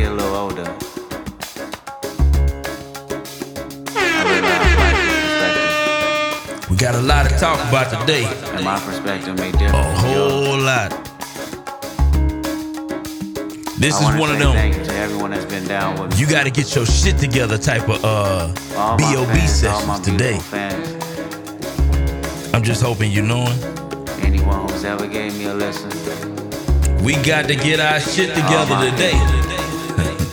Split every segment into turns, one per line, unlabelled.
get a little older, I realize life perspective.
We got a lot to talk about today.
And my perspective may differ.
A whole lot. This
I
is one of them.
You to everyone that's been down with.
You got to get your shit together type of uh BOB
fans,
sessions today.
fans,
I'm just hoping you knowing.
anyone who's ever gave me a lesson.
We got to get our shit together today.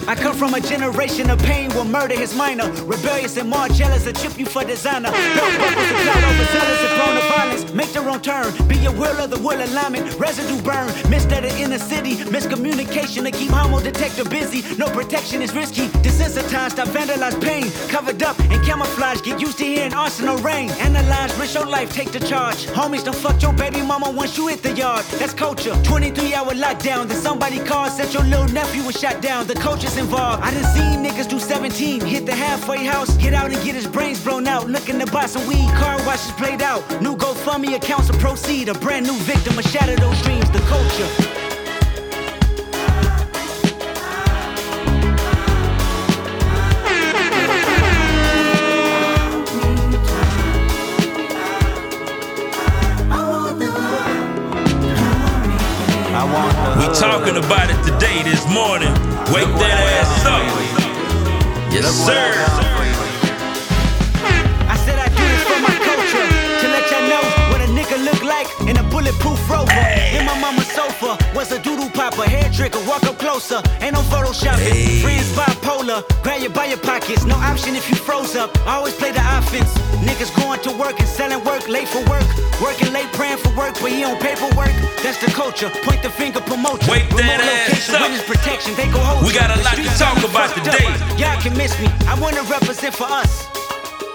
I come from a generation of pain where murder is minor. Rebellious and more jealous, a chip you for designer. Belt buckles and cloud overzealous prone to violence. Make their own turn. Be a will of the will alignment. Residue burn. Missed at the inner city. Miscommunication to keep homo detector busy. No protection is risky. Desensitized, I vandalize pain. Covered up and camouflage. Get used to hearing arsenal rain. Analyze, risk your life, take the charge. Homies don't fuck your baby mama once you hit the yard. That's culture. 23 hour lockdown. Then somebody called, said your little nephew was shot down. The coach is involved. I done seen niggas do 17. Hit the halfway house. Get out and get his brains blown out. Looking to buy some weed. Car washes played out. New GoFundMe accounts to proceed. A brand new victim of shatter those dreams. The culture.
I want the
We talking about it today, this morning. Wake that ass up.
for you.
Yes,
Look
sir.
Bulletproof rover. In my mama's sofa was a doodle popper, hair trigger. Walk up closer, ain't no photoshopping.
Hey.
Friends bipolar, grab you by your pockets. No option if you froze up. Always play the offense. Niggas going to work and selling work, late for work. Working late, praying for work, but he on paperwork. That's the culture. Point the finger, promote you.
Wake that
Remote
ass
location,
up.
protection. They go hold
We got a lot to talk about today.
Y'all can miss me. I wanna represent for us.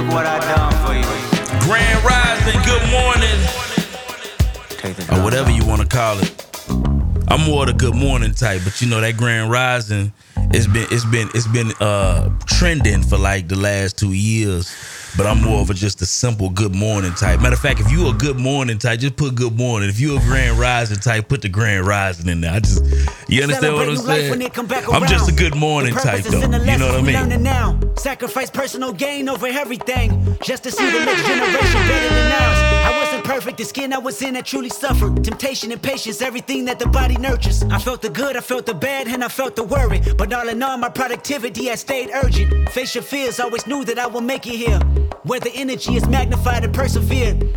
Look what I done for you.
Grand Rising, good morning. Or whatever you want to call it. I'm more the good morning type, but you know that Grand Rising, it's been it's been it's been uh trending for like the last two years. But I'm more of a just a simple good morning type. Matter of fact, if you a good morning type, just put good morning. If you a grand rising type, put the grand rising in there. I just you understand what I'm
new life when
saying? I'm just a good morning type though. You know what I mean?
now. Sacrifice personal gain over everything, just to see the next generation better than ours. Perfect, the skin I was in, I truly suffered. Temptation and patience, everything that the body nurtures. I felt the good, I felt the bad, and I felt the worry. But all in all, my productivity has stayed urgent. Face your fears, always knew that I will make it here. Where the energy is magnified and persevered.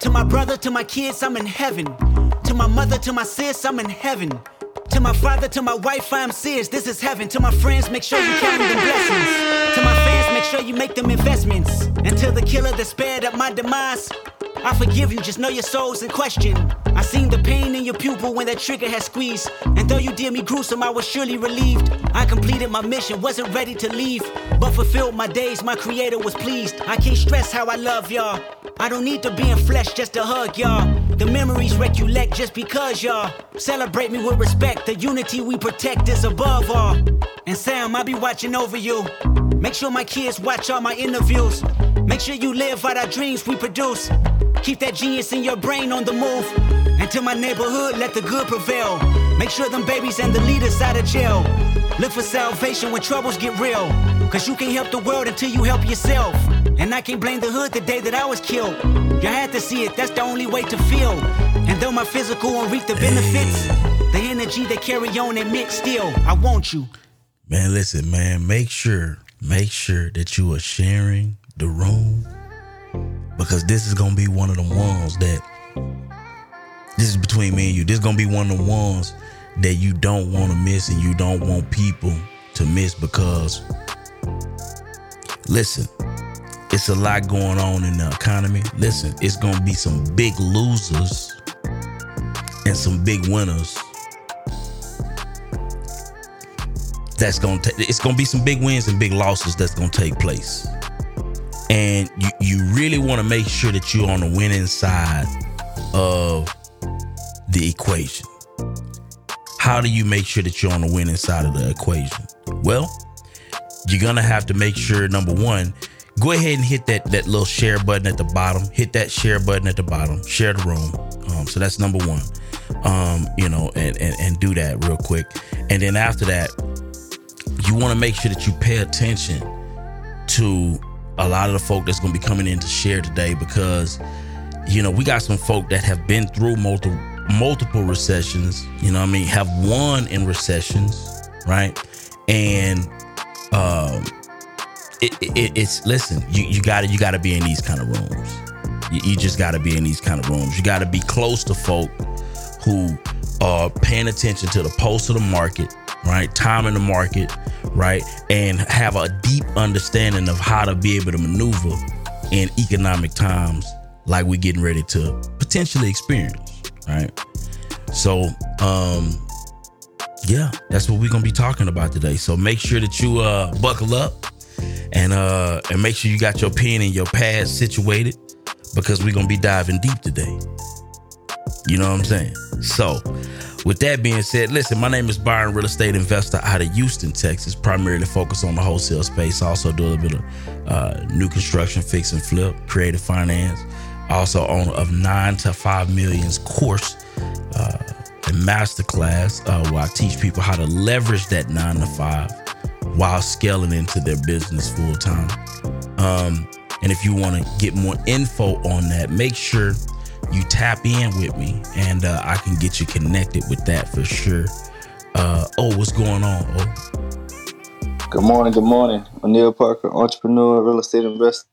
To my brother, to my kids, I'm in heaven. To my mother, to my sis, I'm in heaven. To my father, to my wife, I'm serious. This is heaven. To my friends, make sure you count them blessings. To my fans, make sure you make them investments. And to the killer that spared up my demise, I forgive you. Just know your soul's in question. I seen the pain in your pupil when that trigger had squeezed. And though you did me gruesome, I was surely relieved. I completed my mission, wasn't ready to leave, but fulfilled my days. My creator was pleased. I can't stress how I love y'all. I don't need to be in flesh just to hug y'all. The memories recollect just because y'all celebrate me with respect. The unity we protect is above all. And Sam, I'll be watching over you. Make sure my kids watch all my interviews. Make sure you live out our dreams we produce. Keep that genius in your brain on the move. Until my neighborhood, let the good prevail. Make sure them babies and the leaders out of jail. Look for salvation when troubles get real. Cause you can't help the world until you help yourself. And I can't blame the hood the day that I was killed. You had to see it, that's the only way to feel. And though my physical won't reap the benefits, the energy they carry on admit still, I want you.
Man, listen, man, make sure, make sure that you are sharing the room because this is gonna be one of the ones that this is between me and you. This is gonna be one of the ones that you don't want to miss and you don't want people to miss because listen, it's a lot going on in the economy. Listen, it's gonna be some big losers and some big winners. That's gonna take. It's gonna be some big wins and big losses that's gonna take place, and you you really want to make sure that you're on the winning side of the equation. How do you make sure that you're on the winning side of the equation? Well, you're gonna have to make sure number one, go ahead and hit that that little share button at the bottom. Hit that share button at the bottom. Share the room. Um, so that's number one. Um, you know, and, and and do that real quick. And then after that, you want to make sure that you pay attention to a lot of the folk that's gonna be coming in to share today because you know we got some folk that have been through multiple multiple recessions. You know, what I mean, have won in recessions, right? And um, it, it, it's listen, you you got to you got to be in these kind of rooms. You, you just got to be in these kind of rooms. You got to be close to folk who are paying attention to the pulse of the market, right? Time in the market, right? And have a deep understanding of how to be able to maneuver in economic times like we're getting ready to potentially experience, right? So, um, yeah, that's what we're gonna be talking about today. So make sure that you uh buckle up and uh and make sure you got your pen and your pad situated because we're gonna be diving deep today. You know what I'm saying? So, with that being said, listen, my name is Byron, real estate investor out of Houston, Texas, primarily focused on the wholesale space. Also do a little bit of uh, new construction, fix and flip, creative finance. Also owner of nine to five millions course uh, and masterclass uh, where I teach people how to leverage that nine to five while scaling into their business full time. Um, and if you want to get more info on that, make sure you tap in with me and uh, I can get you connected with that for sure. Uh, oh, what's going on? Oh,
Good morning, good morning. O'Neal Parker, entrepreneur, real estate investor,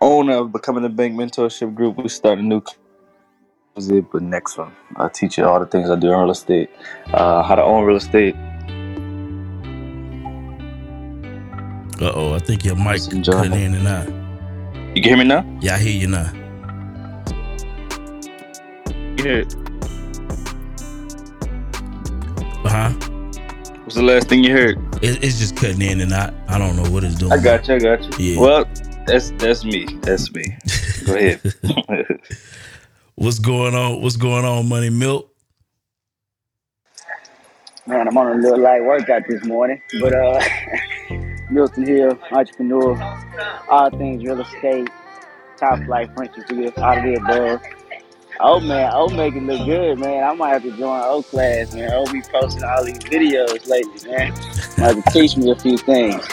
owner of Becoming a Bank Mentorship Group. We start a new it, but next one. I teach you all the things I do in real estate, uh, how to own real estate.
uh oh, I think your mic cutting in and out.
You can hear me now?
Yeah, I hear you now.
You hear it.
Uh huh.
What's the last thing you heard?
It, it's just cutting in and out. I don't know what it's doing.
I got you, I got you.
Yeah.
Well, that's that's me. That's me. Go ahead.
What's going on? What's going on, Money Milk?
Man, I'm on a little light workout this morning, but uh, Milton Hill, entrepreneur, all things real estate, top flight French View, all of the above. Oh man, O make it look good, man. I might have to join O class, man. O be posting all these videos lately, man. Might have to teach me a few things.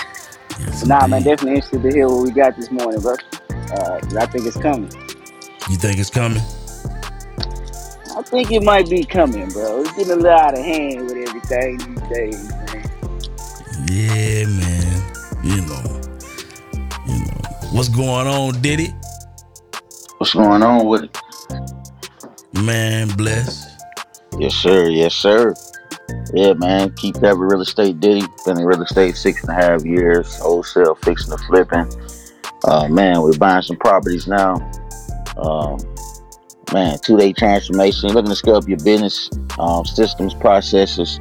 Yes,
nah, man, definitely interested to hear what we got this morning, bro. Uh, I think it's coming.
You think it's coming?
I think it might be coming, bro. It's getting a little out of hand with everything these days, man.
Yeah, man. You know. You know. What's going on, Ditty?
What's going on with it?
Man, bless.
Yes, sir. Yes, sir. Yeah, man. Keep that with real estate, Ditty. Been in real estate six and a half years. Wholesale, fixing and flipping. Uh, man, we're buying some properties now. Um, man, two day transformation. Looking to scale up your business, um, systems, processes,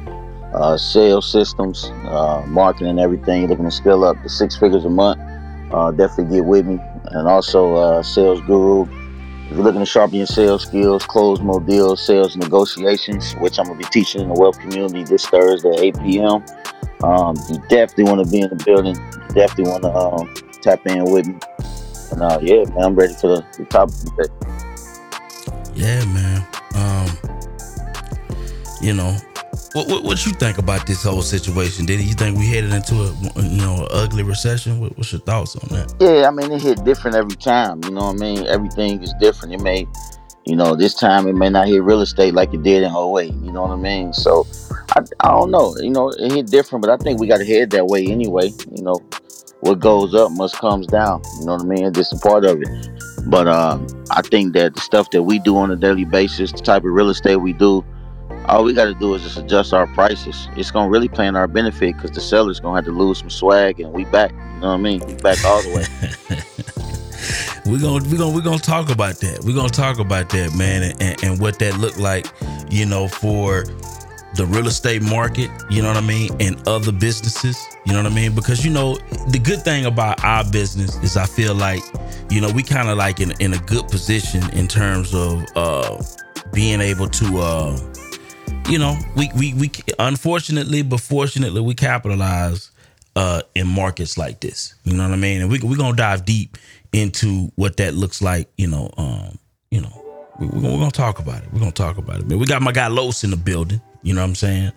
uh, sales systems, uh, marketing, everything. Looking to scale up to six figures a month. Uh, definitely get with me. And also, uh, sales guru. If you're looking to sharpen your sales skills, close more deals, sales negotiations, which I'm gonna be teaching in the wealth community this Thursday at 8 p.m. Um, you definitely want to be in the building. You definitely want to um, tap in with me. And uh, yeah, man, I'm ready for the, the topic.
Yeah, man. Um, you know, what, what what you think about this whole situation? Did you think we headed into a you know ugly recession? What, what's your thoughts on that?
Yeah, I mean, it hit different every time. You know what I mean? Everything is different. It may, you know, this time it may not hit real estate like it did in 08. You know what I mean? So, I, I don't know. You know, it hit different, but I think we got to head that way anyway. You know, what goes up must comes down. You know what I mean? This is part of it. But um, I think that the stuff that we do on a daily basis, the type of real estate we do, all we got to do is just adjust our prices. It's gonna really play in our benefit because the seller's gonna have to lose some swag, and we back. You know what I mean? We back all the way.
we're gonna we're gonna we're gonna talk about that. We're gonna talk about that, man, and, and, and what that looked like, you know, for the real estate market, you know what I mean, and other businesses, you know what I mean? Because you know, the good thing about our business is I feel like, you know, we kind of like in, in a good position in terms of uh being able to uh you know, we we we unfortunately but fortunately we capitalize uh in markets like this. You know what I mean? And we we're gonna dive deep into what that looks like, you know, um, you know, we, we're, gonna, gonna talk about it. We're gonna talk about it. But we got my guy Los in the building. You know what I'm saying?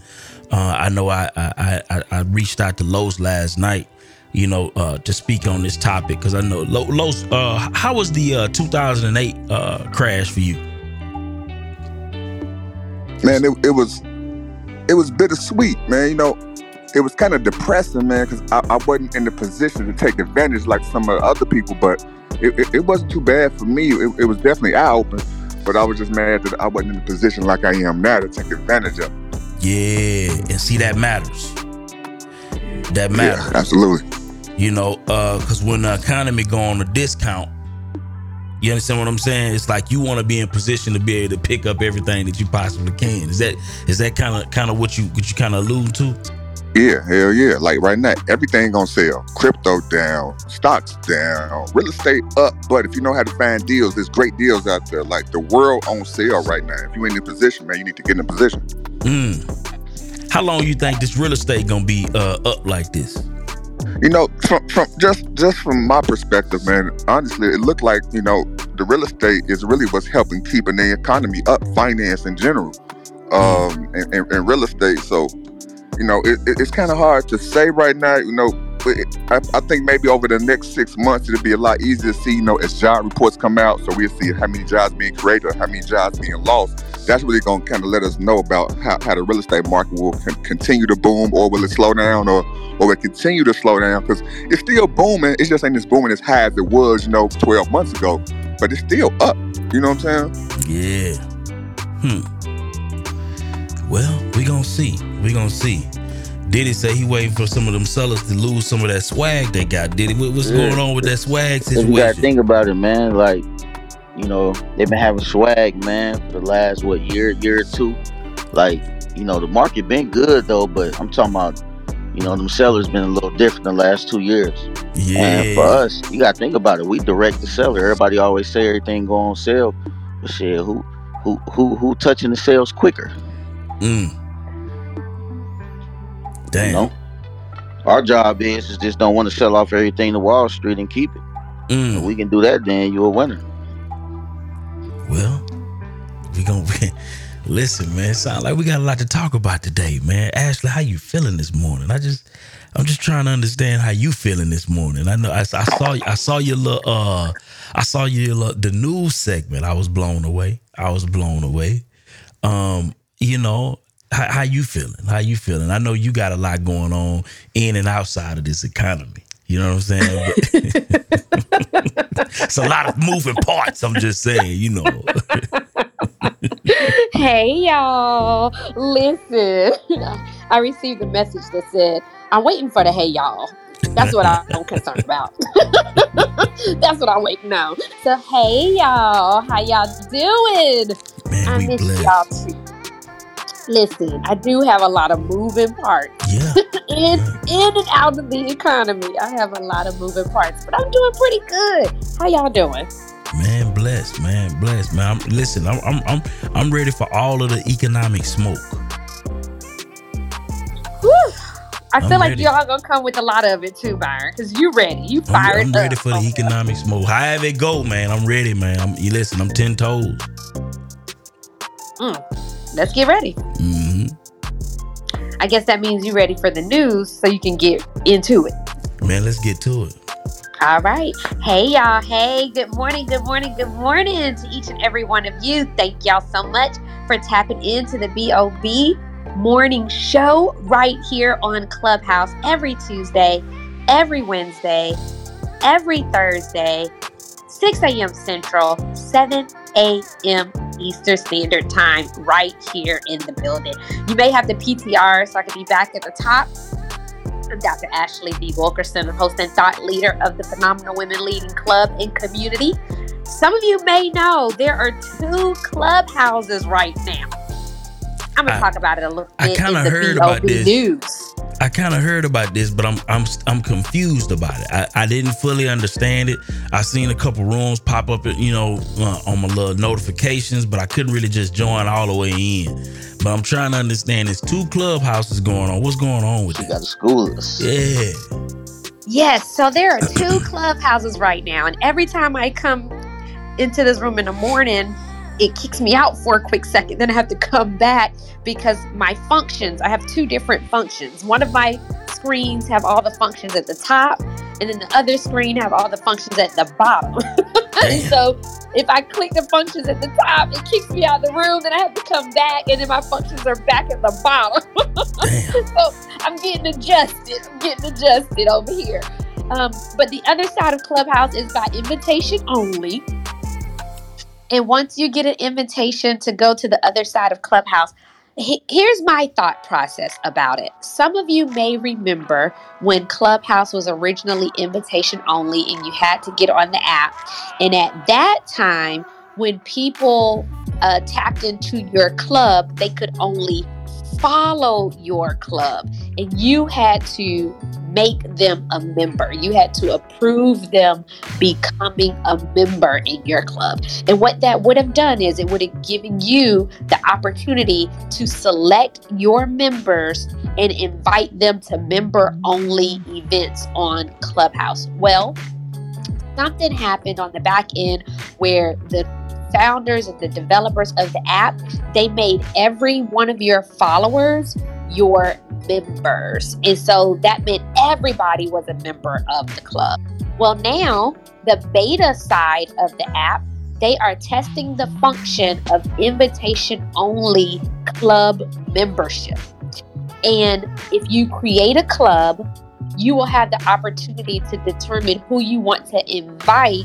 Uh, I know I, I I I reached out to Los last night. You know, uh, to speak on this topic because I know Los. Uh, how was the uh, 2008 uh, crash for you?
Man, it, it was it was bittersweet, man. You know, it was kind of depressing, man, because I, I wasn't in the position to take advantage like some of the other people. But it, it, it wasn't too bad for me. It, it was definitely eye open. But I was just mad that I wasn't in the position like I am now to take advantage of.
Yeah, and see that matters. That matters.
Yeah, absolutely.
You know, uh, because when the economy go on a discount, you understand what I'm saying? It's like you want to be in position to be able to pick up everything that you possibly can. Is that is that kind of kind of what you what you kind of allude to?
Yeah, hell yeah. Like right now, everything on sale. Crypto down, stocks down, real estate up. But if you know how to find deals, there's great deals out there. Like the world on sale right now. If you ain't in a position, man, you need to get in a position.
Mm. How long you think this real estate gonna be uh, up like this?
You know, from from just just from my perspective, man. Honestly, it looked like you know the real estate is really what's helping keeping the economy up, finance in general, um, and, and, and real estate. So you know, it, it, it's kind of hard to say right now. You know, I, I, think maybe over the next six months it'll be a lot easier to see. You know, as job reports come out, so we'll see how many jobs being created or how many jobs being lost. That's really going to kind of let us know about how, how the real estate market will con- continue to boom, or will it slow down, or or will it continue to slow down? Because it's still booming. It's just ain't as booming as high as it was, you know, 12 months ago. But it's still up. You know what I'm saying?
Yeah. Hmm. Well, we're gonna see. We're gonna see. Ditty say he waiting for some of them sellers to lose some of that swag they got. Ditty, what's yeah. going on with that swag situation?
You gotta think about it, man. Like, you know, they've been having swag, man, for the last what year, year or two. Like, you know, the market been good though, but I'm talking about, you know, them sellers been a little different the last two years.
Yeah.
And for us, you gotta think about it. We direct the seller. Everybody always say everything go on sale, but shit, who, who, who, who touching the sales quicker?
Mm. Damn. You know?
Our job is, is just don't want to sell off everything to Wall Street and keep it.
Mm.
If we can do that, then you're a winner.
Well, we gonna be, listen, man. Sound like we got a lot to talk about today, man. Ashlye, how you feeling this morning? I just, I'm just trying to understand how you feeling this morning. I know I, I saw I saw your little uh I saw your little, the news segment. I was blown away. I was blown away. Um, you know, how, how you feeling? How you feeling? I know you got a lot going on in and outside of this economy. You know what I'm saying? it's a lot of moving parts. I'm just saying, you know.
hey y'all. Listen. I received a message that said, I'm waiting for the hey y'all. That's what I'm concerned about. That's what I'm waiting on. So hey y'all, how y'all doing?
Man,
I miss
blessed.
y'all too. Listen, I do have a lot of moving parts
Yeah.
in in and out of the economy. I have a lot of moving parts, but I'm doing pretty good. How y'all doing?
Man, blessed, man, blessed, man. I'm, listen, I'm, I'm, I'm, I'm ready for all of the economic smoke.
I feel
I'm
like
ready.
y'all gonna come with a lot of it too, Byron, because you ready. You
I'm,
fired
I'm ready
up
for the
oh, on
economic smoke. However it go, man, I'm ready, man. I'm, you listen, I'm ten toes. Mm.
Let's get ready.
hmm
I guess that means you're ready for the news, so you can get into it.
Man, let's get to it.
All right. Hey, y'all. Hey, good morning, good morning, good morning to each and every one of you. Thank y'all so much for tapping into the BOB morning show right here on Clubhouse every Tuesday, every Wednesday, every Thursday, 6 a.m. Central, 7 a.m. Eastern Standard Time, right here in the building. You may have the PTR, so I can be back at the top. I'm Dr. Ashlye V. Wilkerson, host and thought leader of the Phenomenal Women Leading Club and Community. Some of you may know there are two clubhouses right now. I'm gonna
I-
talk about it a little bit.
I kinda
in
heard
BOB
about this.
news.
I kind of heard about this, but I'm I'm I'm confused about it. I, I didn't fully understand it. I seen a couple rooms pop up, you know, uh, on my little notifications, but I couldn't really just join all the way in. But I'm trying to understand. There's two clubhouses going on. What's going on with
You got to school us.
Yeah.
Yes, so there are two clubhouses right now, and every time I come into this room in the morning, it kicks me out for a quick second. Then I have to come back because my functions, I have two different functions. One of my screens have all the functions at the top, and then the other screen have all the functions at the bottom. so if I click the functions at the top, it kicks me out of the room, then I have to come back, and then my functions are back at the bottom. So I'm getting adjusted. I'm getting adjusted over here. Um, but the other side of Clubhouse is by invitation only. And once you get an invitation to go to the other side of Clubhouse, he- here's my thought process about it. Some of you may remember when Clubhouse was originally invitation only and you had to get on the app. And at that time, when people uh, tapped into your club, they could only follow your club and you had to make them a member. You had to approve them becoming a member in your club. And what that would have done is it would have given you the opportunity to select your members and invite them to member only events on Clubhouse. Well, something happened on the back end where the founders and the developers of the app they made every one of your followers your members. And so that meant everybody was a member of the club. Well now the beta side of the app they are testing the function of invitation only club membership. And if you create a club you will have the opportunity to determine who you want to invite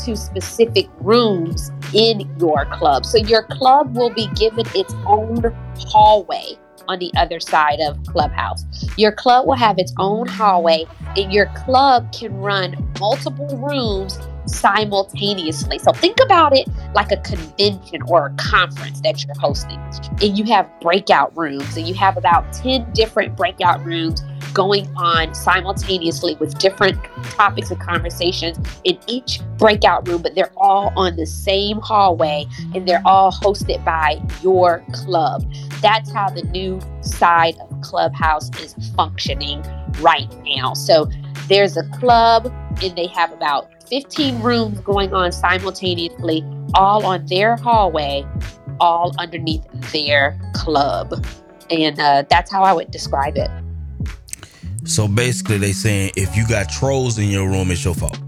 to specific rooms in your club. So your club will be given its own hallway on the other side of Clubhouse. Your club will have its own hallway, and your club can run multiple rooms simultaneously. So think about it like a convention or a conference that you're hosting. And you have breakout rooms, and you have about 10 different breakout rooms going on simultaneously with different topics of conversations in each breakout room, but they're all on the same hallway and they're all hosted by your club. That's how the new side of Clubhouse is functioning right now. So there's a club and they have about 15 rooms going on simultaneously, all on their hallway, all underneath their club. And uh, that's how I would describe it.
So basically, they saying if you got trolls in your room, it's your fault.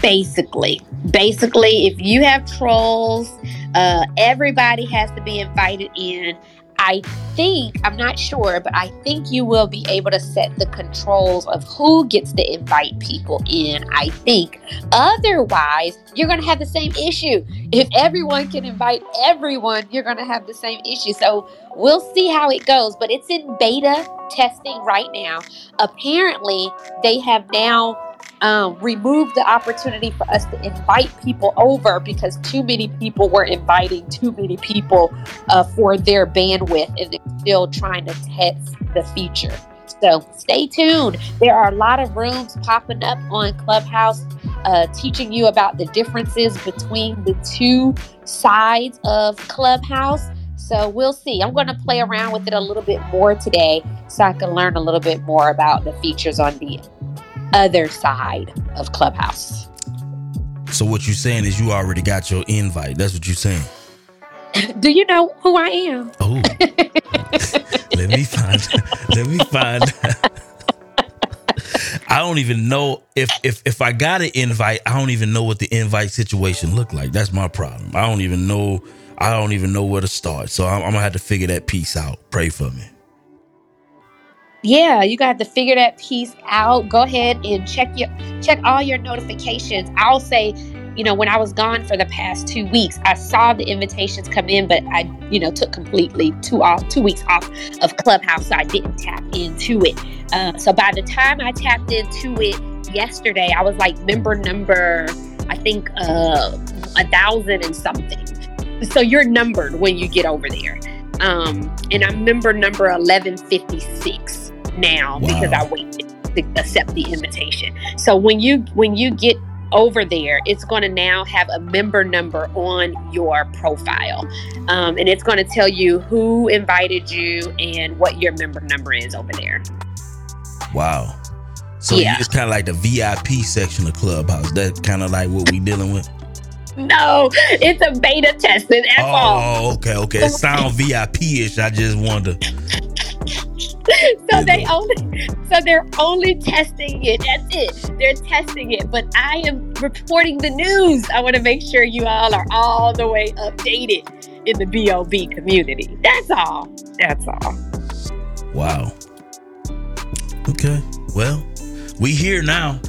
basically basically if you have trolls uh everybody has to be invited in i think i'm not sure but i think you will be able to set the controls of who gets to invite people in i think. Otherwise you're going to have the same issue. If everyone can invite everyone you're going to have the same issue. So we'll see how it goes but it's in beta testing right now. Apparently they have now um, remove the opportunity for us to invite people over because too many people were inviting too many people uh, for their bandwidth and they're still trying to test the feature. So stay tuned. There are a lot of rooms popping up on Clubhouse uh, teaching you about the differences between the two sides of Clubhouse. So we'll see. I'm going to play around with it a little bit more today so I can learn a little bit more about the features on the other side of Clubhouse.
So what you're saying is you already got your invite. That's what you're saying.
Do you know who I am?
Oh, let me find. Let me find. I don't even know if if if I got an invite. I don't even know what the invite situation looked like. That's my problem. I don't even know. I don't even know where to start. So I'm, I'm gonna have to figure that piece out. Pray for me.
Yeah, you got to figure that piece out. Go ahead and check your check all your notifications. I'll say, you know, when I was gone for the past two weeks, I saw the invitations come in, but I, you know, took completely two off two weeks off of Clubhouse, so I didn't tap into it. Uh, so by the time I tapped into it yesterday, I was like member number, I think, uh, a thousand and something. So you're numbered when you get over there. Um, and I'm member number 1156 now because I
Wow.
waited to accept the invitation. So when you when you get over there, it's going to now have a member number on your profile, um, and it's going to tell you who invited you and what your member number is over there.
Wow. So
Yeah.
it's kind of like the VIP section of Clubhouse. That's kind of like what we dealing with.
No, it's a beta testing. That's all.
Oh, okay, okay. It sound VIP-ish. I just wanted to.
so they only so they're only testing it that's it they're testing it but i am reporting the news i want to make sure you all are all the way updated in the bob community that's all that's all
Wow. Okay. Well, we here now.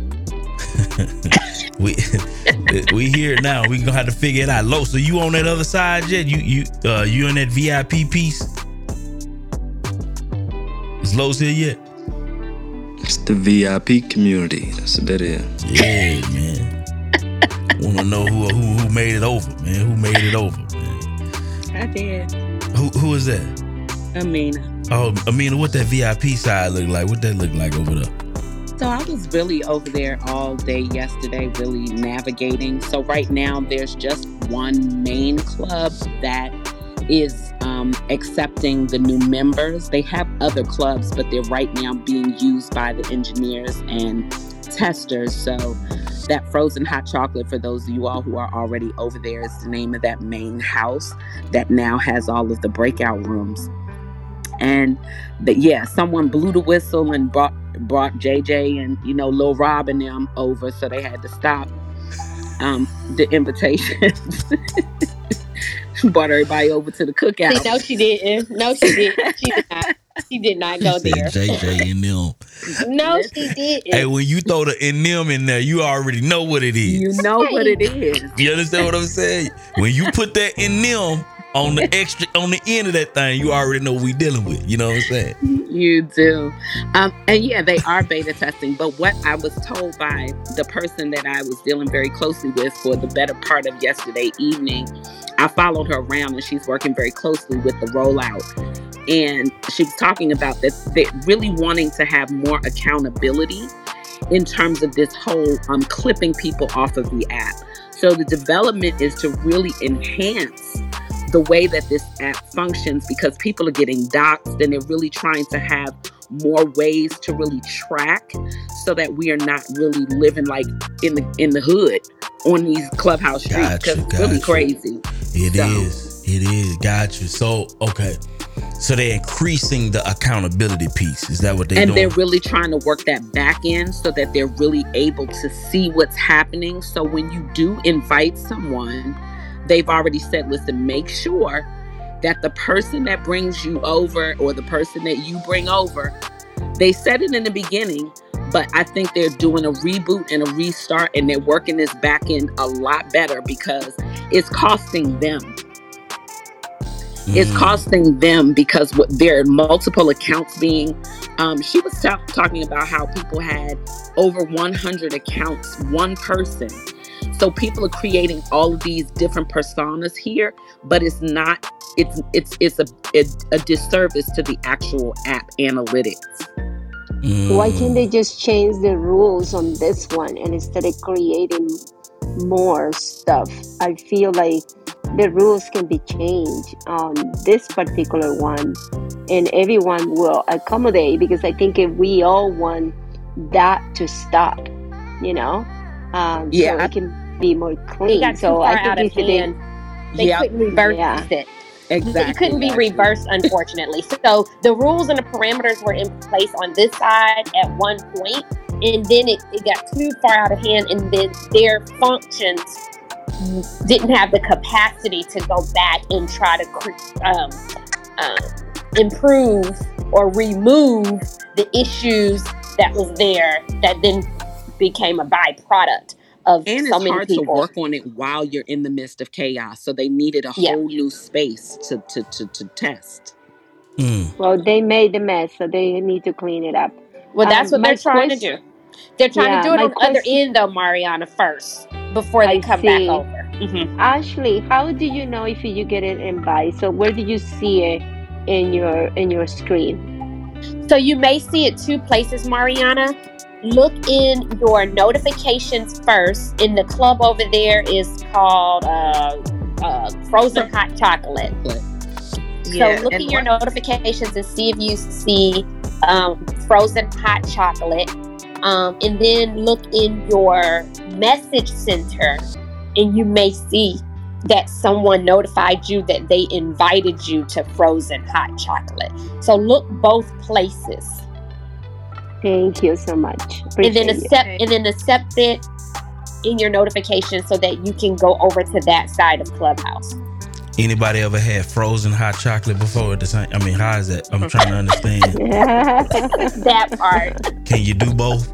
we we here now. We gonna have to figure it out. Lo, so you on that other side yet? You you uh you in that VIP piece? Is Los here yet?
It's the VIP community. That's what that is.
Yeah, man. Wanna know who who who made it over, man? Who made it over, man?
I did.
Who who is that?
Amina.
Oh, Amina, what that VIP side look like? What that look like over there?
So I was really over there all day yesterday, really navigating. So right now, there's just one main club that is um, accepting the new members. They have other clubs, but they're right now being used by the engineers and testers. So that frozen hot chocolate, for those of you all who are already over there, is the name of that main house that now has all of the breakout rooms. And that yeah, someone blew the whistle and brought brought JJ and you know Lil Rob and them over, so they had to stop um, the invitations. brought everybody over to the cookout.
See, no she didn't no she didn't she did not she did not go
Said
there
JJ and them.
no she didn't
Hey, when you throw the in them in there, you already know what it is.
You know what it is.
You understand what I'm saying? When you put that in them on the extra on the end of that thing, you already know we dealing with. You know what I'm saying?
You do. Um, and yeah, they are beta testing. But what I was told by the person that I was dealing very closely with for the better part of yesterday evening, I followed her around and she's working very closely with the rollout. And she was talking about that they're really wanting to have more accountability in terms of this whole um, clipping people off of the app. So the development is to really enhance the way that this app functions because people are getting doxxed and they're really trying to have more ways to really track so that we are not really living like in the in the hood on these clubhouse streets because it's really
you.
crazy.
It
so.
is. It is. Got you. So okay. So they're increasing the accountability piece. Is that what they're
and
doing?
they're really trying to work that back end so that they're really able to see what's happening. So when you do invite someone, they've already said, listen, make sure that the person that brings you over or the person that you bring over, they said it in the beginning, but I think they're doing a reboot and a restart and they're working this back end a lot better because it's costing them it's
Mm.
costing them because what there are multiple accounts being um, she was ta- talking about how people had over 100 accounts one person so people are creating all of these different personas here but it's not it's it's it's a, a, a disservice to the actual app analytics
Why
Mm.
can't they just change the rules on this one and instead of creating more stuff? I feel like the rules can be changed on this particular one, and everyone will accommodate because I think if we all want that to stop, you know, um,
Yeah,
so
I-
it can be more clean.
got
so
far
I
out
think
of
if they,
hand. They
Yep.
couldn't reverse
Yeah.
it.
Exactly.
It couldn't be
Ashlye.
reversed, unfortunately. So the rules and the parameters were in place on this side at one point, and then it, it got too far out of hand, and then their functions didn't have the capacity to go back and try to cre- um, um, improve or remove the issues that was there that then became a byproduct of
And
so
it's
many
hard
people.
to work on it while you're in the midst of chaos. So they needed a
Yeah.
whole new space to to to, to test.
Mm.
well, they made the mess, so they need to clean it up.
Well, that's
Um,
what they're
my
trying to do. They're trying
Yeah,
to do it
my
on the other end, though, Mariana, first before they
I
come
see.
back over. Mhm.
Ashlye, how do you know if you get an invite? So where do you see it in your in your screen?
So you may see it two places, Mariana. Look in your notifications first. In the club over there is called uh, uh, Frozen Hot Chocolate.
Yeah,
so look in your
what-
notifications and see if you see um, frozen hot chocolate. Um, and then look in your message center and you may see that someone notified you that they invited you to frozen hot chocolate. So look both places.
Thank you so much.
and then
Appreciate you.
accept and then accept it in your notification so that you can go over to that side of Clubhouse.
Anybody ever had frozen hot chocolate before at the same? I mean, how is that? I'm trying to understand.
that part.
Can you do both?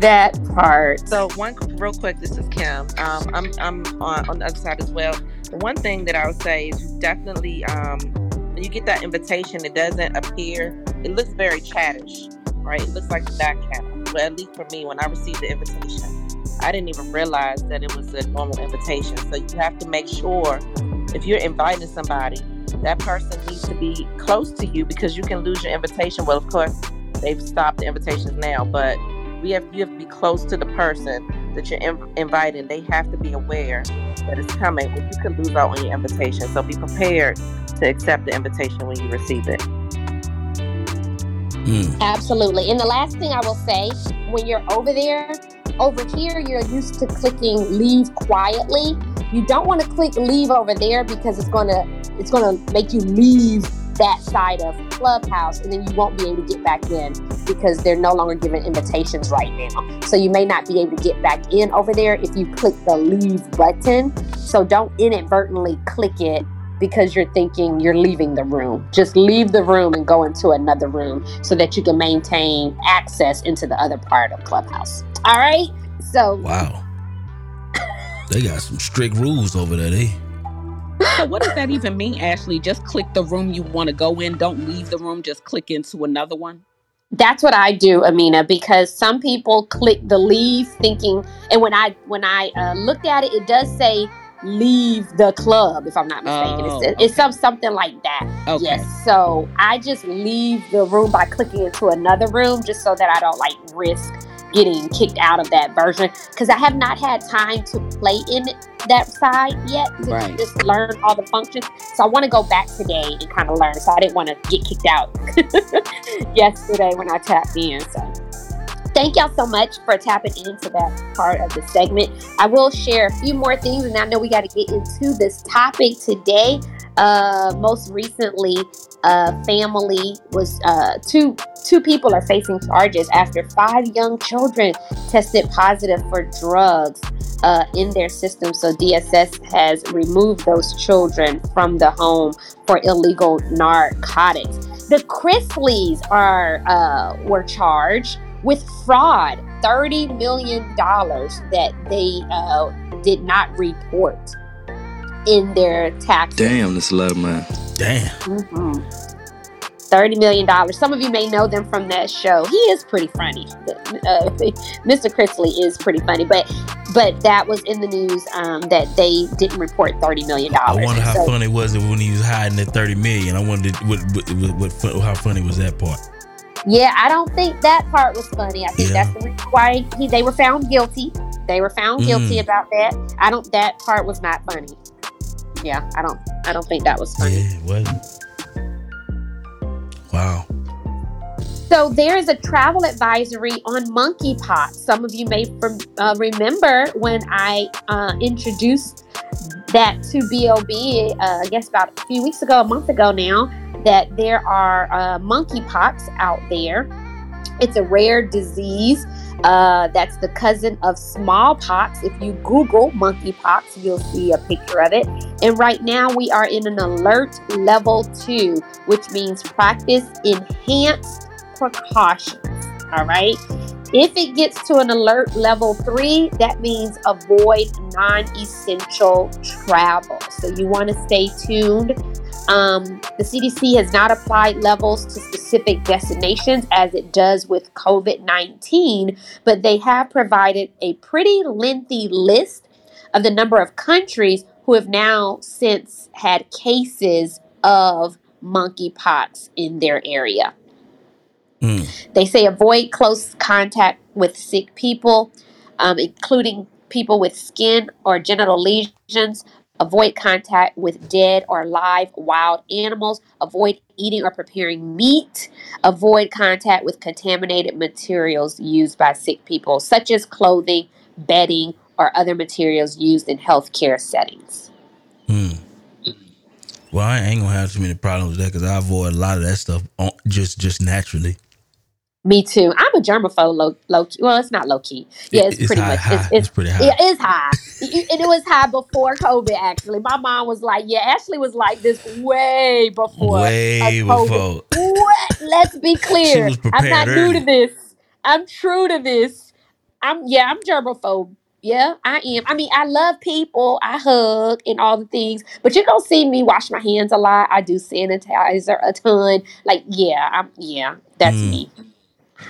That part.
So one real quick, this is Kim. Um, I'm I'm on, on the other side as well. The one thing that I would say is definitely um, when you get that invitation, it doesn't appear. It looks very chattish, right? It looks like the back channel. Well, at least for me, when I received the invitation, I didn't even realize that it was a normal invitation. So you have to make sure if you're inviting somebody, that person needs to be close to you because you can lose your invitation. Well, of course, they've stopped the invitations now, but we have you have to be close to the person that you're inv- inviting. They have to be aware that it's coming, or you can lose out on your invitation. So be prepared to accept the invitation when you receive it.
Mm.
Absolutely. And the last thing I will say, when you're over there, over here, you're used to clicking leave quietly. You don't want to click leave over there because it's gonna it's gonna make you leave that side of Clubhouse, and then you won't be able to get back in because they're no longer giving invitations right now. So you may not be able to get back in over there if you click the leave button. So don't inadvertently click it because you're thinking you're leaving the room. Just leave the room and go into another room so that you can maintain access into the other part of Clubhouse. All right. So
Wow. They got some strict rules over there. They
So what does that even mean, Ashlye? Just click the room you want to go in. Don't leave the room. Just click into another one.
that's what I do, Amina, because some people click the leave thinking, and when I when I uh, looked at it, it does say leave the club, if I'm not mistaken.
Oh,
it's it's some, something like that.
Okay.
Yes. So I just leave the room by clicking into another room just so that I don't like risk getting kicked out of that version because I have not had time to play in that side yet to
Right.
just learn all the functions. So I want to go back today and kind of learn. So I didn't want to get kicked out yesterday when I tapped in. So thank y'all so much for tapping into that part of the segment. I will share a few more things, and I know we got to get into this topic today. Uh, most recently, a family was uh, two two people are facing charges after five young children tested positive for drugs uh, in their system. So DSS has removed those children from the home for illegal narcotics. The Chrisleys are uh, were charged with fraud, thirty million dollars that they uh, did not report in their taxes.
Damn, that's a lot of money.
damn.
Mhm. Thirty million dollars. Some of you may know them from that show. He is pretty funny. Uh, Mr. Chrisley is pretty funny, but but that was in the news um, that they didn't report $30 million.
I wonder how funny was it when he was hiding at 30 million. I wondered what, what, what, what how funny was that part.
Yeah, I don't think that part was funny. I think
Yeah.
that's the reason why he, they were found guilty. They were found guilty
Mm.
about that. I don't. That part was not funny. yeah, I don't I don't think that was funny.
Yeah, it wasn't. Wow.
So there is a travel advisory on monkeypox. Some of you may from, uh, remember when I uh, introduced that to BOB, uh, I guess about a few weeks ago, a month ago now, that there are uh, monkeypox out there. It's a rare disease uh, that's the cousin of smallpox. If you Google monkeypox, you'll see a picture of it. And right now, we are in an alert level two, which means practice enhanced precautions. All right. If it gets to an alert level three, that means avoid non essential travel. So you want to stay tuned. Um, the CDC has not applied levels to specific destinations as it does with COVID 19, but they have provided a pretty lengthy list of the number of countries who have now since had cases of monkeypox in their area. They say avoid close contact with sick people, um, including people with skin or genital lesions. Avoid contact with dead or live wild animals. Avoid eating or preparing meat. Avoid contact with contaminated materials used by sick people, such as clothing, bedding, or other materials used in healthcare settings. Hmm.
Well, I ain't gonna have too many problems with that because I avoid a lot of that stuff just just naturally.
Me too. I'm a germaphobe low, low key. Well, it's not low key. Yeah, it's,
It's
pretty
high,
much.
high.
It's, it's,
It's pretty high.
Yeah, it's high. It- and it was high before COVID, actually. My mom was like, yeah, Ashlye was like this way before.
Way
COVID.
before.
What? Let's be clear. I'm not
prepared
new to this. I'm true to this. I'm, yeah, I'm germaphobe. Yeah, I am. I mean, I love people. I hug and all the things, but you don't see me wash my hands a lot. I do sanitizer a ton. Like, yeah, I'm, yeah, that's mm. me.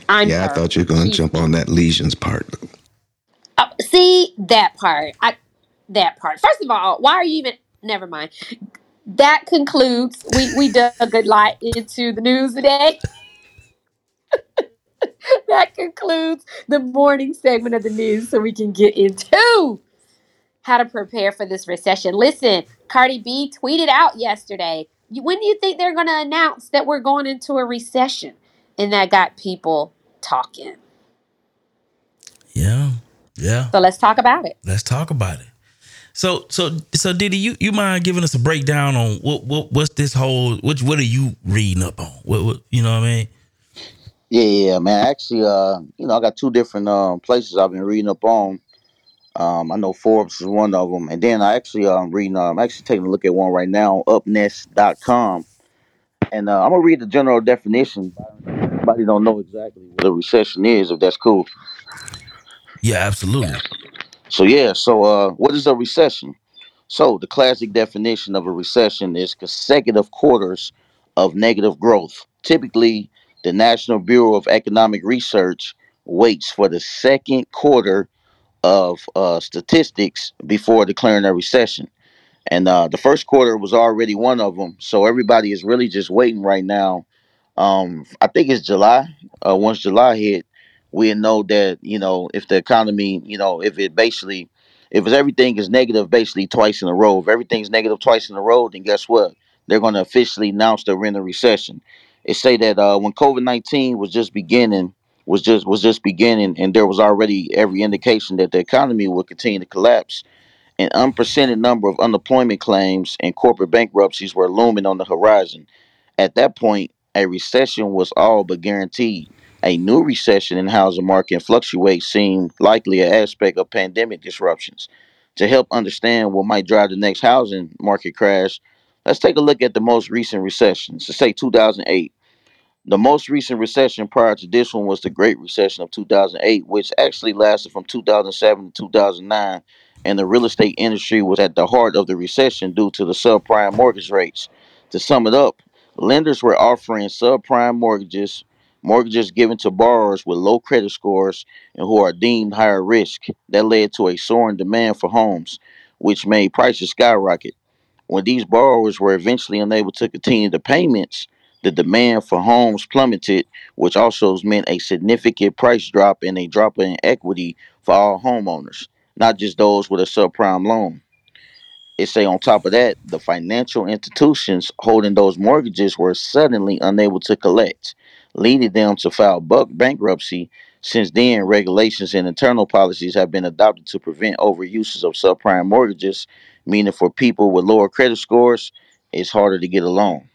I'm
yeah, I thought you were going to jump on that lesions part.
Uh, see that part. I that part. First of all, why are you even? Never mind. That concludes. We we dug a good lot into the news today. that concludes the morning segment of the news, so we can get into how to prepare for this recession. Listen, Cardi B tweeted out yesterday. When do you think they're going to announce that we're going into a recession? And that got people talking.
Yeah, yeah.
So let's talk about it.
Let's talk about it. So so so Ditty, you you mind giving us a breakdown on what what what's this whole what what are you reading up on? What, what you know what I mean?
Yeah, yeah, man. Actually, uh, you know, I got two different um places I've been reading up on. Um, I know Forbes is one of them, and then I actually um reading. Um, I'm actually taking a look at one right now, upnest.com, and uh, I'm gonna read the general definition. Everybody don't know exactly what a recession is, if that's cool.
Yeah, absolutely.
So yeah, so uh, what is a recession? So the classic definition of a recession is consecutive quarters of negative growth. Typically, the National Bureau of Economic Research waits for the second quarter of uh, statistics before declaring a recession. And uh, the first quarter was already one of them. So everybody is really just waiting right now. Um, I think it's July. Uh, once July hit, we know that you know if the economy, you know, if it basically, if everything is negative basically twice in a row. If everything's negative twice in a row, then guess what? They're going to officially announce they're in a recession. It say that uh, when COVID nineteen was just beginning, was just was just beginning, and there was already every indication that the economy would continue to collapse. An unprecedented number of unemployment claims and corporate bankruptcies were looming on the horizon. At that point, a recession was all but guaranteed. A new recession in the housing market fluctuates seemed likely an aspect of pandemic disruptions. To help understand what might drive the next housing market crash, let's take a look at the most recent recessions. To say 2008, the most recent recession prior to this one was the Great Recession of 2008, which actually lasted from 2007 to 2009. And the real estate industry was at the heart of the recession due to the subprime mortgage rates. To sum it up, lenders were offering subprime mortgages, mortgages given to borrowers with low credit scores and who are deemed higher risk. That led to a soaring demand for homes, which made prices skyrocket. When these borrowers were eventually unable to continue the payments, the demand for homes plummeted, which also meant a significant price drop and a drop in equity for all homeowners, not just those with a subprime loan. It say on top of that, the financial institutions holding those mortgages were suddenly unable to collect, leading them to file bankruptcy. Since then, regulations and internal policies have been adopted to prevent overuses of subprime mortgages, meaning for people with lower credit scores, it's harder to get a loan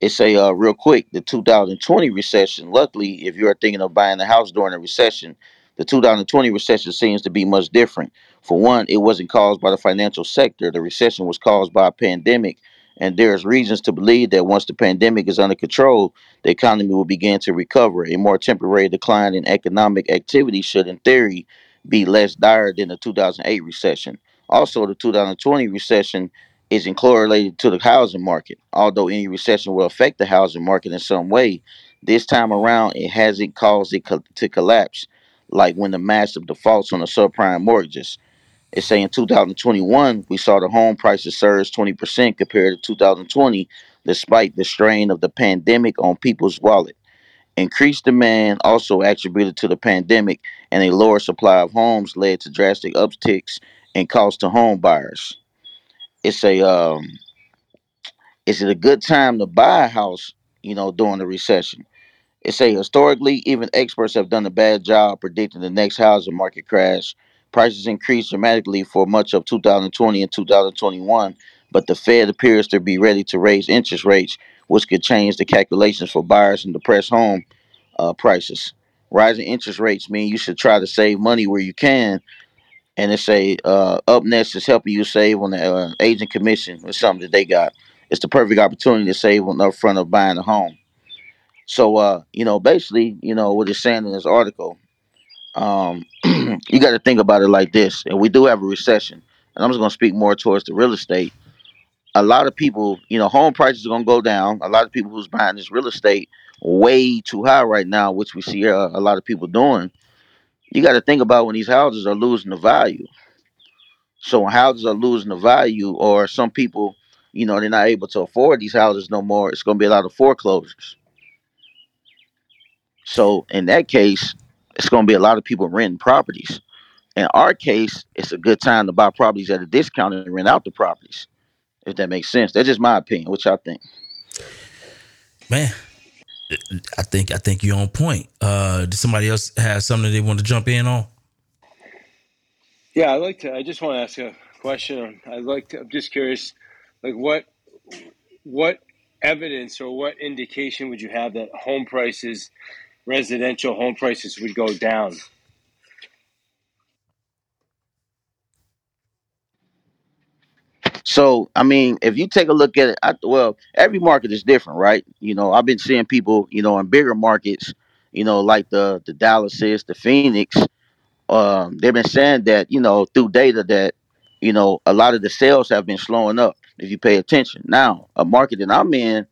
it's a uh, real quick the 2020 recession luckily if you are thinking of buying a house during a recession the 2020 recession seems to be much different. For one it wasn't caused by the financial sector. The recession was caused by a pandemic and there's reasons to believe that once the pandemic is under control the economy will begin to recover. A more temporary decline in economic activity should in theory be less dire than the 2008 recession. Also the 2020 recession isn't correlated to the housing market. Although any recession will affect the housing market in some way, this time around it hasn't caused it co- to collapse like when the massive defaults on the subprime mortgages. It's saying in 2021, we saw the home prices surge 20% compared to 2020, despite the strain of the pandemic on people's wallet. Increased demand, also attributed to the pandemic, and a lower supply of homes led to drastic upticks in cost to home buyers it's a um is it a good time to buy a house you know during the recession it's say historically even experts have done a bad job predicting the next housing market crash prices increased dramatically for much of 2020 and 2021 but the fed appears to be ready to raise interest rates which could change the calculations for buyers and depress home uh, prices rising interest rates mean you should try to save money where you can and it's a uh, is helping you save on the uh, agent commission or something that they got. It's the perfect opportunity to save on the front of buying a home. So uh, you know, basically, you know what it's saying in this article. Um, you got to think about it like this, and we do have a recession, and I'm just going to speak more towards the real estate. A lot of people, you know, home prices are going to go down. A lot of people who's buying this real estate way too high right now, which we see uh, a lot of people doing. You got to think about when these houses are losing the value so when houses are losing the value, or some people, you know, they're not able to afford these houses no more, it's going to be a lot of foreclosures. So in that case, it's going to be a lot of people renting properties. In our case, it's a good time to buy properties at a discount and rent out the properties. If that makes sense, that's just my opinion. What y'all think?
Man, I think I think you're on point. Uh, does somebody else have something they want to jump in on?
Yeah, I'd like to. I just want to ask a question. I'd like to. I'm just curious, like what what evidence or what indication would you have that home prices, residential home prices, would go down?
So, I mean, if you take a look at it, I, well, every market is different, right? You know, I've been seeing people, you know, in bigger markets, you know, like the the Dallases, the Phoenix, um, they've been saying that you know through data that you know a lot of the sales have been slowing up if you pay attention. Now, a market that I'm in,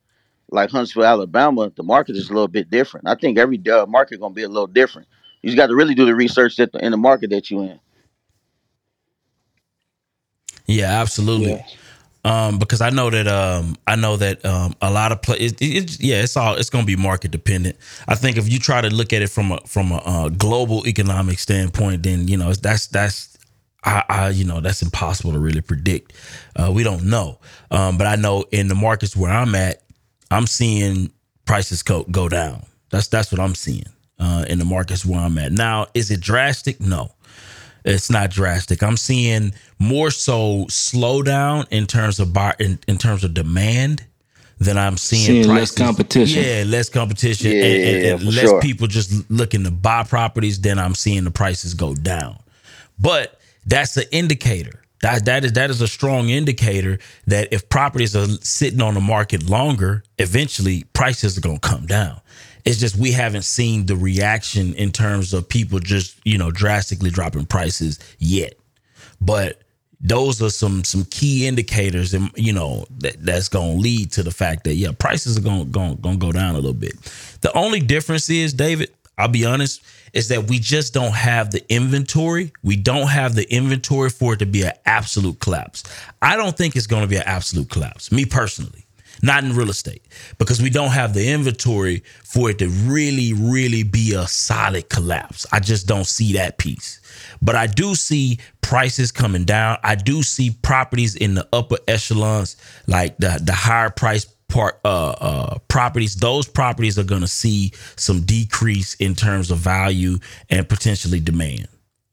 like Huntsville, Alabama, the market is a little bit different. I think every uh, market gonna be a little different. You just got to really do the research that the, in the market that you in.
Yeah, absolutely.
Yeah.
Um, because I know that um, I know that um, a lot of play. It, it, yeah, it's all it's going to be market dependent. I think if you try to look at it from a from a uh, global economic standpoint, then you know that's that's I, I you know that's impossible to really predict. Uh, we don't know, um, but I know in the markets where I'm at, I'm seeing prices go go down. That's that's what I'm seeing uh, in the markets where I'm at. Now, is it drastic? No it's not drastic. I'm seeing more so slowdown in terms of bar in, in terms of demand than I'm seeing,
Seeing less competition.
Yeah, less competition
Yeah,
and, and- and less
sure.
people just looking to buy properties. Then I'm seeing the prices go down. But that's an indicator. That that is that is a strong indicator that if properties are sitting on the market longer, eventually prices are gonna come down. It's just we haven't seen the reaction in terms of people just you know drastically dropping prices yet. But those are some some key indicators, and you know that that's gonna lead to the fact that yeah, prices are gonna, gonna go down a little bit. The only difference is, David, I'll be honest, is that we just don't have the inventory. We don't have the inventory for it to be an absolute collapse. I don't think it's gonna be an absolute collapse. Me personally. not in real estate, because we don't have the inventory for it to really, really be a solid collapse. I just don't see that piece. But I do see prices coming down. I do see properties in the upper echelons, like the the higher price part uh uh properties those properties are going to see some decrease in terms of value and potentially demand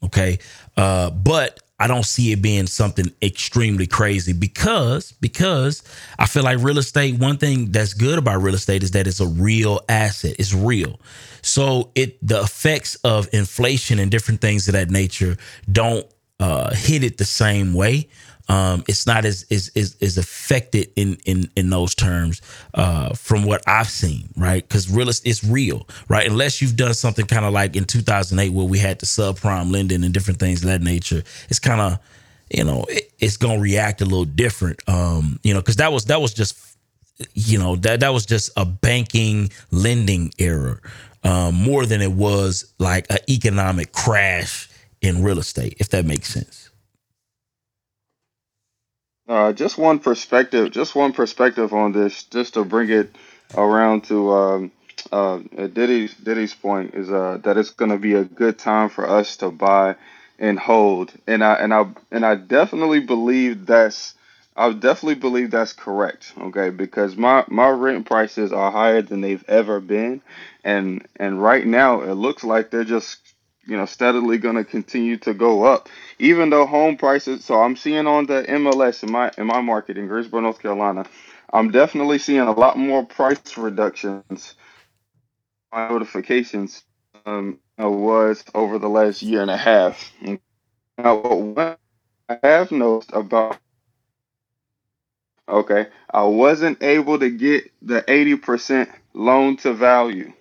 okay uh but I don't see it being something extremely crazy because because I feel like real estate one thing that's good about real estate is that it's a real asset. It's real. So it the effects of inflation and different things of that nature don't uh, hit it the same way um, it's not as is is is affected in in in those terms uh, from what I've seen, right? Because real it's real, right? Unless you've done something kind of like in 2008 where we had the subprime lending and different things of that nature, it's kind of you know it, it's gonna react a little different, um, you know, because that was that was just you know that that was just a banking lending error um, more than it was like an economic crash in real estate, if that makes sense.
Uh, just one perspective, just one perspective on this, just to bring it around to um, uh, Ditty's Ditty's point is uh, that it's going to be a good time for us to buy and hold, and I and I and I definitely believe that's I definitely believe that's correct. Okay, because my my rent prices are higher than they've ever been, and and right now it looks like they're just you know steadily going to continue to go up even though home prices so i'm seeing on the mls in my in my market in greensboro north carolina i'm definitely seeing a lot more price reductions. On notifications um was over the last year and a half. Now what i have noticed about okay i wasn't able to get the 80% loan to value.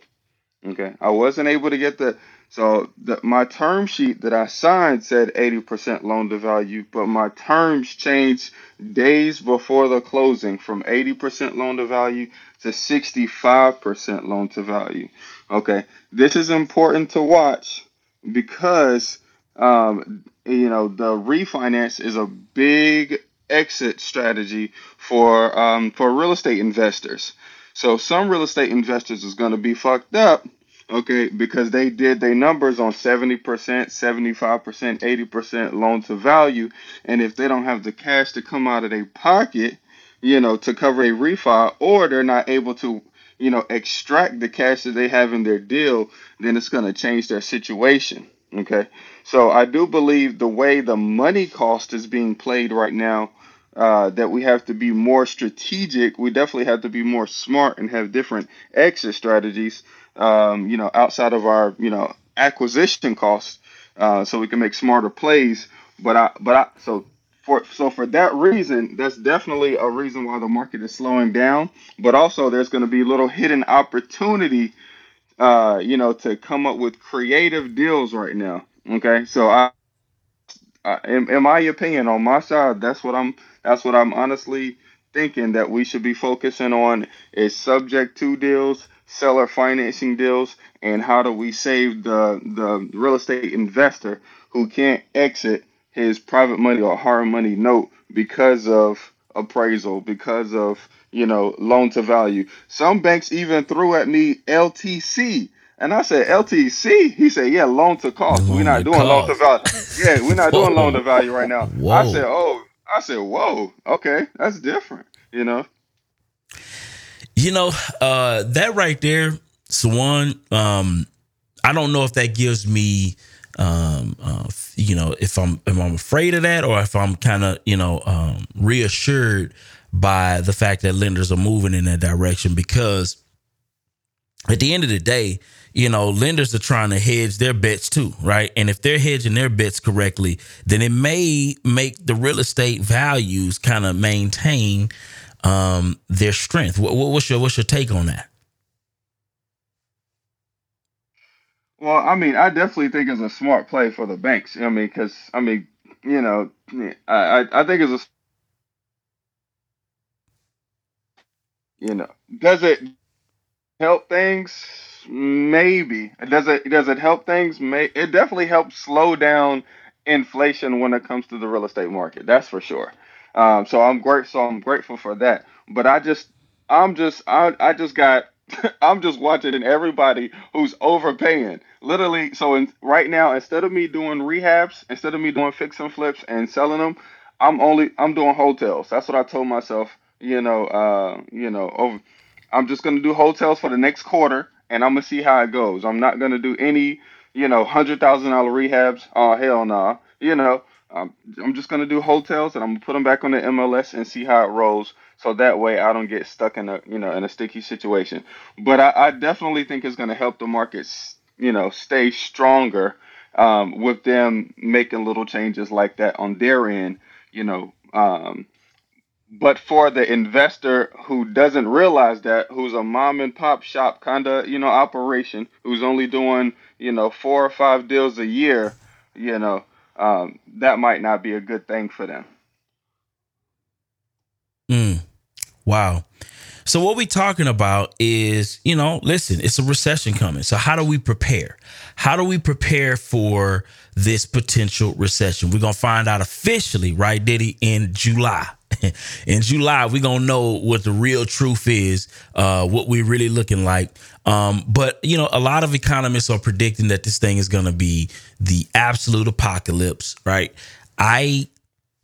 Okay i wasn't able to get the so the, my term sheet that I signed said 80% loan to value, but my terms changed days before the closing from 80% loan to value to 65% loan to value. Okay, this is important to watch because um, you know the refinance is a big exit strategy for um, for real estate investors. So some real estate investors is going to be fucked up Okay, because they did their numbers on 70%, 75%, 80% loan to value. And if they don't have the cash to come out of their pocket, you know, to cover a refi, or they're not able to, you know, extract the cash that they have in their deal, then it's going to change their situation. Okay, so I do believe the way the money cost is being played right now, uh, that we have to be more strategic. We definitely have to be more smart and have different exit strategies um, you know, outside of our, you know, acquisition costs, uh, so we can make smarter plays. But I, but I, so for so for that reason, that's definitely a reason why the market is slowing down. But also, there's going to be little hidden opportunity, uh, you know, to come up with creative deals right now. Okay, so I, I in, in my opinion, on my side, that's what I'm. That's what I'm honestly thinking that we should be focusing on is subject to deals seller financing deals and how do we save the the real estate investor who can't exit his private money or hard money note because of appraisal because of you know loan to value some banks even threw at me ltc and I said LTC. He said, "Yeah, loan to cost. We're not doing loan to value. Yeah, we're not doing loan to value right now." Whoa. I said, "Oh, I said, whoa, okay, that's different." You know.
You know, uh, that right there, Sawan, um, I don't know if that gives me um, uh, you know, if I'm if I'm afraid of that or if I'm kind of, you know, um, reassured by the fact that lenders are moving in that direction because at the end of the day, you know, lenders are trying to hedge their bets too, right? And if they're hedging their bets correctly, then it may make the real estate values kind of maintain um, their strength. What, what's your what's your take on that?
Well, I mean, I definitely think it's a smart play for the banks. I mean, because I mean, you know, I I, think it's a you know, does it help things? Maybe. Does it does it help things? May it definitely helps slow down inflation when it comes to the real estate market. That's for sure. Um, so I'm great. So I'm grateful for that. But I just I'm just I I just got I'm just watching everybody who's overpaying. Literally, so in, right now, instead of me doing rehabs, instead of me doing fix and flips and selling them, I'm only I'm doing hotels. That's what I told myself. You know, uh, you know, over. I'm just gonna do hotels for the next quarter, and I'm gonna see how it goes. I'm not gonna do any, you know, hundred thousand dollar rehabs. Oh hell nah. You know, I'm just gonna do hotels, and I'm gonna put them back on the MLS and see how it rolls. So that way, I don't get stuck in a you know in a sticky situation. But I, I definitely think it's gonna help the markets, you know, stay stronger um, with them making little changes like that on their end you know. Um, but for the investor who doesn't realize that, who's a mom and pop shop kind of you know operation, who's only doing you know four or five deals a year, you know, um, that might not be a good thing for them.
Mm. Wow. So what we talking about is, you know, listen, it's a recession coming. So how do we prepare? How do we prepare for this potential recession? We're gonna find out officially, right, Ditty, in July. in July, we're gonna know what the real truth is, uh, what we're really looking like. Um, but you know, a lot of economists are predicting that this thing is gonna be the absolute apocalypse, right? I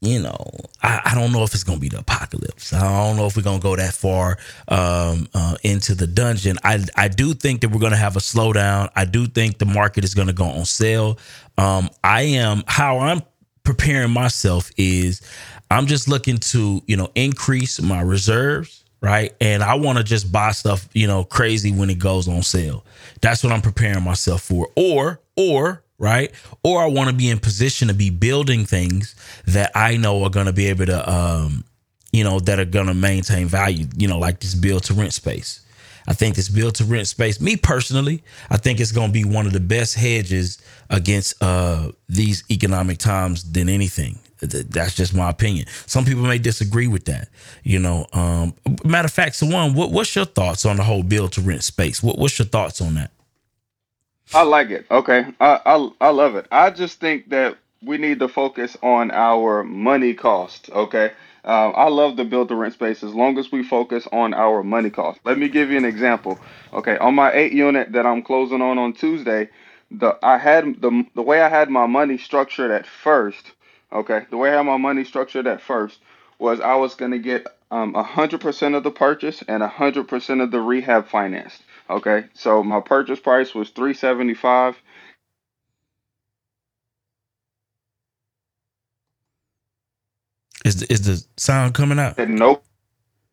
you know, I, I, don't know if it's gonna be the apocalypse. I don't know if we're gonna go that far um, uh, into the dungeon. I I do think that we're gonna have a slowdown. I do think the market is gonna go on sale. Um, I am how I'm preparing myself is I'm just looking to you know increase my reserves, right? And I want to just buy stuff you know crazy when it goes on sale. That's what I'm preparing myself for. Or or right? Or I want to be in position to be building things that I know are going to be able to, um, you know, that are going to maintain value, you know, like this build to rent space. I think this build to rent space, me personally, I think it's going to be one of the best hedges against uh, these economic times than anything. That's just my opinion. Some people may disagree with that. You know, um, matter of fact, Sawan, what, what's your thoughts on the whole build to rent space? What, what's your thoughts on that?
I like it. Okay, I, I I love it. I just think that we need to focus on our money cost. Okay, um, I love the build to rent space as long as we focus on our money cost. Let me give you an example. Okay, on my eight unit that I'm closing on on Tuesday, the I had the the way I had my money structured at first. Okay, the way I had my money structured at first was I was gonna get um a hundred percent of the purchase and a hundred percent of the rehab financed. Okay, so my purchase price was three seventy five.
Is the, is the sound coming out?
No,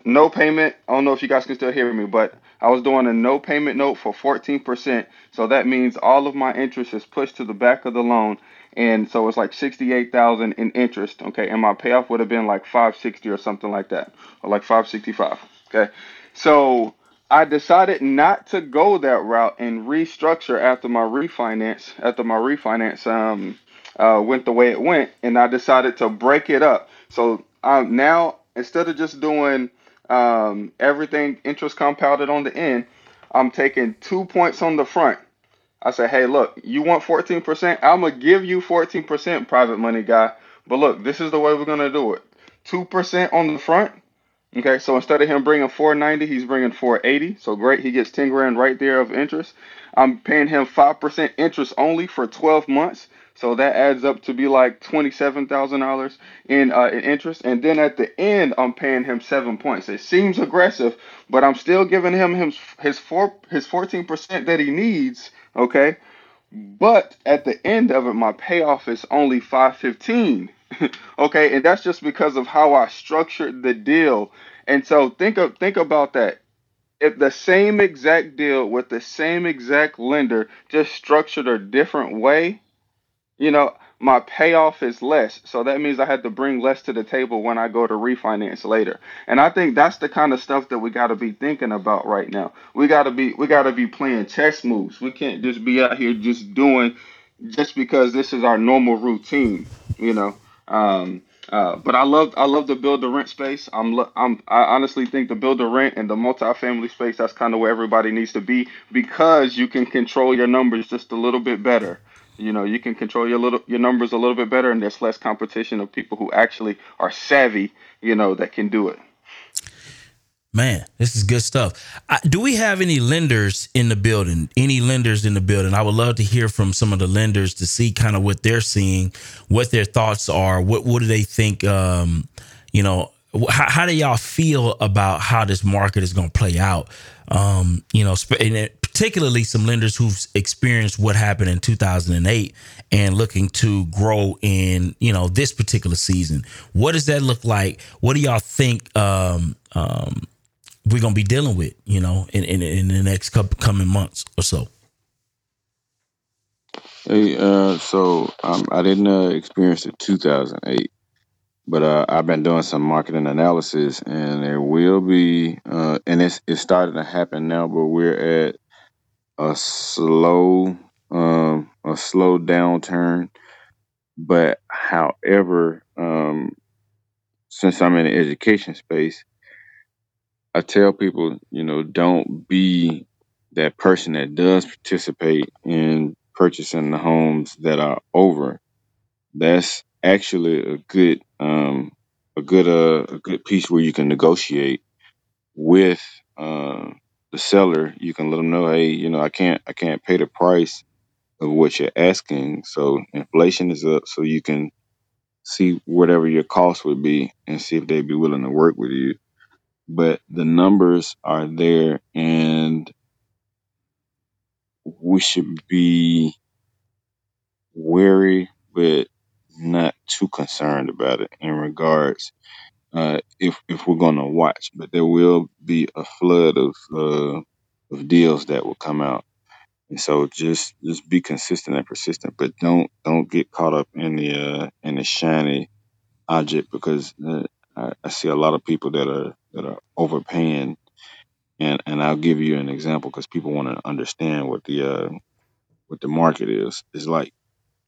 no payment. I don't know if you guys can still hear me, but I was doing a no payment note for fourteen percent. So that means all of my interest is pushed to the back of the loan, and so it's like sixty eight thousand in interest. Okay, and my payoff would have been like five sixty or something like that, or like five sixty five. Okay, so I decided not to go that route and restructure after my refinance. After my refinance um, uh, went the way it went, and I decided to break it up. So um, now instead of just doing um, everything interest compounded on the end, I'm taking two points on the front. I say, hey, look, you want 14%? I'm gonna give you 14%, private money guy. But look, this is the way we're gonna do it. Two percent on the front Okay, so instead of him bringing 490, he's bringing 480. So great, he gets 10 grand right there of interest. I'm paying him 5% interest only for 12 months. So that adds up to be like $27,000 in, uh, in interest. And then at the end, I'm paying him seven points. It seems aggressive, but I'm still giving him his, his, four, his 14% that he needs. Okay. But at the end of it, my payoff is only 515. okay, and that's just because of how I structured the deal. And so think of think about that. If the same exact deal with the same exact lender, just structured a different way, you know, my payoff is less. So that means I had to bring less to the table when I go to refinance later. And I think that's the kind of stuff that we got to be thinking about right now. We got to be we got to be playing chess moves. We can't just be out here just doing just because this is our normal routine, you know. Um, uh, but I love I love the build to rent space. I'm I'm I honestly think the build to rent and the multifamily space that's kind of where everybody needs to be because you can control your numbers just a little bit better. You know, you can control your little your numbers a little bit better, and there's less competition of people who actually are savvy. You know, that can do it.
Man, this is good stuff. I, do we have any lenders in the building? Any lenders in the building? I would love to hear from some of the lenders to see kind of what they're seeing, what their thoughts are. What what do they think? Um, you know, how, how do y'all feel about how this market is going to play out? Um, you know, particularly some lenders who've experienced what happened in 2008 and looking to grow in you know this particular season. What does that look like? What do y'all think? Um, um, we're gonna be dealing with, you know, in in, in the next couple coming months or so.
Hey, uh, so um, I didn't uh, experience it 2008, but uh, I've been doing some marketing analysis, and there will be, uh, and it's it's starting to happen now, but we're at a slow, um, a slow downturn. But however, um, since I'm in the education space, I tell people, you know, don't be that person that does participate in purchasing the homes that are over. That's actually a good um a good uh, a good piece where you can negotiate with uh, the seller. You can let them know, hey, you know, I can't I can't pay the price of what you're asking. So inflation is up, so you can see whatever your cost would be and see if they'd be willing to work with you but the numbers are there and we should be wary but not too concerned about it in regards uh, if if we're going to watch but there will be a flood of uh, of deals that will come out. And so just just be consistent and persistent but don't don't get caught up in the uh, in the shiny object because uh, I, I see a lot of people that are that are overpaying, and and I'll give you an example because people want to understand what the uh, what the market is is like.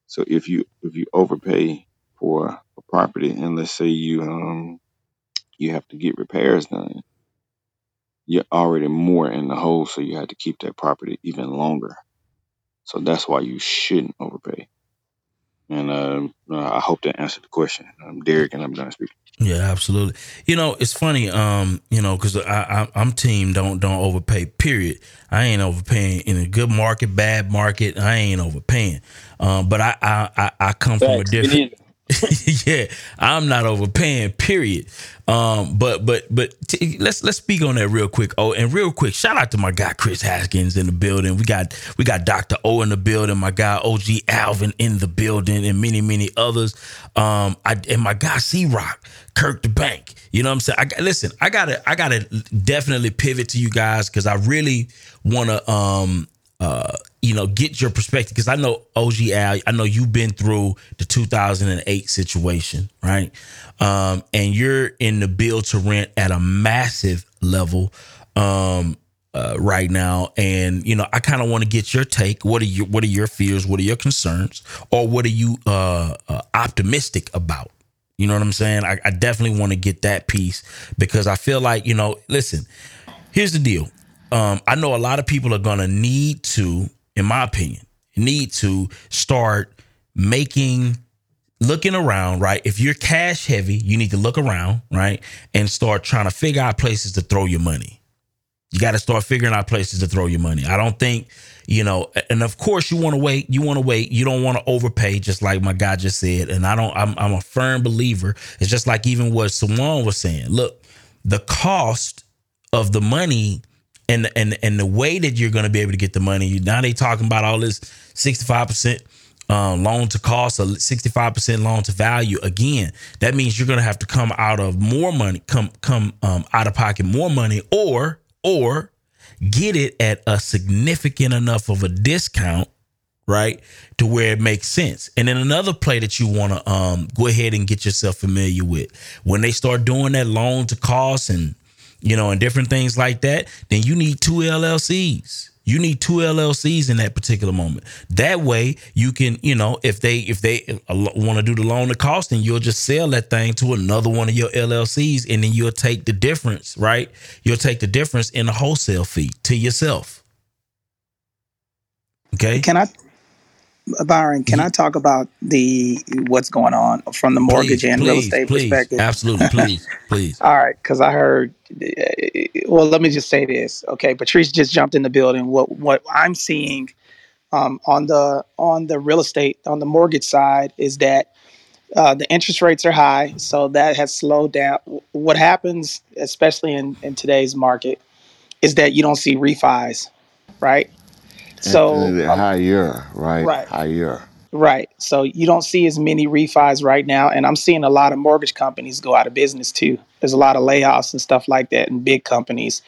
So if you if you overpay for a property, and let's say you um you have to get repairs done, you're already more in the hole, so you have to keep that property even longer. So that's why you shouldn't overpay. And uh, I hope that answered the question. I'm Derek, and I'm done speaking.
Yeah, absolutely. You know, it's funny, um, you know, because I, I I'm team don't don't overpay. Period. I ain't overpaying in a good market, bad market. I ain't overpaying. Um, but I I I, I come from a different. yeah, I'm not overpaying. Period. Um, but but but t- let's let's speak on that real quick. Oh, and real quick, shout out to my guy Chris Haskins in the building. We got we got Doctor O in the building. My guy OG Alvin in the building, and many many others. Um, I and my guy C Rock, Kirk the Bank. You know what I'm saying? I listen. I gotta I gotta definitely pivot to you guys because I really want to um uh, you know, get your perspective because I know OG Al, I know you've been through the 2008 situation, right? Um, and you're in the build to rent at a massive level um, uh, right now, and you know, I kind of want to get your take. What are your What are your fears? What are your concerns? Or what are you uh, uh, optimistic about? You know what I'm saying? I, I definitely want to get that piece because I feel like you know, listen. Here's the deal um, I know a lot of people are gonna need to, in my opinion, need to start making looking around, right? If you're cash heavy, you need to look around, right? And start trying to figure out places to throw your money. You got to start figuring out places to throw your money. I don't think, you know, and of course you want to wait. You want to wait. You don't want to overpay, just like my guy just said. And I don't. I'm, I'm a firm believer. It's just like even what Sawan was saying. Look, the cost of the money and and and the way that you're going to be able to get the money. Now they talking about all this 65 percent um, loan to cost, or 65 percent loan to value. Again, that means you're going to have to come out of more money, come come um, out of pocket more money, or or get it at a significant enough of a discount right to where it makes sense and then another play that you want to um go ahead and get yourself familiar with when they start doing that loan to cost and you know and different things like that then you need two llcs you need two llcs in that particular moment. That way you can you know if they if they want to do the loan to cost then you'll just sell that thing to another one of your llcs and then you'll take the difference right? You'll take the difference in the wholesale fee to yourself. Okay?
Can I Byron, can I talk about the what's going on from the mortgage
Please,
and real estate
please.
perspective?
Absolutely, please, please.
All right, because I heard. uh, Well, let me just say this. Okay, Patrice just jumped in the building. What what I'm seeing um, on the on the real estate on the mortgage side is that uh, the interest rates are high, so that has slowed down. What happens, especially in in today's market, is that you don't see refis, right? So
and higher, right?
Right.
Higher.
Right. So you don't see as many refis right now. And I'm seeing a lot of mortgage companies go out of business too. There's a lot of layoffs and stuff like that in big companies.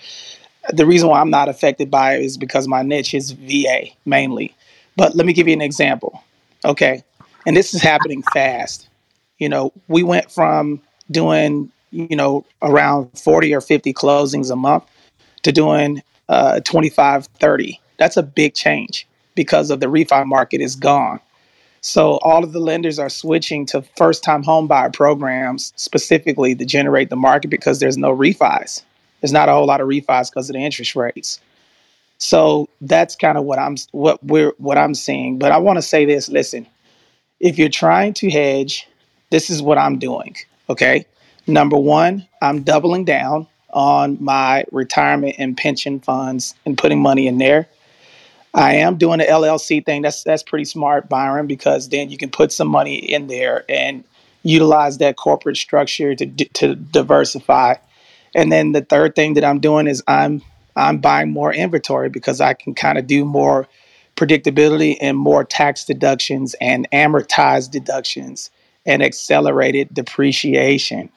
The reason why I'm not affected by it is because my niche is VA mainly. But let me give you an example. Okay. And this is happening fast. You know, we went from doing, you know, around 40 or 50 closings a month to doing uh, 25, 30. That's a big change because of the refi market is gone. So all of the lenders are switching to first time home buyer programs specifically to generate the market because there's no refis. There's not a whole lot of refis because of the interest rates. So that's kind of what I'm what we're what I'm seeing. But I want to say this, listen, if you're trying to hedge, this is what I'm doing. Okay. Number one, I'm doubling down on my retirement and pension funds and putting money in there. I am doing the LLC thing. That's that's pretty smart, Byron, because then you can put some money in there and utilize that corporate structure to to diversify. And then the third thing that I'm doing is I'm I'm buying more inventory because I can kind of do more predictability and more tax deductions and amortized deductions and accelerated depreciation.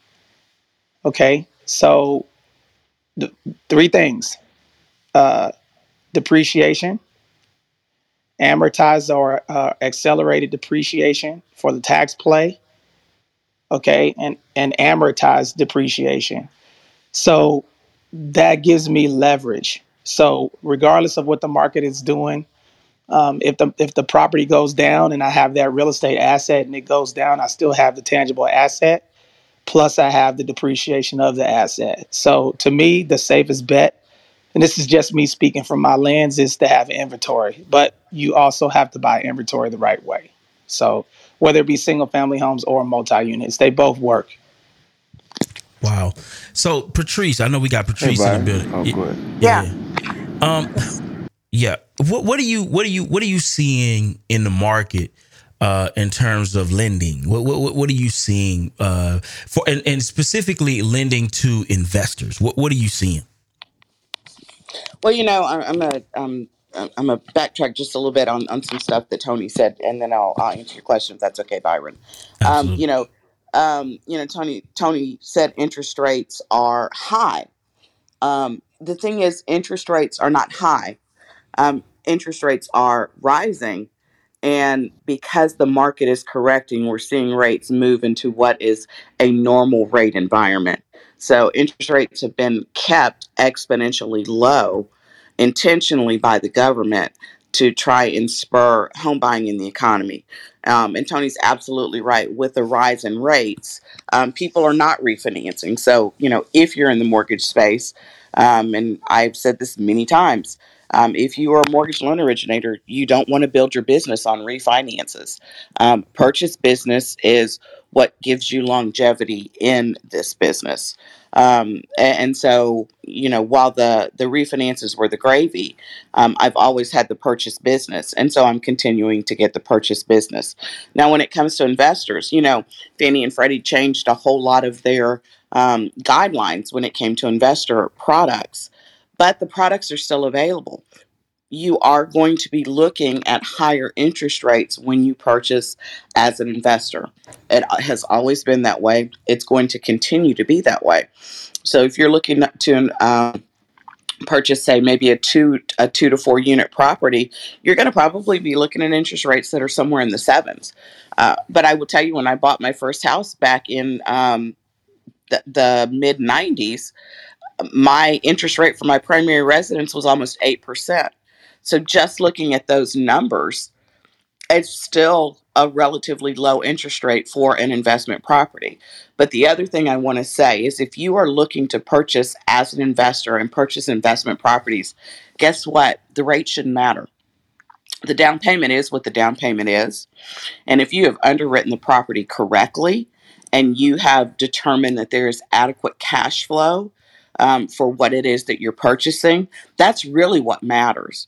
Okay, so three things: uh, depreciation, amortized or uh, accelerated depreciation for the tax play, okay, and and amortized depreciation. So that gives me leverage. So regardless of what the market is doing, um, if the if the property goes down and I have that real estate asset and it goes down, I still have the tangible asset. Plus, I have the depreciation of the asset. So to me, the safest bet, and this is just me speaking from my lens, is to have inventory. But you also have to buy inventory the right way. So whether it be single family homes or multi units, they both work.
Wow. So Patrice, I know we got Patrice in the building.
Oh,
Y-
go ahead.
Yeah. Um. Yeah. What What are you What are you What are you seeing in the market? Uh, in terms of lending, what, what what are you seeing uh, for and, and specifically lending to investors? What what are you seeing?
Well, you know, I- I'm a um, I'm a backtrack just a little bit on, on some stuff that Tony said, and then I'll, I'll answer your question if that's okay, Byron. Um, you know, um, you know, Tony Tony said interest rates are high. Um, the thing is, interest rates are not high. Um, interest rates are rising, and because the market is correcting, we're seeing rates move into what is a normal rate environment. So interest rates have been kept exponentially low intentionally by the government to try and spur home buying in the economy. Um, and Tony's absolutely right. With the rise in rates, um, people are not refinancing. So, you know, if you're in the mortgage space, um, and I've said this many times, um, if you are a mortgage loan originator, you don't want to build your business on refinances. Um, purchase business is what gives you longevity in this business. Um, and, so, you know, while the the refinances were the gravy, um, I've always had the purchase business, and so I'm continuing to get the purchase business. Now, when it comes to investors, you know, Fannie and Freddie changed a whole lot of their um, guidelines when it came to investor products, but the products are still available you are going to be looking at higher interest rates when you purchase as an investor. It has always been that way. It's going to continue to be that way. So if you're looking to um, purchase, say, maybe a two a two to four unit property, you're going to probably be looking at interest rates that are somewhere in the sevens. Uh, but I will tell you, when I bought my first house back in um, the, the mid '90s, my interest rate for my primary residence was almost 8%. So just looking at those numbers, it's still a relatively low interest rate for an investment property. But the other thing I want to say is if you are looking to purchase as an investor and purchase investment properties, guess what? The rate shouldn't matter. the down payment is what the down payment is. And if you have underwritten the property correctly and you have determined that there is adequate cash flow um, for what it is that you're purchasing, that's really what matters.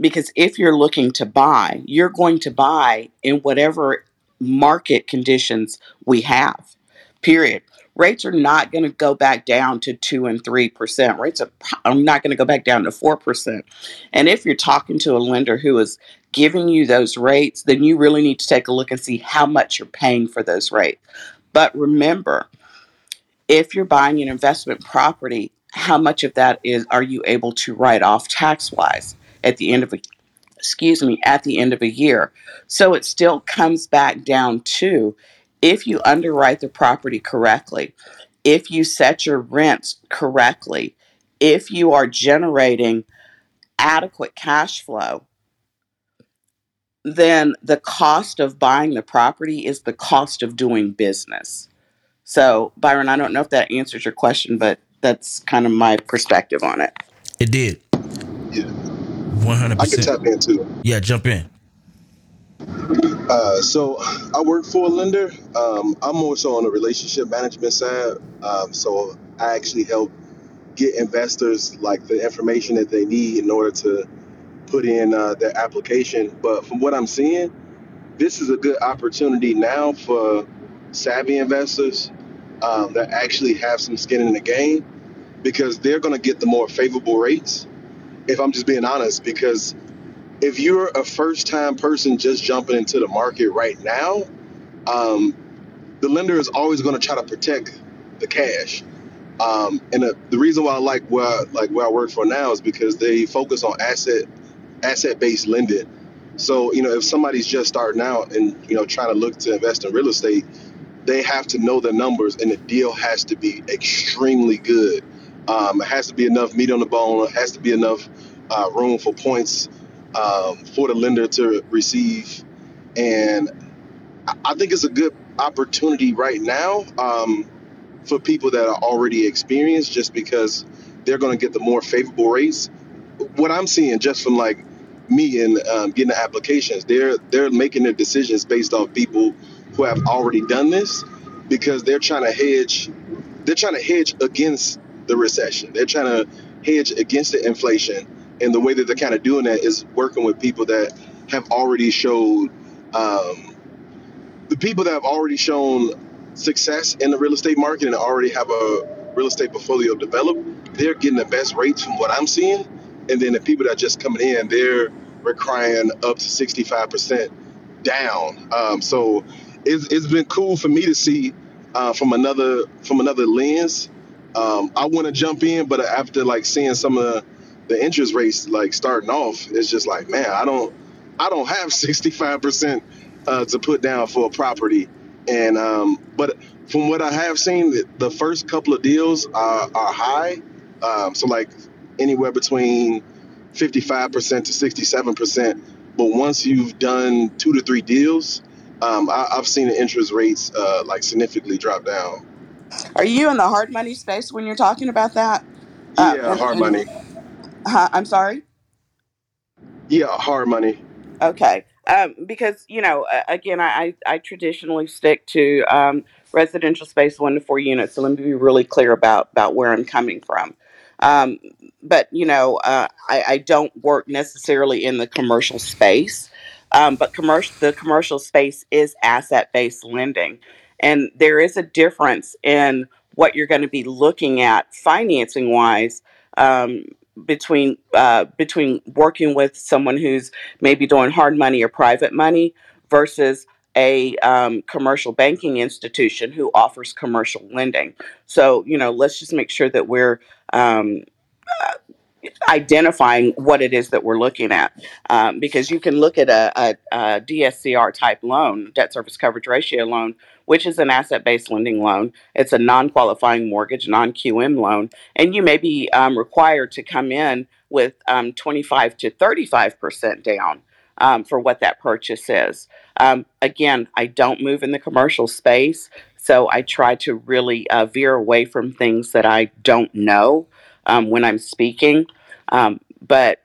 Because if you're looking to buy, you're going to buy in whatever market conditions we have, period. Rates are not going to go back down to two and three percent. Rates are, are not going to go back down to four percent. And if you're talking to a lender who is giving you those rates, then you really need to take a look and see how much you're paying for those rates. But remember, if you're buying an investment property, how much of that is are you able to write off tax wise at the end of a excuse me at the end of a year so it still comes back down to if you underwrite the property correctly if you set your rents correctly if you are generating adequate cash flow then the cost of buying the property is the cost of doing business so byron i don't know if that answers your question but that's kind of my perspective on it
It did.
Yeah.
One hundred
I can tap in too.
Yeah, jump in.
Uh, so I work for a lender. Um, I'm more so on the relationship management side. Um, so I actually help get investors like the information that they need in order to put in uh, their application. But from what I'm seeing, this is a good opportunity now for savvy investors um, that actually have some skin in the game because they're going to get the more favorable rates. If I'm just being honest, because if you're a first time person just jumping into the market right now, um, the lender is always going to try to protect the cash. Um, and the, the reason why I like where I, like where I work for now is because they focus on asset asset based lending. So you know if somebody's just starting out and you know trying to look to invest in real estate, they have to know the numbers and the deal has to be extremely good. Um, it has to be enough meat on the bone. It has to be enough uh, room for points um, for the lender to receive. And I think it's a good opportunity right now um, for people that are already experienced, just because they're going to get the more favorable rates. What I'm seeing just from like me and um, getting the applications, they're they're making their decisions based off people who have already done this because they're trying to hedge they're trying to hedge against the recession. They're trying to hedge against the inflation, and the way that they're kind of doing that is working with people that have already showed um, the people that have already shown success in the real estate market and already have a real estate portfolio developed. They're getting the best rates from what I'm seeing, and then the people that are just coming in, they're requiring up to 65 percent down. Um, so it's, it's been cool for me to see uh, from another from another lens. Um, I want to jump in, but after like seeing some of the, the interest rates like starting off, it's just like man, I don't I don't have 65 percent uh, to put down for a property, and um, but from what I have seen, the, the first couple of deals are, are high. Um, so like anywhere between 55% to 67%. But once you've done two to three deals, um, I, I've seen the interest rates uh, like significantly drop down.
Are you in the hard money space when you're talking about that? Uh,
Yeah,
and,
hard
and
money.
huh, I'm sorry.
Yeah, hard money.
Okay. Um, because you know, again, I, I I traditionally stick to um, residential space one to four units. So let me be really clear about about where I'm coming from. Um, but you know, uh, I, I don't work necessarily in the commercial space. Um, but commercial the commercial space is asset based lending, and there is a difference in what you're going to be looking at financing wise um, between uh, between working with someone who's maybe doing hard money or private money versus a um, commercial banking institution who offers commercial lending. So you know, let's just make sure that we're um, identifying what it is that we're looking at um, because you can look at a, a, a DSCR type loan, debt service coverage ratio loan, which is an asset based lending loan. It's a non qualifying mortgage, non QM loan, and you may be um, required to come in with um, 25 to 35% down. Um, for what that purchase is. Um, again, I don't move in the commercial space, so I try to really uh, veer away from things that I don't know um, when I'm speaking. Um, but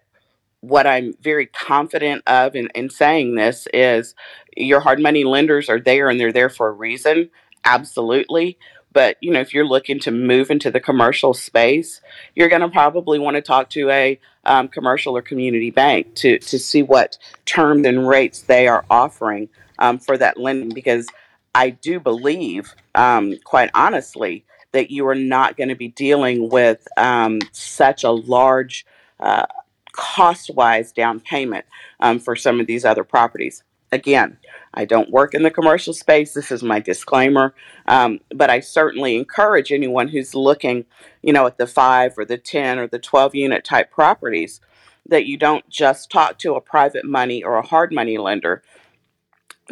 what I'm very confident of in, in saying this is your hard money lenders are there and they're there for a reason. Absolutely. But you know, if you're looking to move into the commercial space, you're going to probably want to talk to a um, commercial or community bank to to see what terms and rates they are offering um, for that lending. Because I do believe, um, quite honestly, that you are not going to be dealing with um, such a large uh, cost wise down payment um, for some of these other properties. Again, I don't work in the commercial space. This is my disclaimer. Um, but I certainly encourage anyone who's looking, you know, at the five or the 10 or the 12 unit type properties that you don't just talk to a private money or a hard money lender.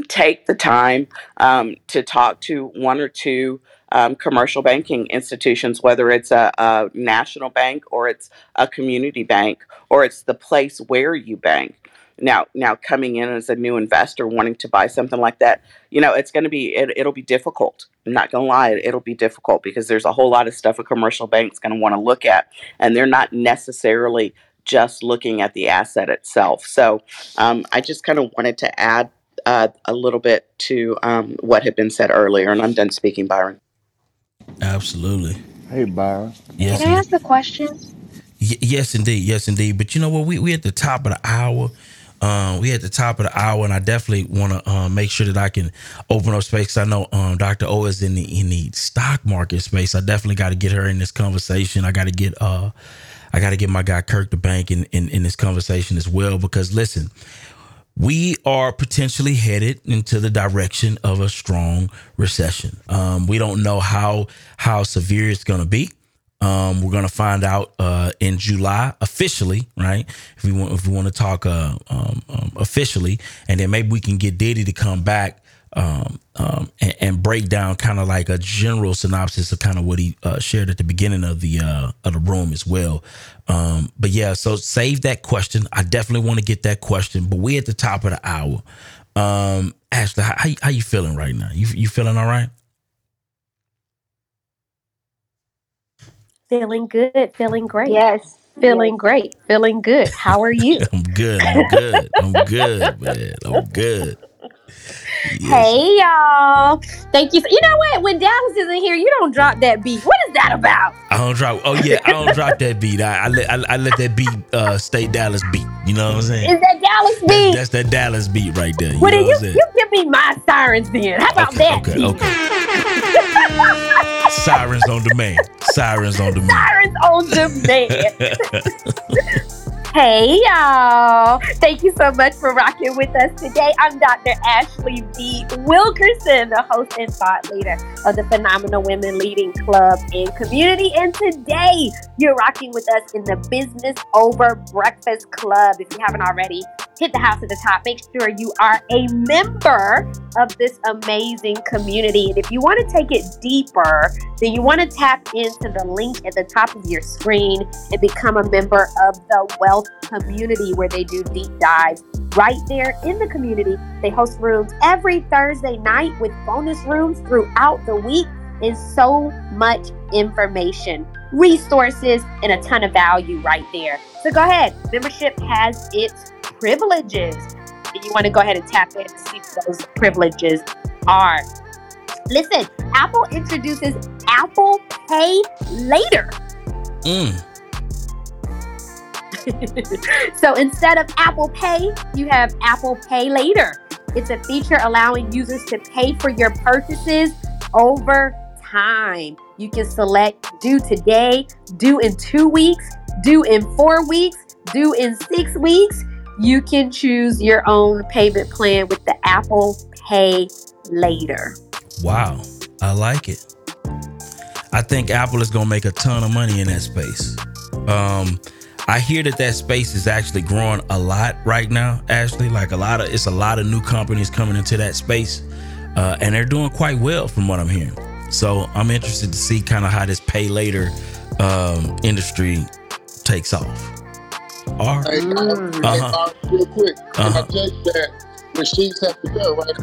Take the time um, to talk to one or two um, commercial banking institutions, whether it's a, a national bank or it's a community bank or it's the place where you bank. Now now coming in as a new investor wanting to buy something like that you know it's going to be it, it'll be difficult. I'm not going to lie it'll be difficult because there's a whole lot of stuff a commercial bank's going to want to look at and they're not necessarily just looking at the asset itself. So um, i just kind of wanted to add uh, a little bit to um, what had been said earlier and i'm done speaking byron
Absolutely.
Hey, Byron.
Yes.
Can I ask a question?
Y- yes, indeed. Yes, indeed. But you know what? We we at the top of the hour. Um, we at the top of the hour, and I definitely want to um, make sure that I can open up space. I know um, Dr. O is in the in the stock market space. I definitely got to get her in this conversation. I got to get uh, I got to get my guy Kirk the Bank in, in in this conversation as well. Because listen, we are potentially headed into the direction of a strong recession. Um, we don't know how how severe it's going to be. Um, we're going to find out uh, in July officially, right? If we want, if we want to talk uh, um, um, officially, and then maybe we can get Ditty to come back um, um, and, and break down kind of like a general synopsis of kind of what he uh, shared at the beginning of the uh, of the room as well. Um, but yeah, so save that question. I definitely want to get that question. But we're at the top of the hour. Um, Ashlye, how, how, you- how you feeling right now? You you feeling all right?
Feeling good, feeling great.
Yes.
Feeling great, feeling good. How are you?
I'm good. I'm good. I'm good, man. I'm good.
Hey y'all. Thank you. You know what? When Dallas isn't here, you don't drop that beat. What is that about?
I don't drop. Oh yeah, I don't drop that beat. I, I let I, I let that beat uh, stay Dallas beat. You know what I'm saying?
Is that Dallas beat?
That's that Dallas beat right there. You
well,
know
then
what I'm
you, you give me my sirens then. How about that?
Okay, okay. Sirens on demand. Sirens on demand.
Sirens on demand. Hey y'all! Thank you so much for rocking with us today. I'm Dr. Ashlye V. Wilkerson, the host and thought leader of the Phenomenal Women Leading Club and Community. And today you're rocking with us in the Business Over Breakfast Club. If you haven't already, hit the house at the top. Make sure you are a member of this amazing community. And if you want to take it deeper, then you want to tap into the link at the top of your screen and become a member of the Wealth Community, where they do deep dives right there in the community. They host rooms every Thursday night with bonus rooms throughout the week and so much information, resources, and a ton of value right there. So go ahead. Membership has its privileges. And you want to go ahead and tap in to see what those privileges are. Listen, Apple introduces Apple Pay Later.
Mm.
so instead of Apple Pay, you have Apple Pay Later. It's a feature allowing users to pay for your purchases over time. You can select due today, due in two weeks, due in four weeks, due in six weeks. You can choose your own payment plan with the Apple Pay Later.
Wow, I like it. I think Apple is gonna make a ton of money in that space. Um, I hear that that space is actually growing a lot right now. Ashlye, like a lot of it's a lot of new companies coming into that space, uh, and they're doing quite well from what I'm hearing. So I'm interested to see kind of how this pay later um, industry takes off. Or,
Hey,
Uh-huh.
uh, real quick,
Uh-huh.
I tell you that machines have to go, right?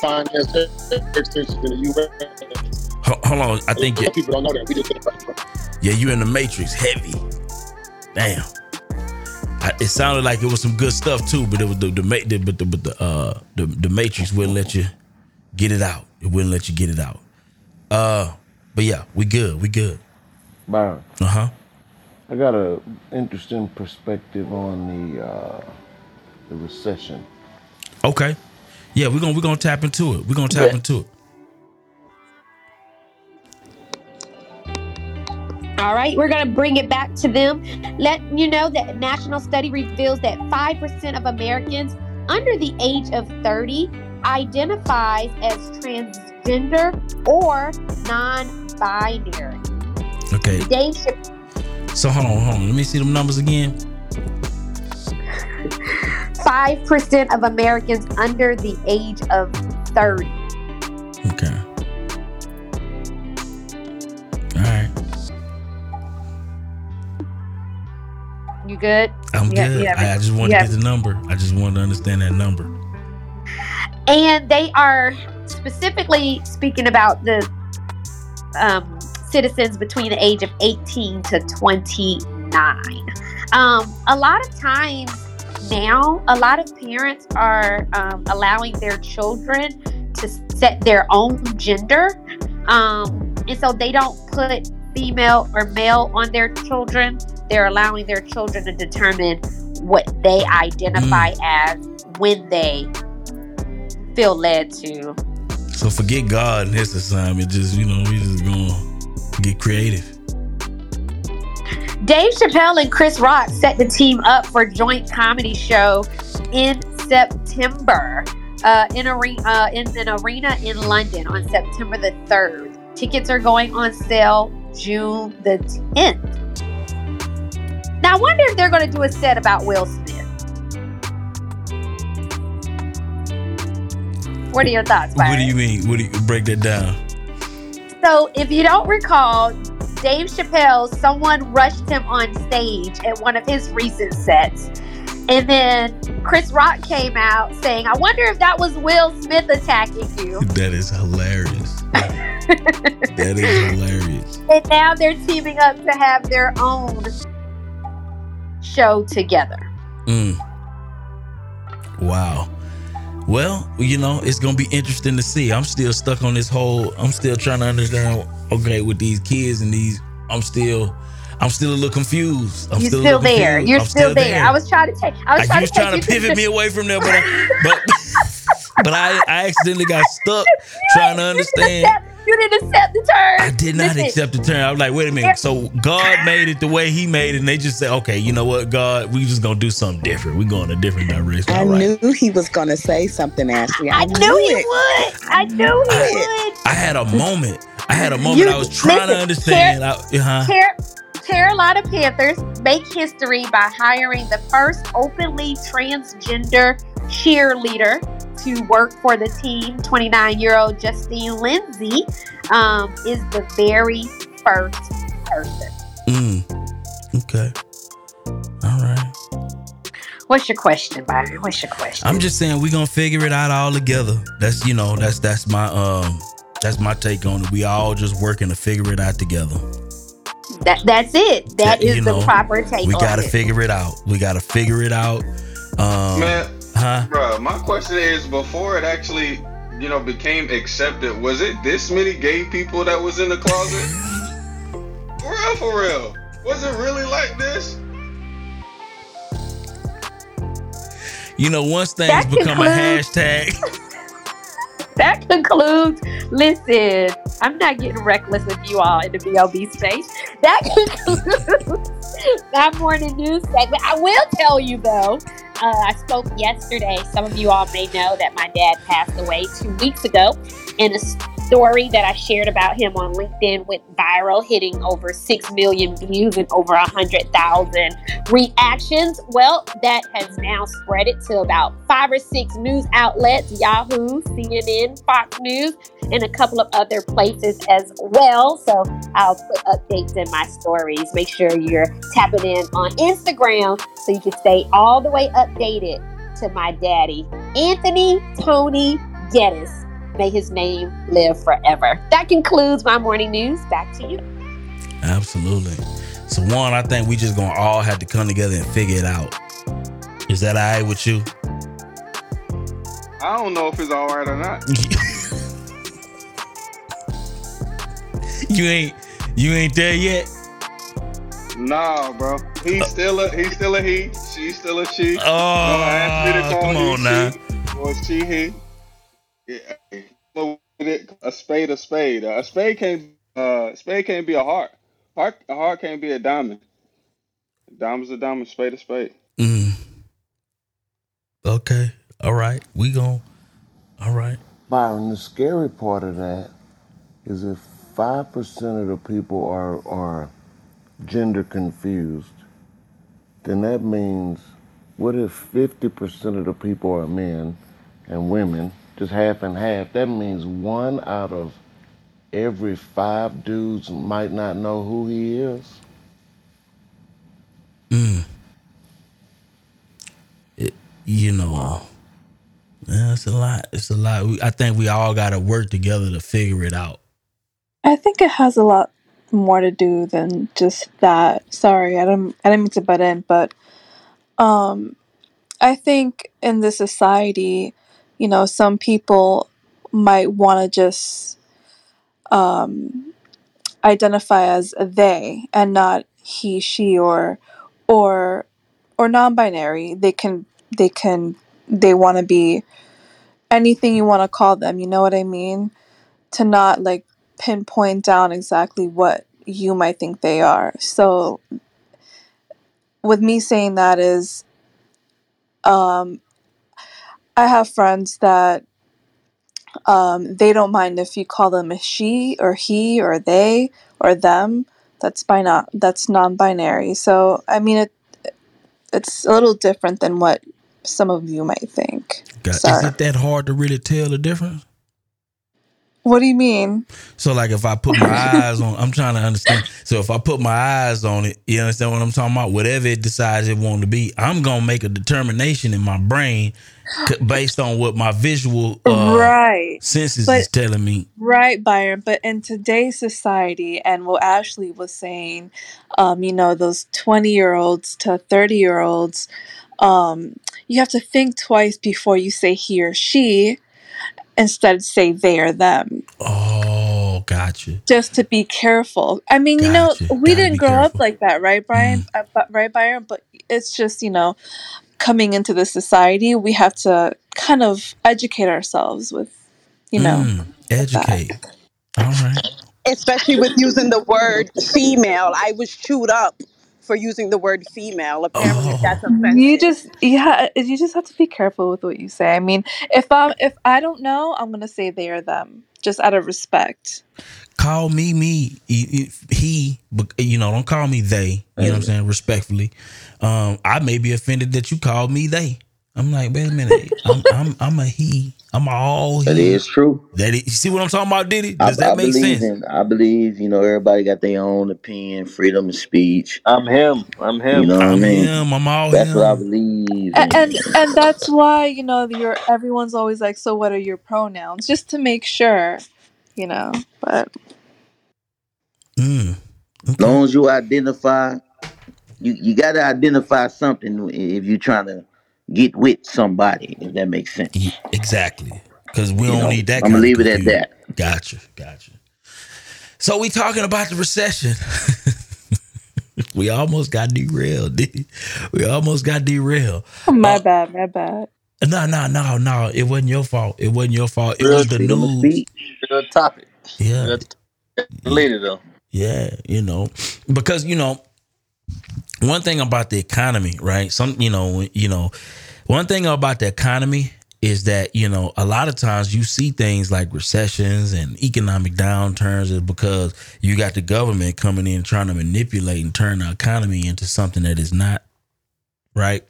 Finance extensions in the U.S.
Hold on, I think
A lot
yeah,
of people don't know that. We just right.
yeah, you in the matrix, heavy. Damn. I, it sounded like it was some good stuff too, but it was the the, the but the but the uh the, the matrix wouldn't let you get it out. It wouldn't let you get it out. Uh, but yeah, we good. We good.
Byron,
Uh huh.
I got a interesting perspective on the uh, the recession.
Okay. Yeah, we're gonna we're gonna tap into it. We're gonna tap
Yeah.
into it.
All right, we're going to bring it back to them. Let you know that a national study reveals that 5% of Americans under the age of 30 identifies as transgender or non-binary.
Okay.
Dave Chappelle
So hold on, hold on. Let me see them numbers again.
5% of Americans under the age of 30.
Okay. All right.
You good?
I'm
Yeah,
good.
yeah,
I, I just wanted
yeah.
to get the number. I just wanted to understand that number.
And they are specifically speaking about the um, citizens between the age of 18 to 29. Um, a lot of times now, a lot of parents are um, allowing their children to set their own gender. Um, and so they don't put female or male on their children. They're allowing their children to determine what they identify as when they feel led to.
So forget God and his assignment. Just you know, we just gonna get creative.
Dave Chappelle and Chris Rock set the team up for a joint comedy show in September uh, in, are- uh, in an arena in London on September the 3rd. Tickets are going on sale June the 10th. Now, I wonder if they're going to do a set about Will Smith. What are your thoughts,
What do you mean? What do you break that down?
So, if you don't recall, Dave Chappelle, someone rushed him on stage at one of his recent sets. And then Chris Rock came out saying, I wonder if that was Will Smith attacking you.
That is hilarious. that is hilarious.
And now they're teaming up to have their own show together.
Mm. Wow. Well, you know, it's gonna be interesting to see. I'm still stuck on this whole. I'm still trying to understand. Okay, with these kids and these, I'm still, I'm still a little confused. I'm
You're
still,
still, there.
confused.
You're
I'm
still, there. I was trying to take. I was trying
was
to,
trying to pivot me away from there, but I, but but I, I accidentally got stuck trying to understand.
You didn't accept the term.
I did not
Listen,
accept the term. I was like, wait a minute. So God made it the way He made it, and they just said, okay, you know what, God, we just gonna do something different. We going a different direction.
I
All right.
knew he was going to say something, Ashlye. I,
I knew he
it.
would. I knew he would.
I had a moment. I had a moment.
You-
I was trying to
listen,
understand. I, uh-huh.
Car- Carolina Panthers make history by hiring the first openly transgender cheerleader to work for the team. 29 year old Justine Lindsay um, is the very first person.
Mm. Okay. All right.
What's your question, Byron? What's your question?
I'm just saying we're gonna figure it out all together. That's you know, that's that's my um that's my take on it. We all just working to figure it out together.
That that's it. That
Yeah,
is
you
the
know,
proper take
We
on
gotta
it.
figure it out. We gotta figure it out. Um
Man,
huh?
bro, my question is before it actually, you know, became accepted, was it this many gay people that was in the closet? for real, for real. Was it really like this?
You know, once things
That
become a hashtag.
that concludes. Listen, I'm not getting reckless with you all in the BOB space. That concludes my morning news segment. I will tell you though, uh, I spoke yesterday. Some of you all may know that my dad passed away two weeks ago, and a story that I shared about him on LinkedIn went viral, hitting over six million views and over a hundred thousand reactions. Well, that has now spread it to about five or six news outlets Yahoo, CNN, Fox News, and a couple of other places as well. So I'll put updates in my stories. Make sure you're tapping in on Instagram so you can stay all the way updated to my daddy, Anthony Tony Geddes. May his name live forever. That concludes my morning news. Back to you.
Absolutely. So one, I think we just gonna all have to come together and figure it out. Is that all right with you?
I don't know if it's all right or not.
You ain't you ain't there yet.
Nah, bro. He's uh, still a he's still a he. She's still a she.
Oh,
Don't ask to call
come
he,
on now.
she, or she he. Yeah. So with it, A spade, a spade. A spade can't uh spade can't be a heart. Heart a heart can't be a diamond. A diamond's a diamond. Spade a spade.
Mm. Okay. All right. We gon' all right.
Byron, the scary part of that is if five percent of the people are are gender confused, then that means what if fifty percent of the people are men and women, just half and half? That means one out of every five dudes might not know who he is.
Mm. It, you know, yeah, it's a lot. It's a lot. We, I think we all got to work together to figure it out.
I think it has a lot more to do than just that. Sorry, I don't. I didn't mean to butt in, but um I think in this society, you know, some people might want to just um identify as they and not he, she or or or non-binary. They can they can they want to be anything you want to call them, you know what I mean? To not like pinpoint down exactly what you might think they are. So with me saying that is um I have friends that um they don't mind if you call them a she or he or they or them. That's by not that's non-binary. So I mean it it's a little different than what some of you might think.
God, Is it that hard to really tell the difference?
What do you mean?
So like if I put my eyes on, I'm trying to understand. So if I put my eyes on it, you understand what I'm talking about? Whatever it decides it want to be, I'm gonna make a determination in my brain based on what my visual uh,
right.
senses
But
is telling me.
Right, Byron. But in today's society, and what Ashlye was saying, um, you know, those 20 year olds to 30 year olds, um, you have to think twice before you say he or she instead say they or them,
Oh, gotcha.
just to be careful. I mean, you know, we
Gotta
didn't grow up
careful. Mm-hmm.
like that, right, Brian? Uh, but, right, Byron? But it's just, you know, coming into the society, we have to kind of educate ourselves with, you know,
Mm, educate. All right.
especially with using the word female. I was chewed up for using the word female. Apparently,
Oh.
that's offensive.
You just yeah, you just have to be careful with what you say. I mean, if I if I don't know, I'm gonna say they or them, just out of respect.
Call me me. He, but, you know, don't call me they. You know what I'm saying? Respectfully. Um, I may be offended that you called me they. I'm like, wait a minute. I'm I'm, I'm a he. I'm all he.
That is true.
That is, you see what I'm talking about, Ditty?
I,
Does that
I
make
believe
sense?
in. I believe you know everybody got their own opinion, freedom of speech.
I'm him. I'm him.
You know what I mean?
him. I'm all
That's
him.
what I believe.
A-
in.
And and that's why you know you're everyone's always like, so what are your pronouns? Just to make sure, you know. But
Mm.
As long as you identify, you you got to identify something if you're trying to get with somebody. If that makes sense.
Exactly. Because we
You
don't
know,
need that
I'm gonna leave it at that.
Gotcha. Gotcha. So we talking about the recession. we almost got derailed. We almost got derailed.
Oh, my uh, bad, my bad.
No, no, no, no. It wasn't your fault. It wasn't your fault. It
Real
was the news.
speech.
Good topic.
Yeah.
Good Later though.
Yeah, you know, because you know, one thing about the economy, right? Some, you know, you know, one thing about the economy is that you know a lot of times you see things like recessions and economic downturns is because you got the government coming in trying to manipulate and turn the economy into something that is not right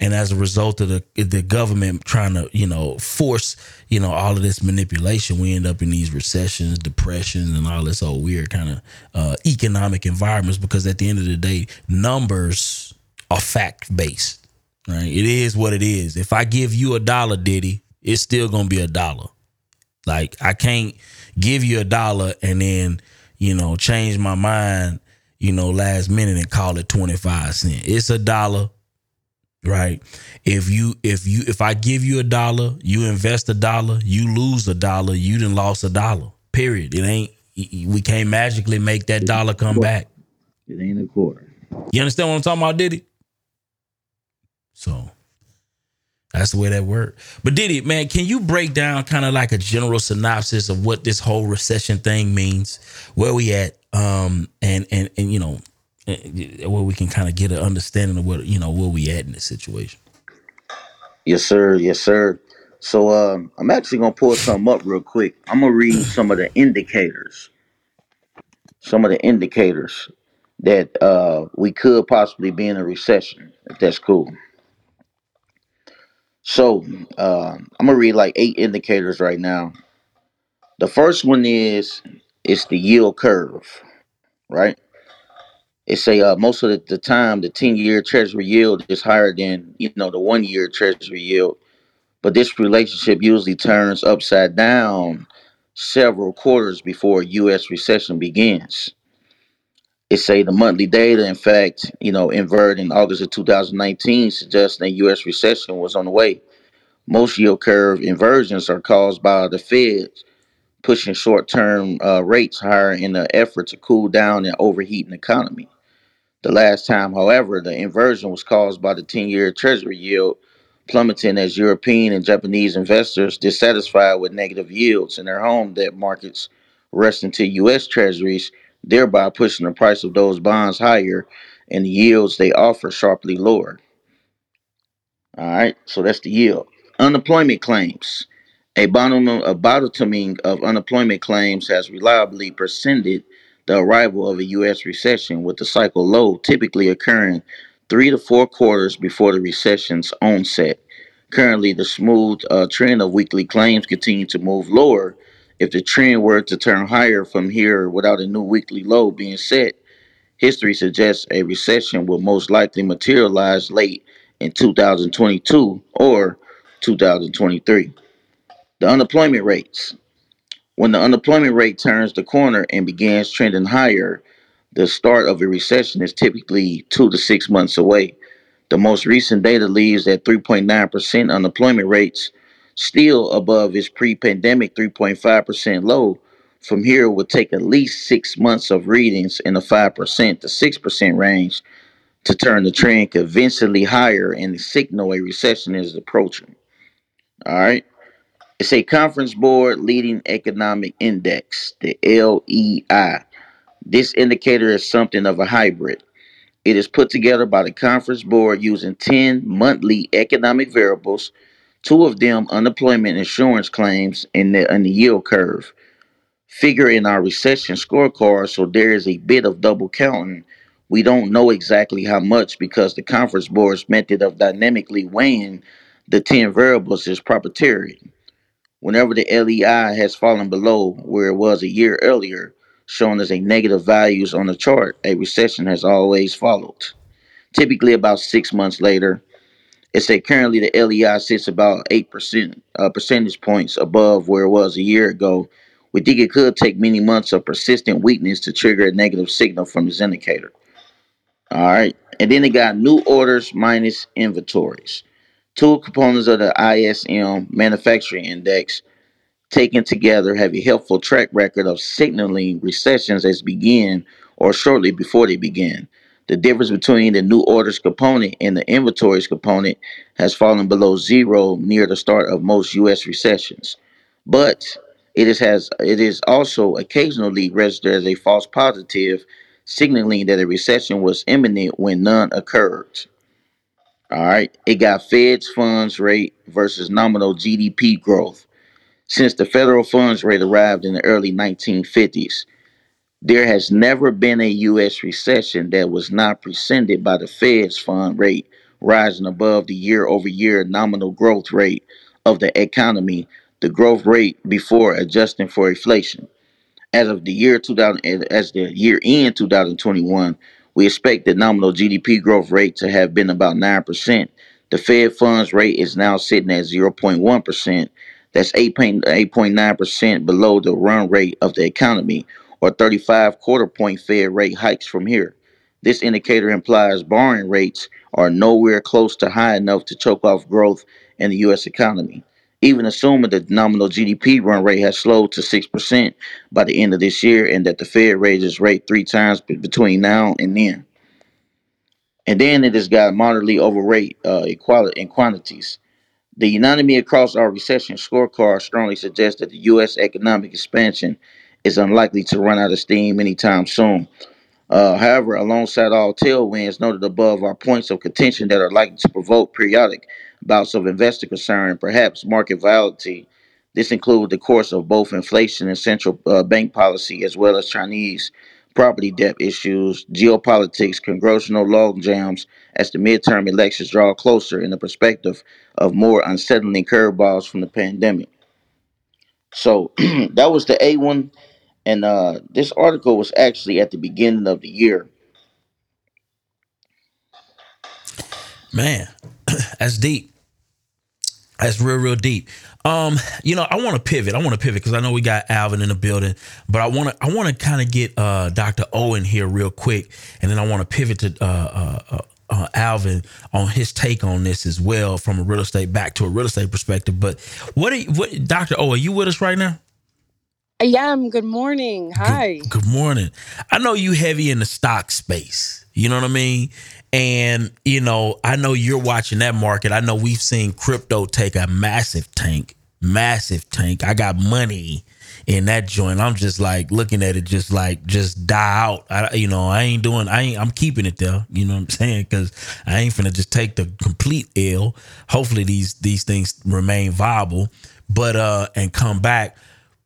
and as a result of the the government trying to you know force you know all of this manipulation we end up in these recessions depressions and all this old weird kind of uh, economic environments because at the end of the day numbers are fact based right? It is what it is. If i give you a dollar Ditty it's still gonna be a dollar. Like i can't give you a dollar and then you know change my mind you know last minute and call it 25 cents. It's a dollar right? If you if you if I give you a dollar, you invest a dollar, you lose a dollar, you didn't lost a dollar. Period. It ain't we can't magically make that dollar come back.
It ain't a quarter.
You understand what I'm talking about, Ditty? So that's the way that worked. But Ditty, man, can you break down kind of like a general synopsis of what this whole recession thing means, where we at, um, and and and you know, where we can kind of get an understanding of what you know where we at in this situation.
Yes, sir. Yes, sir. So um, I'm actually gonna pull something up real quick. I'm gonna read some of the indicators, some of the indicators that uh, we could possibly be in a recession. If that's cool. So uh, I'm gonna read like eight indicators right now. The first one is it's the yield curve, right? It say uh, most of the, the time the 10 year treasury yield is higher than you know the one year treasury yield, but this relationship usually turns upside down several quarters before U.S. recession begins. It say the monthly data, in fact, you know, inverted in August of 2019, suggests that U.S. recession was on the way. Most yield curve inversions are caused by the Fed pushing short-term uh, rates higher in an effort to cool down an overheating economy. The last time, however, the inversion was caused by the 10-year Treasury yield plummeting as European and Japanese investors, dissatisfied with negative yields in their home debt markets, rushed into U.S. Treasuries, thereby pushing the price of those bonds higher and the yields they offer sharply lower. All right, so that's the yield. Unemployment claims. A, bottom, a bottoming of unemployment claims has reliably preceded the arrival of a U.S. recession, with the cycle low typically occurring three to four quarters before the recession's onset. Currently, the smooth uh, trend of weekly claims continue to move lower. If the trend were to turn higher from here without a new weekly low being set, history suggests a recession will most likely materialize late in 2022 or 2023. The unemployment rates. When the unemployment rate turns the corner and begins trending higher, the start of a recession is typically two to six months away. The most recent data leaves at 3.9% unemployment rates, still above its pre pandemic 3.5% low. From here, it would take at least six months of readings in the 5% to 6% range to turn the trend convincingly higher and signal a recession is approaching. All right. It's a conference board leading economic index, the LEI. This indicator is something of a hybrid. It is put together by the conference board using 10 monthly economic variables, two of them unemployment insurance claims and the, and the yield curve. Figure in our recession scorecard, so there is a bit of double counting. We don't know exactly how much because the conference board's method of dynamically weighing the 10 variables is proprietary. Whenever the LEI has fallen below where it was a year earlier, shown as a negative values on the chart, a recession has always followed. Typically, about six months later, it said currently the LEI sits about eight percent uh, percentage points above where it was a year ago. We think it could take many months of persistent weakness to trigger a negative signal from this indicator. All right, and then it got new orders minus inventories. Two components of the ISM manufacturing index taken together have a helpful track record of signaling recessions as begin or shortly before they begin. The difference between the new orders component and the inventories component has fallen below zero near the start of most U.S. recessions, but it is has it is also occasionally registered as a false positive, signaling that a recession was imminent when none occurred. All right, it got Fed's funds rate versus nominal GDP growth. Since the federal funds rate arrived in the early 1950s, there has never been a U.S. recession that was not preceded by the Fed's fund rate rising above the year over year nominal growth rate of the economy, the growth rate before adjusting for inflation. As of the year 2000, as the year end 2021, we expect the nominal GDP growth rate to have been about 9%. The Fed funds rate is now sitting at 0.1%. That's 8.9% below the run rate of the economy, or 35 quarter point Fed rate hikes from here. This indicator implies borrowing rates are nowhere close to high enough to choke off growth in the U.S. economy. Even assuming the nominal GDP run rate has slowed to 6% by the end of this year and that the Fed raises rate three times between now and then. And then it has got moderately overrate uh, equality in quantities. The unanimity across our recession scorecard strongly suggests that the U.S. economic expansion is unlikely to run out of steam anytime soon. Uh, however, alongside all tailwinds noted above are points of contention that are likely to provoke periodic bouts of investor concern and perhaps market volatility. This includes the course of both inflation and central uh, bank policy, as well as Chinese property debt issues, geopolitics, congressional log jams as the midterm elections draw closer in the perspective of more unsettling curveballs from the pandemic. So that was the A1 and uh, this article was actually at the beginning of the year.
Man, that's deep. That's real, real deep. Um, you know, I want to pivot. I want to pivot because I know we got Alvin in the building, but I want to, I want to kind of get uh, Dr. Owen here real quick, and then I want to pivot to uh, uh, uh, uh, Alvin on his take on this as well from a real estate back to a real estate perspective. But what, are you, what, Dr. O, are you with us right now?
Yeah, I'm. Good morning. Hi.
Good, good morning. I know you heavy in the stock space. You know what I mean? And you know, I know you're watching that market. I know we've seen crypto take a massive tank, massive tank. I got money in that joint. I'm just like looking at it, just like just die out. I, you know, I ain't doing. I ain't. I'm keeping it there. You know what I'm saying? Because I ain't finna just take the complete L. Hopefully these these things remain viable, but uh, and come back.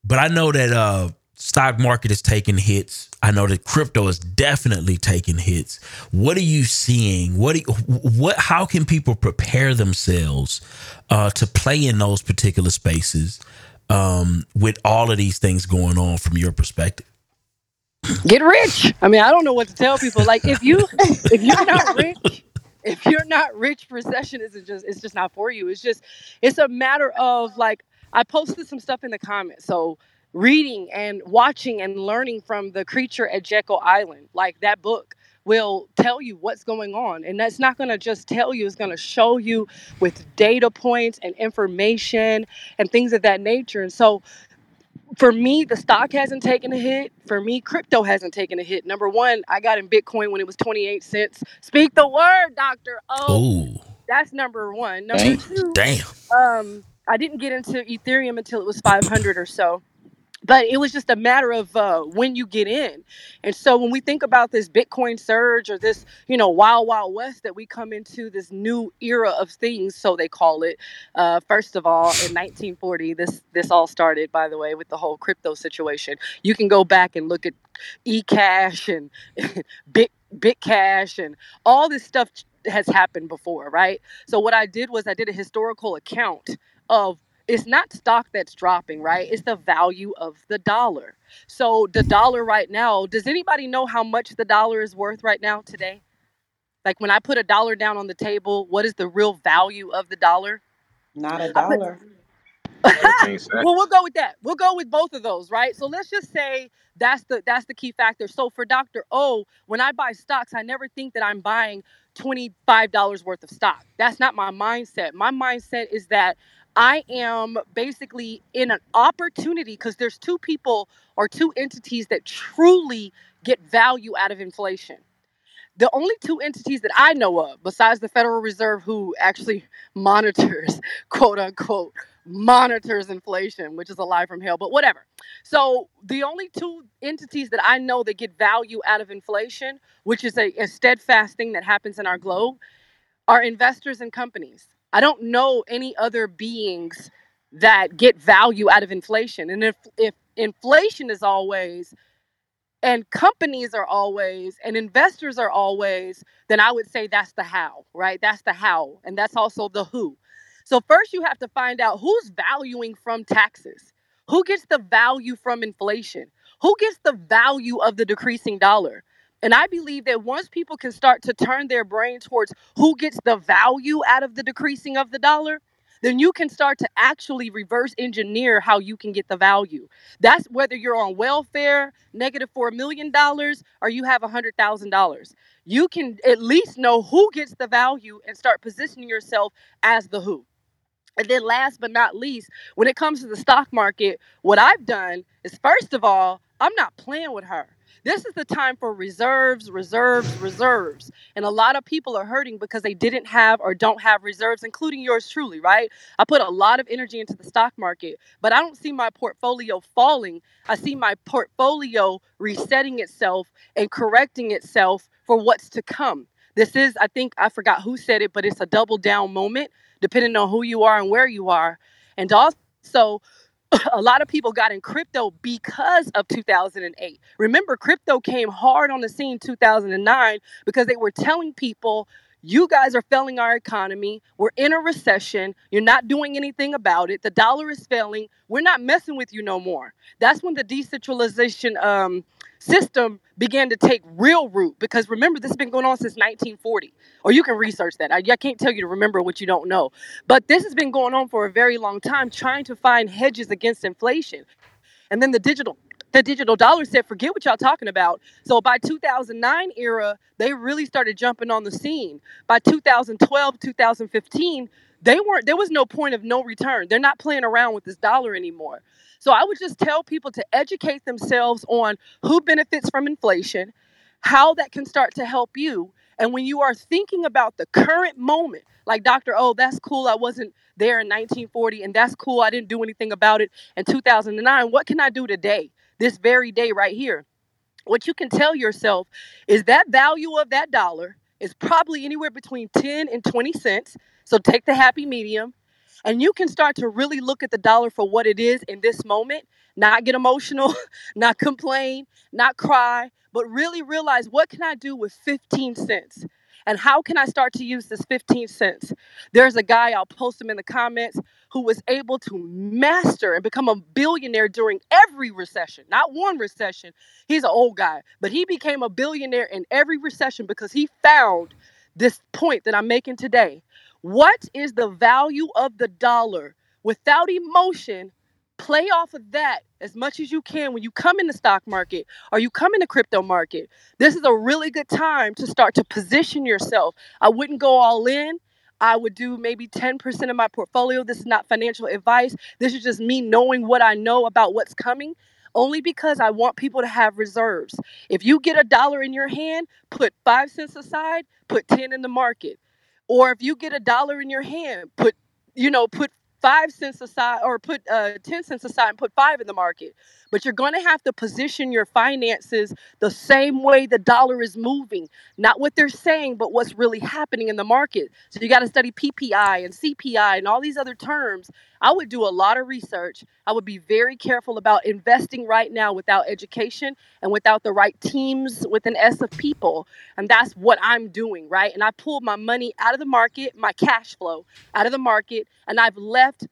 But I know that uh, stock market is taking hits. I know that crypto is definitely taking hits. What are you seeing? What you, what? How can people prepare themselves uh, to play in those particular spaces um, with all of these things going on from your perspective?
Get rich. I mean, I don't know what to tell people. Like, if you if you're not rich, if you're not rich, recession isn't just it's just not for you. It's just it's a matter of like I posted some stuff in the comments. So reading and watching and learning from the creature at Jekyll Island, like that book will tell you what's going on. And that's not going to just tell you, it's going to show you with data points and information and things of that nature. And so for me, the stock hasn't taken a hit. For me, crypto hasn't taken a hit. Number one, I got in Bitcoin when it was 28 cents. Speak the word, Dr. O.
Ooh.
That's number one. Number
Damn.
two,
Damn.
um, I didn't get into Ethereum until it was 500 or so. But it was just a matter of uh, when you get in. And so when we think about this Bitcoin surge or this, you know, wild, wild west that we come into this new era of things, so they call it. Uh, first of all, in 1940, this this all started, by the way, with the whole crypto situation. You can go back and look at eCash and Bit Bitcash and all this stuff has happened before, right? So what I did was I did a historical account of it's not stock that's dropping, right? It's the value of the dollar. So the dollar right now, does anybody know how much the dollar is worth right now today? Like when I put a dollar down on the table, what is the real value of the dollar?
Not a dollar.
well, we'll go with that. We'll go with both of those, right? So let's just say that's the that's the key factor. So for Dr. O, when I buy stocks, I never think that I'm buying $25 worth of stock. That's not my mindset. My mindset is that I am basically in an opportunity because there's two people or two entities that truly get value out of inflation the only two entities that I know of, besides the Federal Reserve, who actually monitors, quote unquote, monitors inflation, which is a lie from hell, but whatever. So, the only two entities that I know that get value out of inflation, which is a, a steadfast thing that happens in our globe, are investors and companies. I don't know any other beings that get value out of inflation. And if, if inflation is always and companies are always and investors are always then i would say that's the how right? That's the how and that's also the who. So first you have to find out who's valuing from taxes. Who gets the value from inflation? Who gets the value of the decreasing dollar and i believe that once people can start to turn their brain towards who gets the value out of the decreasing of the dollar then you can start to actually reverse engineer how you can get the value. That's whether you're on welfare, negative $4 million, or you have $100,000. You can at least know who gets the value and start positioning yourself as the who. And then last but not least, when it comes to the stock market, what I've done is first of all, I'm not playing with her. This is the time for reserves, reserves, reserves. And a lot of people are hurting because they didn't have or don't have reserves, including yours truly, right? I put a lot of energy into the stock market, but I don't see my portfolio falling. I see my portfolio resetting itself and correcting itself for what's to come. This is, I think, I forgot who said it, but it's a double down moment, depending on who you are and where you are. And also, a lot of people got in crypto because of 2008. Remember, crypto came hard on the scene 2009 because they were telling people, you guys are failing our economy. We're in a recession. You're not doing anything about it. The dollar is failing. We're not messing with you no more. That's when the decentralization um, system began to take real root because remember, this has been going on since 1940. Or you can research that. I, I can't tell you to remember what you don't know. But this has been going on for a very long time, trying to find hedges against inflation. And then the digital the digital dollar said, forget what y'all talking about. So by 2009 era, they really started jumping on the scene. By 2012, 2015, they weren't there was no point of no return. They're not playing around with this dollar anymore. So I would just tell people to educate themselves on who benefits from inflation, how that can start to help you. And when you are thinking about the current moment, like Dr. Oh, that's cool. I wasn't there in 1940, and that's cool. I didn't do anything about it in 2009. What can I do today, this very day right here? What you can tell yourself is that value of that dollar is probably anywhere between 10 and 20 cents. So take the happy medium and you can start to really look at the dollar for what it is in this moment, not get emotional, not complain, not cry, but really realize what can I do with 15 cents? And how can I start to use this 15 cents? There's a guy, I'll post him in the comments, who was able to master and become a billionaire during every recession, not one recession. He's an old guy, but he became a billionaire in every recession because he found this point that I'm making today what is the value of the dollar? Without emotion, play off of that as much as you can when you come in the stock market or you come in the crypto market. This is a really good time to start to position yourself. I wouldn't go all in. I would do maybe 10% of my portfolio. This is not financial advice. This is just me knowing what I know about what's coming only because I want people to have reserves. If you get a dollar in your hand, put 5 cents aside, put 10 in the market. Or if you get a dollar in your hand, put you know, put five cents aside or put uh, 10 cents aside and put five in the market. But you're going to have to position your finances the same way the dollar is moving, not what they're saying, but what's really happening in the market. So you got to study PPI and CPI and all these other terms. I would do a lot of research. I would be very careful about investing right now without education and without the right teams with an S of people. And that's what I'm doing, right? And I pulled my money out of the market, my cash flow out of the market, and I've left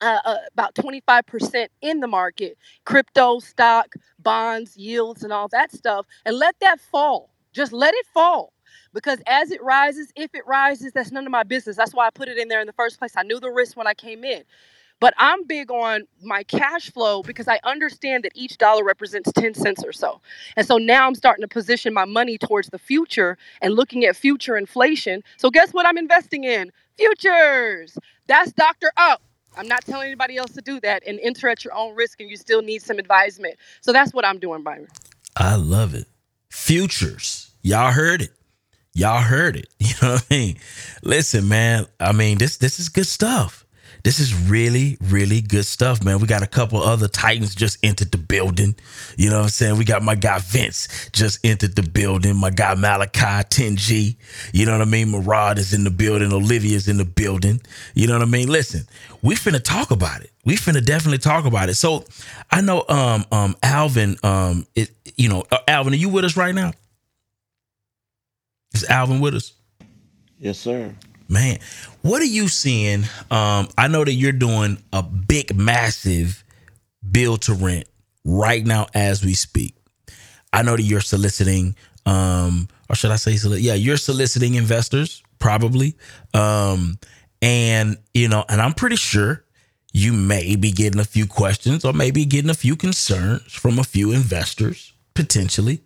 uh, uh, about 25% in the market crypto, stock, bonds, yields, and all that stuff, and let that fall. Just let it fall. Because as it rises, if it rises, that's none of my business. That's why I put it in there in the first place. I knew the risk when I came in. But I'm big on my cash flow because I understand that each dollar represents 10 cents or so. And so now I'm starting to position my money towards the future and looking at future inflation. So guess what I'm investing in? Futures. That's Dr. Up. I'm not telling anybody else to do that and enter at your own risk and you still need some advisement. So that's what I'm doing, Byron.
I love it. Futures. Y'all heard it. Y'all heard it. You know what I mean? Listen, man. I mean, this this is good stuff. This is really, really good stuff, man. We got a couple other Titans just entered the building. You know what I'm saying? We got my guy Vince just entered the building. My guy Malachi 10G. You know what I mean? Marad is in the building. Olivia's in the building. You know what I mean? Listen, we finna talk about it. We finna definitely talk about it. So I know um um Alvin um it, you know uh, Alvin, are you with us right now? Is Alvin with us?
Yes, sir.
Man, what are you seeing? Um, I know that you're doing a big, massive build to rent right now as we speak. I know that you're soliciting, um, or should I say, yeah, you're soliciting investors probably. Um, And, you know, and I'm pretty sure you may be getting a few questions or maybe getting a few concerns from a few investors potentially.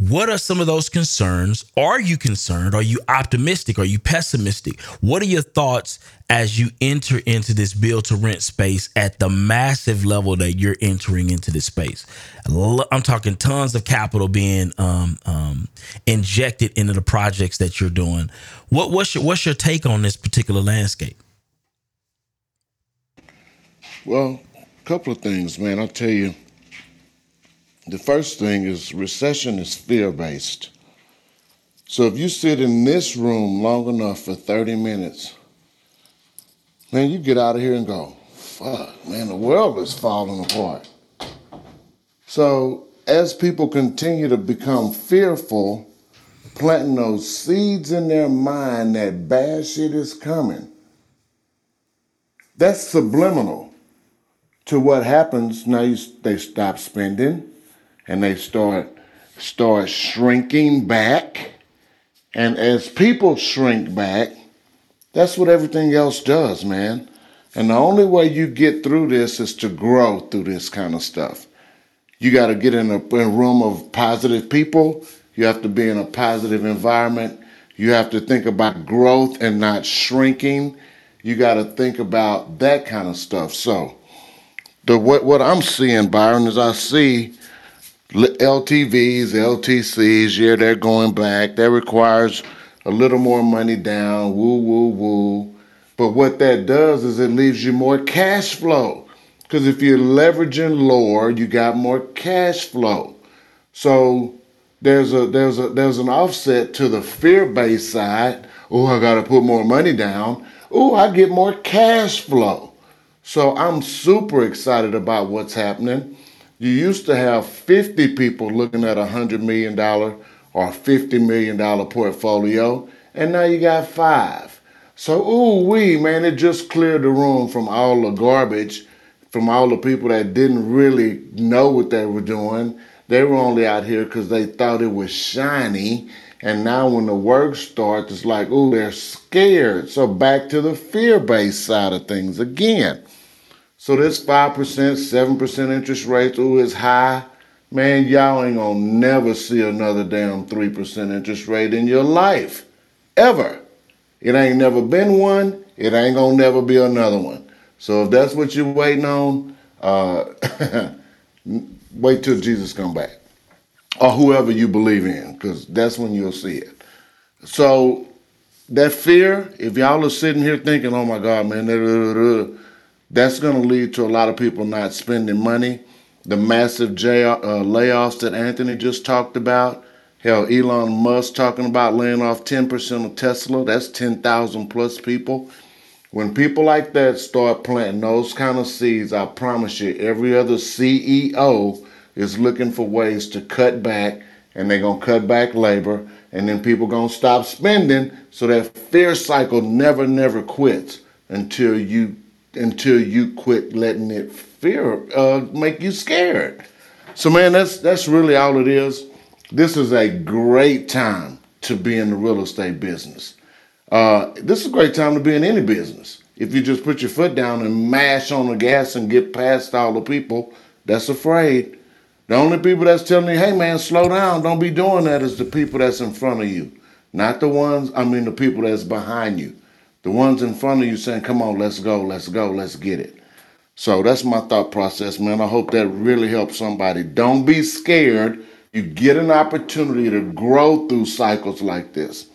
What are some of those concerns? Are you concerned? Are you optimistic? Are you pessimistic? What are your thoughts as you enter into this build to rent space at the massive level that you're entering into this space? I'm talking tons of capital being um, um, injected into the projects that you're doing. What, what's your what's your take on this particular landscape?
Well, a couple of things, man. I'll tell you. The first thing is recession is fear based. So if you sit in this room long enough for 30 minutes, man, you get out of here and go, fuck, man, the world is falling apart. So as people continue to become fearful, planting those seeds in their mind that bad shit is coming, that's subliminal to what happens now you, they stop spending and they start start shrinking back. And as people shrink back, that's what everything else does, man. And the only way you get through this is to grow through this kind of stuff. You got to get in a, in a room of positive people. You have to be in a positive environment. You have to think about growth and not shrinking. You got to think about that kind of stuff. So, the what what I'm seeing, Byron, is I see LTVs, LTCs, yeah, they're going back. That requires a little more money down, woo, woo, woo. But what that does is it leaves you more cash flow. Because if you're leveraging lower, you got more cash flow. So there's a there's a there's an offset to the fear-based side. Oh, I gotta put more money down. Oh, I get more cash flow. So I'm super excited about what's happening. You used to have 50 people looking at a $100 million or $50 million portfolio, and now you got five. So, ooh, we, man, it just cleared the room from all the garbage, from all the people that didn't really know what they were doing. They were only out here because they thought it was shiny. And now when the work starts, it's like, ooh, they're scared. So back to the fear-based side of things again. So this 5%, 7% interest rate, ooh, is high. Man, y'all ain't gonna never see another damn 3% interest rate in your life. Ever. It ain't never been one. It ain't gonna never be another one. So if that's what you're waiting on, uh, wait till Jesus come back. Or whoever you believe in, because that's when you'll see it. So that fear, if y'all are sitting here thinking, oh my God, man, that's going to lead to a lot of people not spending money. The massive uh, layoffs that Anthony just talked about. Hell, Elon Musk talking about laying off 10% of Tesla. That's 10,000 plus people. When people like that start planting those kind of seeds, I promise you, every other CEO is looking for ways to cut back, and they're going to cut back labor, and then people going to stop spending. So that fear cycle never, never quits until you until you quit letting it fear uh, make you scared. So man, that's that's really all it is. This is a great time to be in the real estate business. Uh, this is a great time to be in any business. If you just put your foot down and mash on the gas and get past all the people that's afraid. The only people that's telling you, hey man, slow down, don't be doing that is the people that's in front of you. Not the ones, I mean the people that's behind you. The ones in front of you saying, come on, let's go, let's go, let's get it. So that's my thought process, man. I hope that really helps somebody. Don't be scared. You get an opportunity to grow through cycles like this.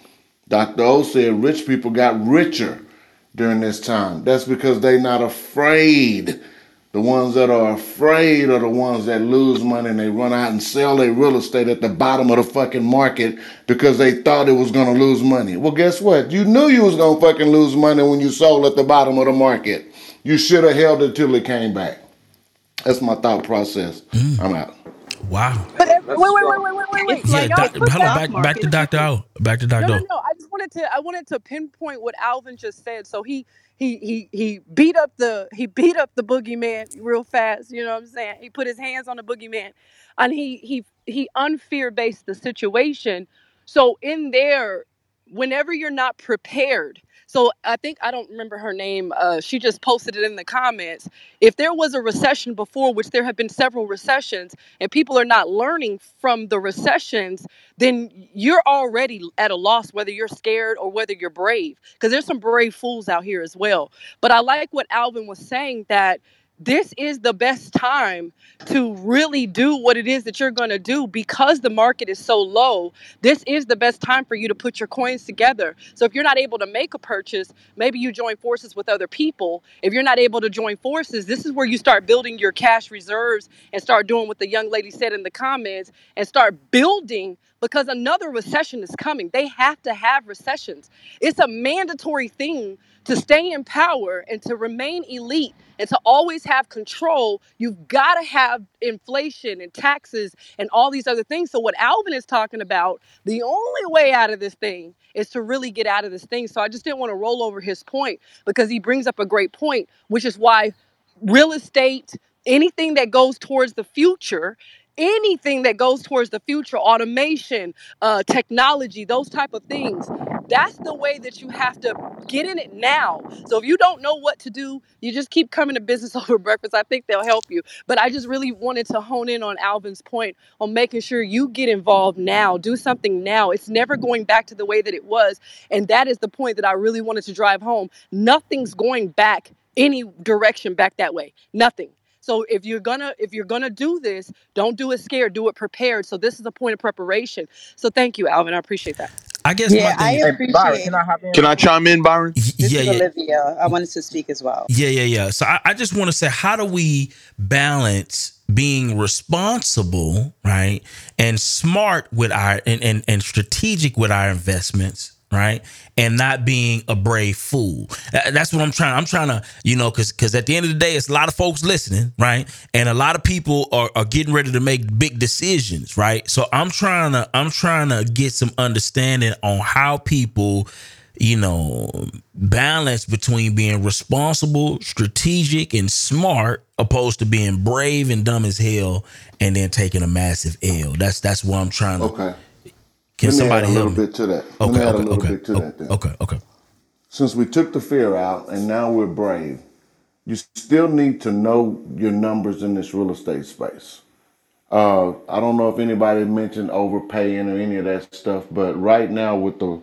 Dr. O said rich people got richer during this time. That's because they're not afraid the ones that are afraid are the ones that lose money and they run out and sell their real estate at the bottom of the fucking market because they thought it was going to lose money. Well, guess what? You knew you was going to fucking lose money when you sold at the bottom of the market. You should have held it till it came back. That's my thought process. Mm. I'm out.
Wow.
But wait, wait, wait, wait, wait, wait, wait.
Yeah, like, doc, hold on, back, back to Dr. O. Back to Dr.
No,
O.
no, no. I just wanted to I wanted to pinpoint what Alvin just said. So he he he he beat up the he beat up the boogeyman real fast. You know what I'm saying? He put his hands on the boogeyman, and he he he unfear based the situation. So in there, whenever you're not prepared So I think I don't remember her name. Uh, she just posted it in the comments. If there was a recession before, which there have been several recessions, and people are not learning from the recessions, then you're already at a loss whether you're scared or whether you're brave. Because there's some brave fools out here as well. But I like what Alvin was saying that this is the best time to really do what it is that you're going to do because the market is so low. This is the best time for you to put your coins together. So if you're not able to make a purchase, maybe you join forces with other people. If you're not able to join forces, this is where you start building your cash reserves and start doing what the young lady said in the comments and start building because another recession is coming. They have to have recessions. It's a mandatory thing to stay in power and to remain elite and to always have control, you've got to have inflation and taxes and all these other things. So, what Alvin is talking about, the only way out of this thing is to really get out of this thing. So, I just didn't want to roll over his point because he brings up a great point, which is why real estate, anything that goes towards the future, anything that goes towards the future automation uh, technology those type of things that's the way that you have to get in it now so if you don't know what to do you just keep coming to business over breakfast i think they'll help you but i just really wanted to hone in on alvin's point on making sure you get involved now do something now it's never going back to the way that it was and that is the point that i really wanted to drive home nothing's going back any direction back that way nothing so if you're gonna if you're gonna do this, don't do it scared. Do it prepared. So this is a point of preparation. So thank you, Alvin. I appreciate that.
I guess
Yeah,
my
I
thing.
appreciate.
Byron, can I hop in?
Can I chime in, Byron?
This
yeah,
is
yeah.
Olivia. I wanted to speak as well.
Yeah, yeah, yeah. So I, I just want to say, how do we balance being responsible, right, and smart with our and, and and strategic with our investments, right, and not being a brave fool? That's what I'm trying. I'm trying to, you know, because because at the end of the day, it's a lot of folks listening, right, and a lot of people are, are getting ready to make big decisions, right. So I'm trying to I'm trying to get some understanding on how people you know, balance between being responsible, strategic, and smart, opposed to being brave and dumb as hell, and then taking a massive L. That's that's what I'm trying to.
Okay.
Can
Let me
somebody
add a
help
little
me?
bit to that.
Okay, okay,
a little
okay,
bit to
o-
that then.
okay, okay.
Since we took the fear out and now we're brave, you still need to know your numbers in this real estate space. Uh, I don't know if anybody mentioned overpaying or any of that stuff, but right now with the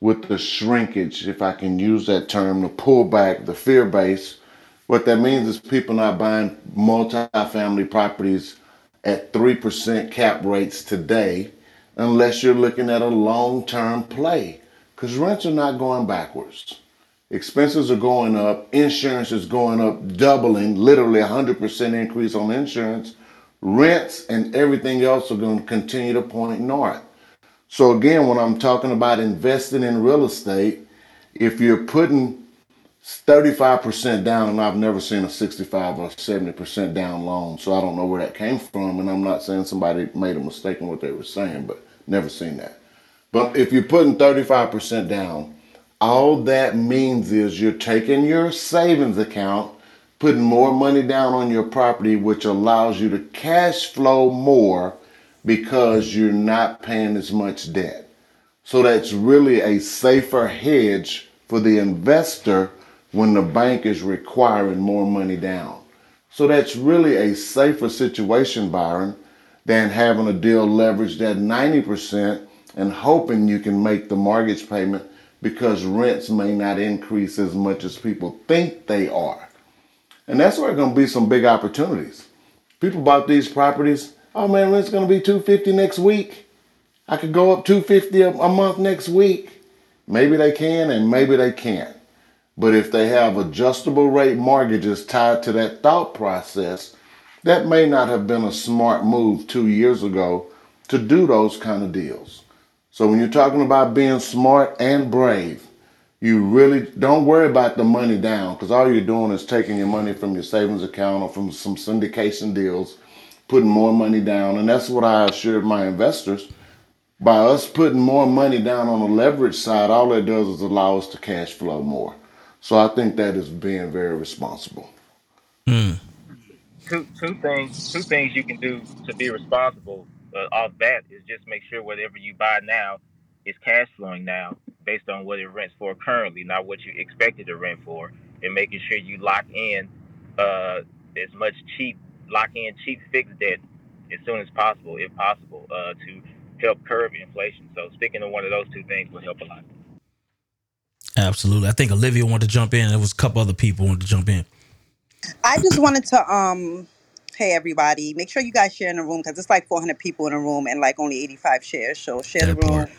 with the shrinkage, if I can use that term, the pullback, the fear base, what that means is people not buying multi-family properties at 3% cap rates today unless you're looking at a long-term play because rents are not going backwards. Expenses are going up, insurance is going up, doubling, literally 100% increase on insurance. Rents and everything else are going to continue to point north. So again, when I'm talking about investing in real estate, if you're putting 35% down, and I've never seen a 65 or 70% down loan, so I don't know where that came from, and I'm not saying somebody made a mistake in what they were saying, but never seen that. But if you're putting 35% down, all that means is you're taking your savings account, putting more money down on your property, which allows you to cash flow more because you're not paying as much debt. So that's really a safer hedge for the investor when the bank is requiring more money down. So that's really a safer situation, Byron, than having a deal leveraged at 90% and hoping you can make the mortgage payment because rents may not increase as much as people think they are. And that's where going to be some big opportunities. People bought these properties. Oh man, rent's going to be 250 next week. I could go up 250 a, a month next week. Maybe they can and maybe they can't. But if they have adjustable rate mortgages tied to that thought process, that may not have been a smart move two years ago to do those kind of deals. So when you're talking about being smart and brave, you really don't worry about the money down because all you're doing is taking your money from your savings account or from some syndication deals, putting more money down. And that's what I assured my investors. By us putting more money down on the leverage side, all it does is allow us to cash flow more. So I think that is being very responsible.
Two two things two things you can do to be responsible uh, off that is just make sure whatever you buy now is cash flowing now. based on what it rents for currently, not what you expected to rent for, and making sure you lock in uh, as much cheap, lock in cheap fixed debt as soon as possible, if possible, uh, to help curb inflation. So sticking to one of those two things will help a lot.
Absolutely. I think Olivia wanted to jump in. There was a couple other people wanted to jump in.
I just wanted to um hey everybody, make sure you guys share in the room because it's like 400 people in the room and like only 85 shares. So share the
That
room.
part.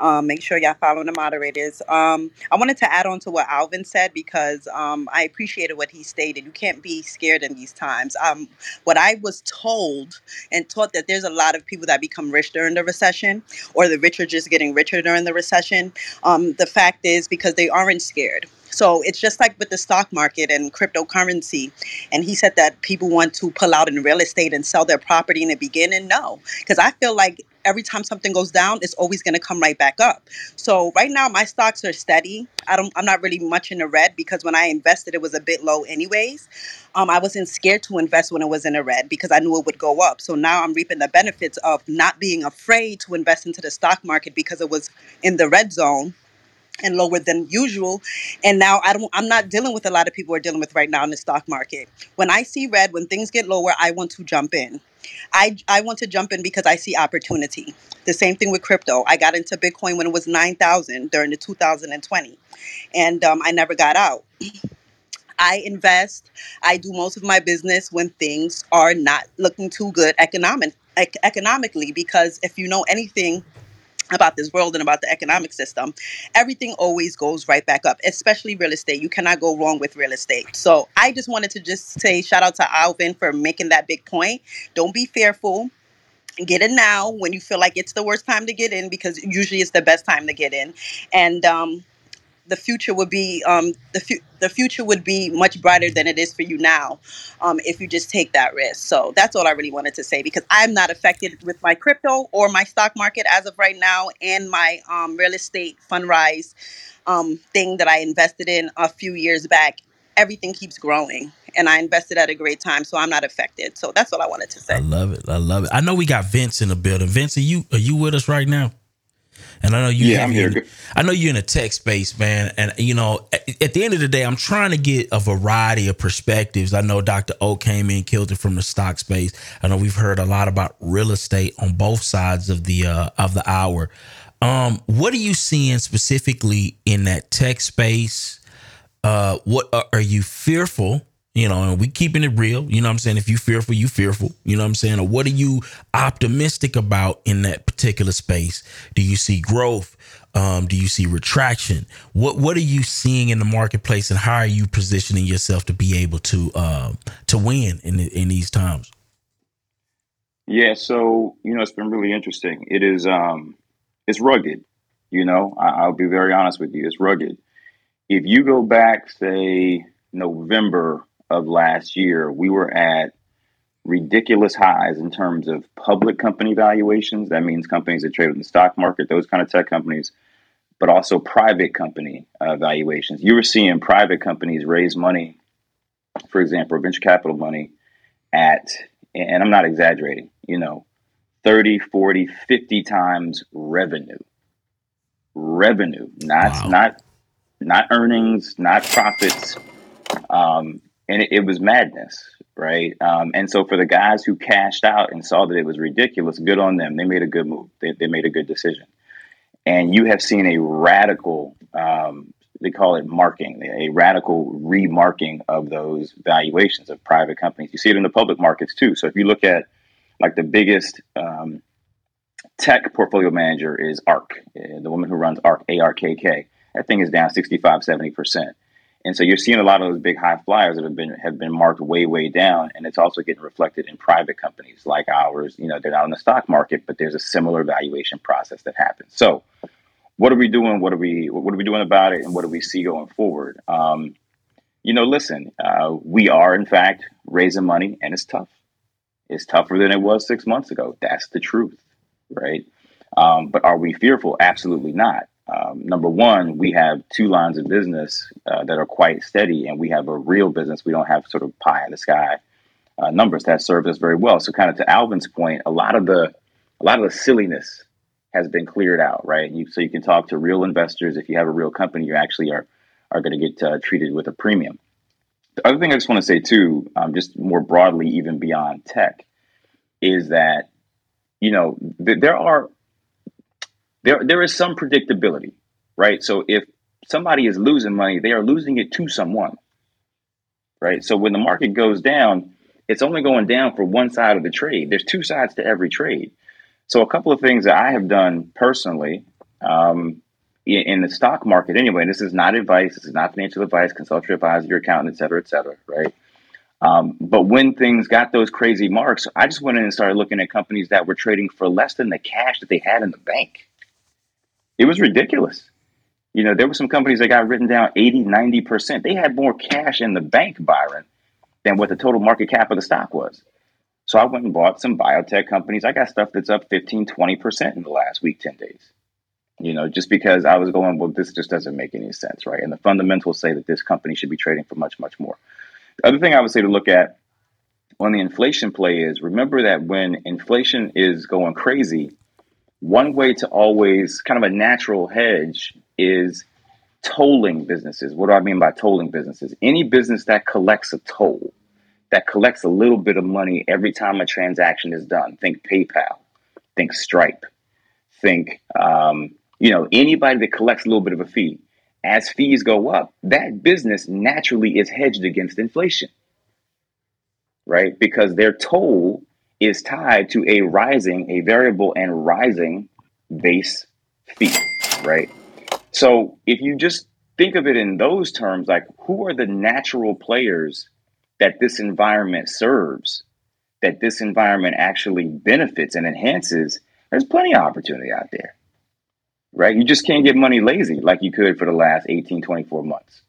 Um, make sure y'all follow the moderators. Um, I wanted to add on to what Alvin said because um, I appreciated what he stated. You can't be scared in these times. Um, what I was told and taught that there's a lot of people that become rich during the recession, or the rich are just getting richer during the recession. Um, the fact is because they aren't scared. So it's just like with the stock market and cryptocurrency. And he said that people want to pull out in real estate and sell their property in the beginning. No, because I feel like every time something goes down, it's always going to come right back up. So right now, my stocks are steady. I don't. I'm not really much in the red because when I invested, it was a bit low, anyways. Um, I wasn't scared to invest when it was in the red because I knew it would go up. So now I'm reaping the benefits of not being afraid to invest into the stock market because it was in the red zone and lower than usual. And now I don't I'm not dealing with a lot of people are dealing with right now in the stock market. When I see red, when things get lower, I want to jump in. I I want to jump in because I see opportunity. The same thing with crypto. I got into Bitcoin when it was 9,000 during the 2020 and um, I never got out. I invest. I do most of my business when things are not looking too good economic ec- economically because if you know anything about this world and about the economic system, everything always goes right back up, especially real estate. You cannot go wrong with real estate. So I just wanted to just say shout out to Alvin for making that big point. Don't be fearful. Get in now when you feel like it's the worst time to get in because usually it's the best time to get in. And um, the future would be um, the fu- the future would be much brighter than it is for you now um, if you just take that risk. So that's all I really wanted to say because I'm not affected with my crypto or my stock market as of right now, and my um, real estate fundrise um, thing that I invested in a few years back. Everything keeps growing, and I invested at a great time, so I'm not affected. So that's all I wanted to say.
I love it. I love it. I know we got Vince in the building. Vince, are you are you with us right now? And I know you.
Yeah, I'm here.
In, I know you're in a tech space, man. And you know, at, at the end of the day, I'm trying to get a variety of perspectives. I know Dr. O came in, killed it from the stock space. I know we've heard a lot about real estate on both sides of the uh, of the hour. Um, what are you seeing specifically in that tech space? uh what are, are you fearful you know and we keeping it real you know what i'm saying if you fearful you fearful you know what i'm saying or what are you optimistic about in that particular space do you see growth um do you see retraction what what are you seeing in the marketplace and how are you positioning yourself to be able to um to win in in these times
Yeah, so you know, it's been really interesting. It is, um, it's rugged. You know, I, I'll be very honest with you. It's rugged. If you go back, say November of last year, we were at ridiculous highs in terms of public company valuations. That means companies that trade in the stock market, those kind of tech companies, but also private company uh, valuations. You were seeing private companies raise money, for example, venture capital money at, and I'm not exaggerating, you know, 30, 40, 50 times revenue. Revenue, not not not earnings, not profits. Um, and it, it was madness, right? Um, and so for the guys who cashed out and saw that it was ridiculous, good on them. They made a good move. They, they made a good decision. And you have seen a radical, um, they call it marking, a radical remarking of those valuations of private companies. You see it in the public markets too. So if you look at like the biggest um, tech portfolio manager is ARK, uh, the woman who runs ARK, ARKK. That thing is down 65, 70%. And so you're seeing a lot of those big high flyers that have been have been marked way, way down, and it's also getting reflected in private companies like ours. You know, they're not in the stock market, but there's a similar valuation process that happens. So, what are we doing? What are we what are we doing about it? And what do we see going forward? Um, you know, listen, uh, we are in fact raising money, and it's tough. It's tougher than it was six months ago. That's the truth, right? Um, but are we fearful? Absolutely not. Um, number one, we have two lines of business uh, that are quite steady, and we have a real business. We don't have sort of pie in the sky uh, numbers that serve us very well. So, kind of to Alvin's point, a lot of the a lot of the silliness has been cleared out, right? You, so you can talk to real investors. If you have a real company, you actually are are going to get uh, treated with a premium. The other thing I just want to say too, um, just more broadly, even beyond tech, is that you know th- there are there there is some predictability, right? So if somebody is losing money, they are losing it to someone, right? So when the market goes down, it's only going down for one side of the trade. There's two sides to every trade. So a couple of things that I have done personally um, in, in, the stock market, anyway. This is not advice. This is not financial advice. Consult your advisor, your accountant, et cetera, et cetera. Right. Um, but when things got those crazy marks, I just went in and started looking at companies that were trading for less than the cash that they had in the bank. It was ridiculous. You know, there were some companies that got written down 80, 90%. They had more cash in the bank, Byron, than what the total market cap of the stock was. So I went and bought some biotech companies. I got stuff that's up 15, 20% in the last week, 10 days. You know, just because I was going, well, this just doesn't make any sense, right? And the fundamentals say that this company should be trading for much, much more. The other thing I would say to look at on the inflation play is remember that when inflation is going crazy, one way to always kind of a natural hedge is tolling businesses. What do I mean by tolling businesses? Any business that collects a toll that collects a little bit of money every time a transaction is done. Think PayPal, think Stripe, think um, you know anybody that collects a little bit of a fee. As fees go up, that business naturally is hedged against inflation, right? Because their toll is tied to a rising, a variable and rising base fee, right? So if you just think of it in those terms, like who are the natural players that this environment serves, that this environment actually benefits and enhances, there's plenty of opportunity out there. Right? You just can't get money lazy like you could for the last 18, 24 months.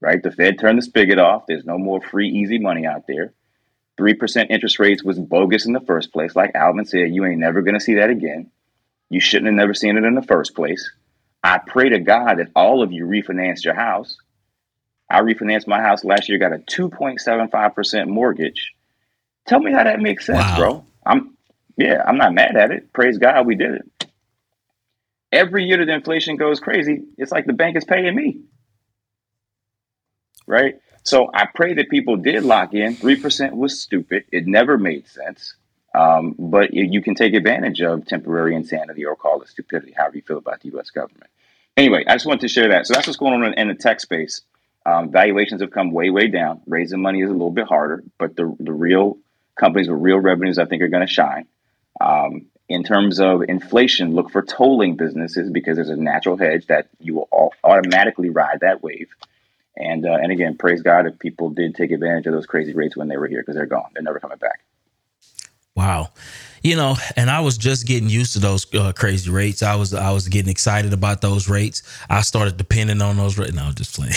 Right? The Fed turned the spigot off. There's no more free, easy money out there. 3% interest rates was bogus in the first place. Like Alvin said, you ain't never going to see that again. You shouldn't have never seen it in the first place. I pray to God that all of you refinance your house I refinanced my house last year, got a 2.75% mortgage. Tell me how that makes sense, wow. bro. I'm yeah, I'm not mad at it. Praise God we did it. Every year that the inflation goes crazy, it's like the bank is paying me. Right? So I pray that people did lock in. 3% was stupid. It never made sense. Um, but you can take advantage of temporary insanity or call it stupidity, however you feel about the US government. Anyway, I just wanted to share that. So that's what's going on in the tech space. Um, valuations have come way, way down. Raising money is a little bit harder, but the, the real companies with real revenues, I think, are going to shine. Um, in terms of inflation, look for tolling businesses because there's a natural hedge that you will automatically ride that wave. And uh, and again, praise God if people did take advantage of those crazy rates when they were here because they're gone. They're never coming back.
Wow you know, and I was just getting used to those uh, crazy rates. I was I was getting excited about those rates. I started depending on those rates. No, just playing.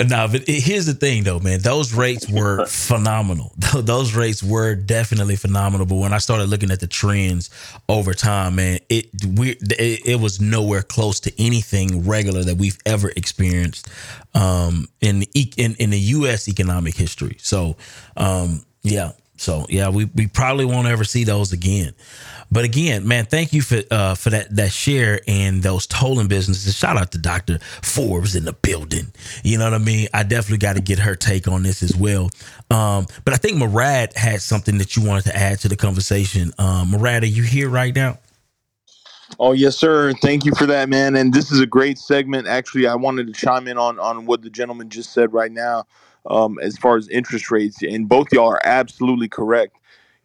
no, but it, here's the thing, though, man. Those rates were phenomenal. those rates were definitely phenomenal. But when I started looking at the trends over time, man, it we it, it was nowhere close to anything regular that we've ever experienced um, in the in in the U.S. economic history. So, um, yeah, so yeah, we, we probably won't ever see those again. But again, man, thank you for uh, for that that share and those tolling businesses. Shout out to Doctor Forbes in the building. You know what I mean? I definitely got to get her take on this as well. Um, but I think Murad had something that you wanted to add to the conversation. Um, Murad, are you here right now?
Oh yes, sir. Thank you for that, man. And this is a great segment. Actually, I wanted to chime in on on what the gentleman just said right now um, as far as interest rates, and both y'all are absolutely correct.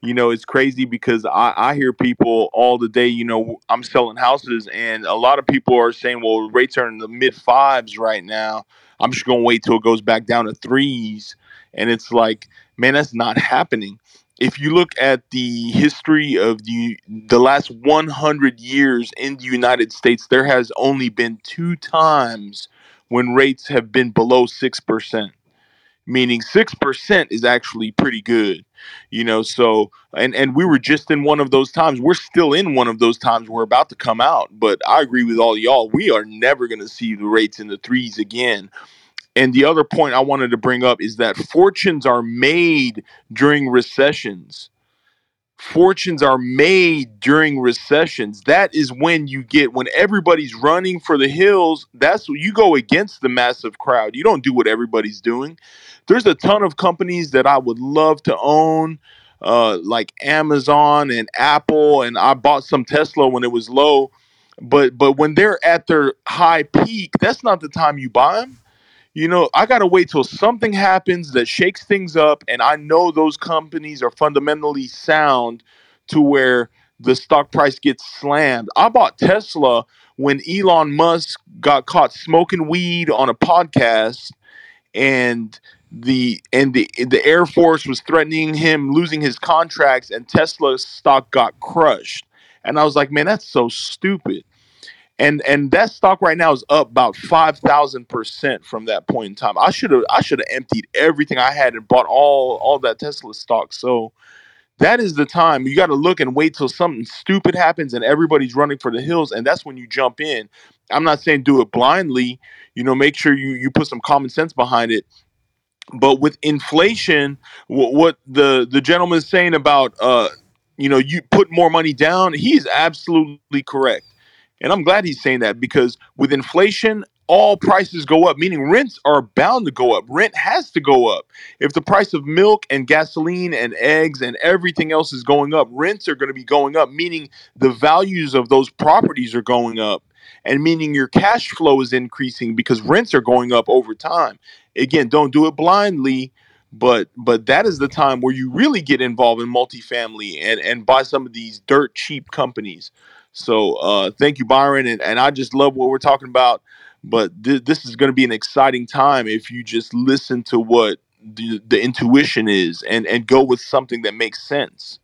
You know, it's crazy because I, I hear people all the day, you know, I'm selling houses, and a lot of people are saying, well, rates are in the mid fives right now. I'm just going to wait till it goes back down to threes. And it's like, man, that's not happening. If you look at the history of the the last 100 years in the United States, there has only been two times when rates have been below 6% meaning 6% is actually pretty good you know so and and we were just in one of those times we're still in one of those times we're about to come out but i agree with all y'all we are never going to see the rates in the threes again. And the other point i wanted to bring up is that fortunes are made during recessions fortunes are made during recessions. That is when you get when everybody's running for the hills. That's when you go against the massive crowd. You don't do what everybody's doing. There's a ton of companies that I would love to own, uh, like Amazon and Apple, and I bought some Tesla when it was low. But but when they're at their high peak, that's not the time you buy them you know, I got to wait till something happens that shakes things up. And I know those companies are fundamentally sound to where the stock price gets slammed. I bought Tesla when Elon Musk got caught smoking weed on a podcast and the and the the Air Force was threatening him losing his contracts and Tesla's stock got crushed. And I was like, man, that's so stupid and and that stock right now is up about 5000% from that point in time. I should have i should have emptied everything i had and bought all all that tesla stock. So that is the time. You got to look and wait till something stupid happens and everybody's running for the hills and that's when you jump in. I'm not saying do it blindly you know make sure you you put some common sense behind it. But with inflation what, what the the gentleman is saying about uh you know you put more money down he's absolutely correct and I'm glad he's saying that because with inflation, all prices go up, meaning rents are bound to go up. Rent has to go up. If the price of milk and gasoline and eggs and everything else is going up, rents are going to be going up, meaning the values of those properties are going up, and meaning your cash flow is increasing because rents are going up over time. Again, don't do it blindly but but that is the time where you really get involved in multifamily and and buy some of these dirt cheap companies so uh, thank you, Byron, and, and I just love what we're talking about. But th- this is going to be an exciting time if you just listen to what the, the intuition is and and go with something that makes sense.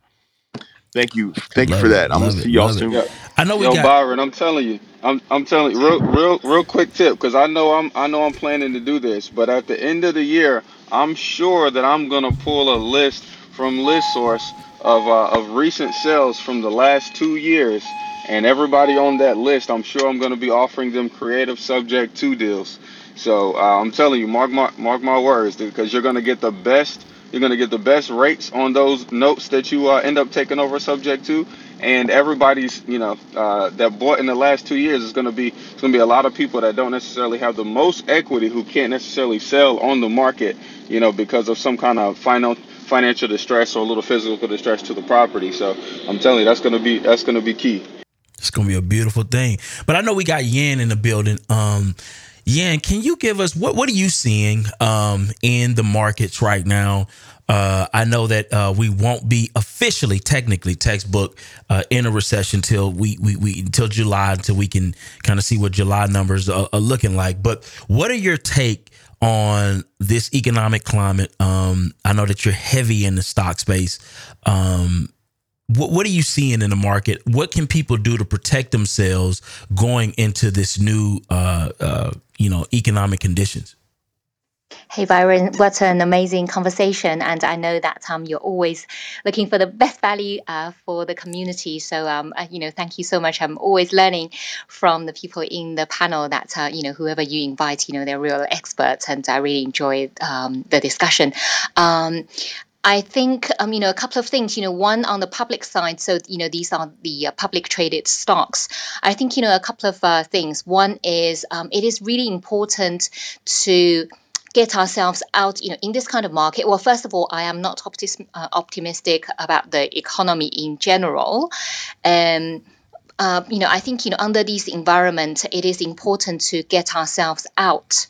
Thank you, thank love you for that. It, I'm gonna see y'all soon.
Yeah. I know we Yo, got- Byron, I'm telling you, I'm I'm telling you, real real real quick tip because I know I'm I know I'm planning to do this, but at the end of the year, I'm sure that I'm gonna pull a list from ListSource of uh, of recent sales from the last two years and everybody on that list, I'm sure I'm going to be offering them creative subject to deals. So uh, I'm telling you, mark my mark my words, because you're going to get the best. You're going to get the best rates on those notes that you uh, end up taking over subject to, and everybody's you know uh, that bought in the last two years is going to be it's going to be a lot of people that don't necessarily have the most equity who can't necessarily sell on the market, you know, because of some kind of final financial distress or a little physical distress to the property. So I'm telling you, that's to be that's to be key.
It's gonna be a beautiful thing. But I know we got Yan in the building. Um, Yan, can you give us what what are you seeing um, in the markets right now? Uh, I know that uh, we won't be officially, technically, textbook uh, in a recession till we, we we until July until we can kind of see what July numbers are, are, looking like. But what are your take on this economic climate? Um, I know that you're heavy in the stock space. Um, what, what are you seeing in the market? What can people do to protect themselves going into this new, uh, uh, you know, economic conditions?
Hey Byron, what an amazing conversation! And I know that um, you're always looking for the best value uh, for the community. So um, uh, you know, thank you so much. I'm always learning from the people in the panel. That uh, you know, whoever you invite, you know, they're real experts, and I really enjoy um, the discussion. Um, I think, um, you know, a couple of things. You know, one on the public side. So, you know, these are the uh, public traded stocks. I think, you know, a couple of uh, things. One is um, it is really important to get ourselves out, you know, in this kind of market. Well, first of all, I am not optis- uh, optimistic about the economy in general. Um, uh, you know, I think you know under this environment, it is important to get ourselves out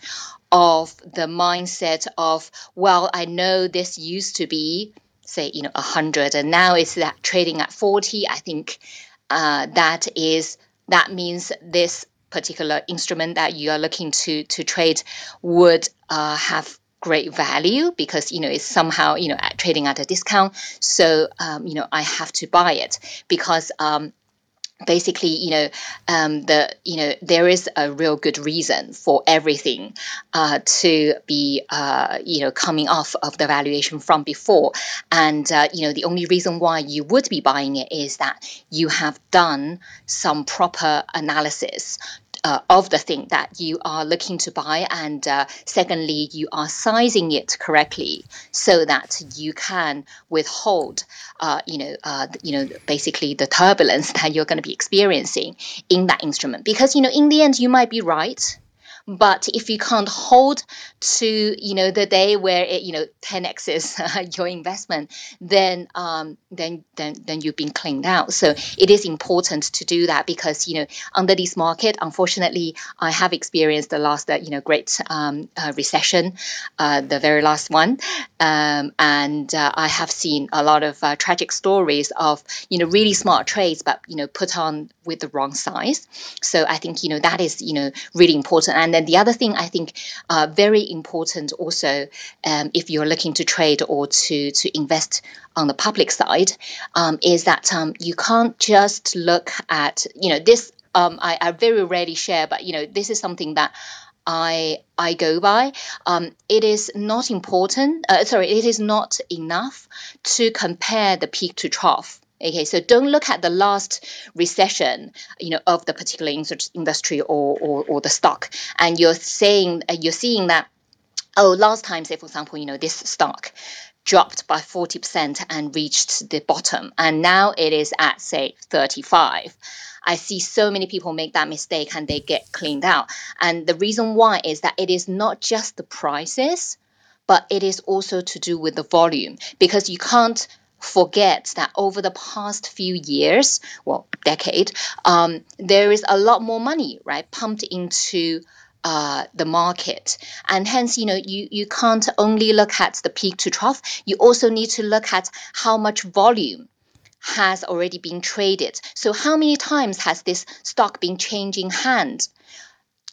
of the mindset of, well, I know this used to be, say, you know, 100 and now it's that trading at 40. I think uh, that is that means this particular instrument that you are looking to to trade would uh, have great value because you know it's somehow you know trading at a discount. So um, you know i have to buy it because um, basically you know um, the you know there is a real good reason for everything uh, to be uh, you know coming off of the valuation from before. And uh, you know the only reason why you would be buying it is that you have done some proper analysis uh, of the thing that you are looking to buy, and uh, secondly, you are sizing it correctly so that you can withhold, uh, you know, uh, you know, basically the turbulence that you're going to be experiencing in that instrument. Because you know, in the end, you might be right but if you can't hold to, you know, the day where it, you know, 10x is uh, your investment, then um, then then then you've been cleaned out. So it is important to do that because you know under this market, unfortunately, I have experienced the last uh, you know great um, uh, recession, uh, the very last one, um, and uh, I have seen a lot of uh, tragic stories of you know really smart trades, but you know put on with the wrong size. So I think you know that is you know really important and then the other thing I think uh, very important also, um, if you're looking to trade or to to invest on the public side, um, is that um, you can't just look at you know this. Um, I, I very rarely share, but you know this is something that I I go by. Um, it is not important. Uh, sorry, it is not enough to compare the peak to trough. Okay, so don't look at the last recession, you know, of the particular industry or, or, or the stock, and you're saying you're seeing that, oh, last time, say for example, you know, this stock dropped by 40% and reached the bottom, and now it is at say 35. I see so many people make that mistake and they get cleaned out. And the reason why is that it is not just the prices, but it is also to do with the volume because you can't forget that over the past few years, well, decade, um, there is a lot more money, right, pumped into uh, the market. And hence, you know, you, you can't only look at the peak to trough, you also need to look at how much volume has already been traded. So, how many times has this stock been changing hand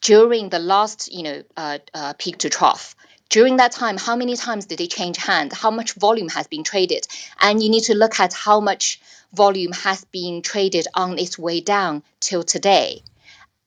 during the last, you know, uh, uh, peak to trough? During that time, how many times did they change hand? How much volume has been traded? And you need to look at how much volume has been traded on its way down till today.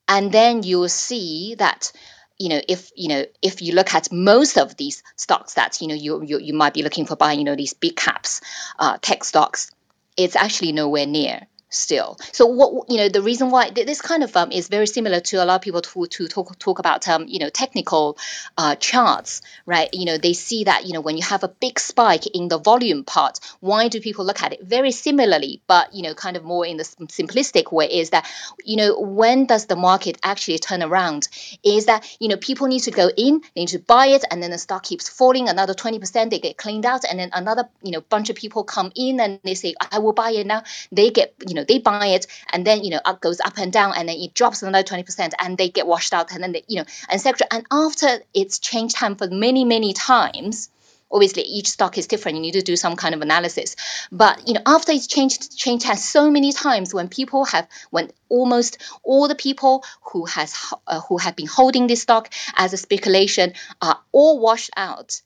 And then you will see that you know if you know if you look at most of these stocks that you know you you, you might be looking for buying you know these big caps uh, tech stocks it's actually nowhere near still. So what you know the reason why this kind of um, is very similar to a lot of people to, to talk talk about um, you know technical uh, charts, right? You know they see that you know when you have a big spike in the volume part, why do people look at it? Very similarly, but you know kind of more in the simplistic way is that you know when does the market actually turn around? Is that you know people need to go in, they need to buy it, and then the stock keeps falling another twenty percent, they get cleaned out, and then another you know bunch of people come in and they say I will buy it now, they get you know they buy it and then you know up goes up and down and then it drops another 20% and they get washed out and then they, you know etc and after it's changed time for many many times obviously each stock is different you need to do some kind of analysis. But you know after it's changed changed hands so many times when people have when almost all the people who has uh, who have been holding this stock as a speculation are all washed out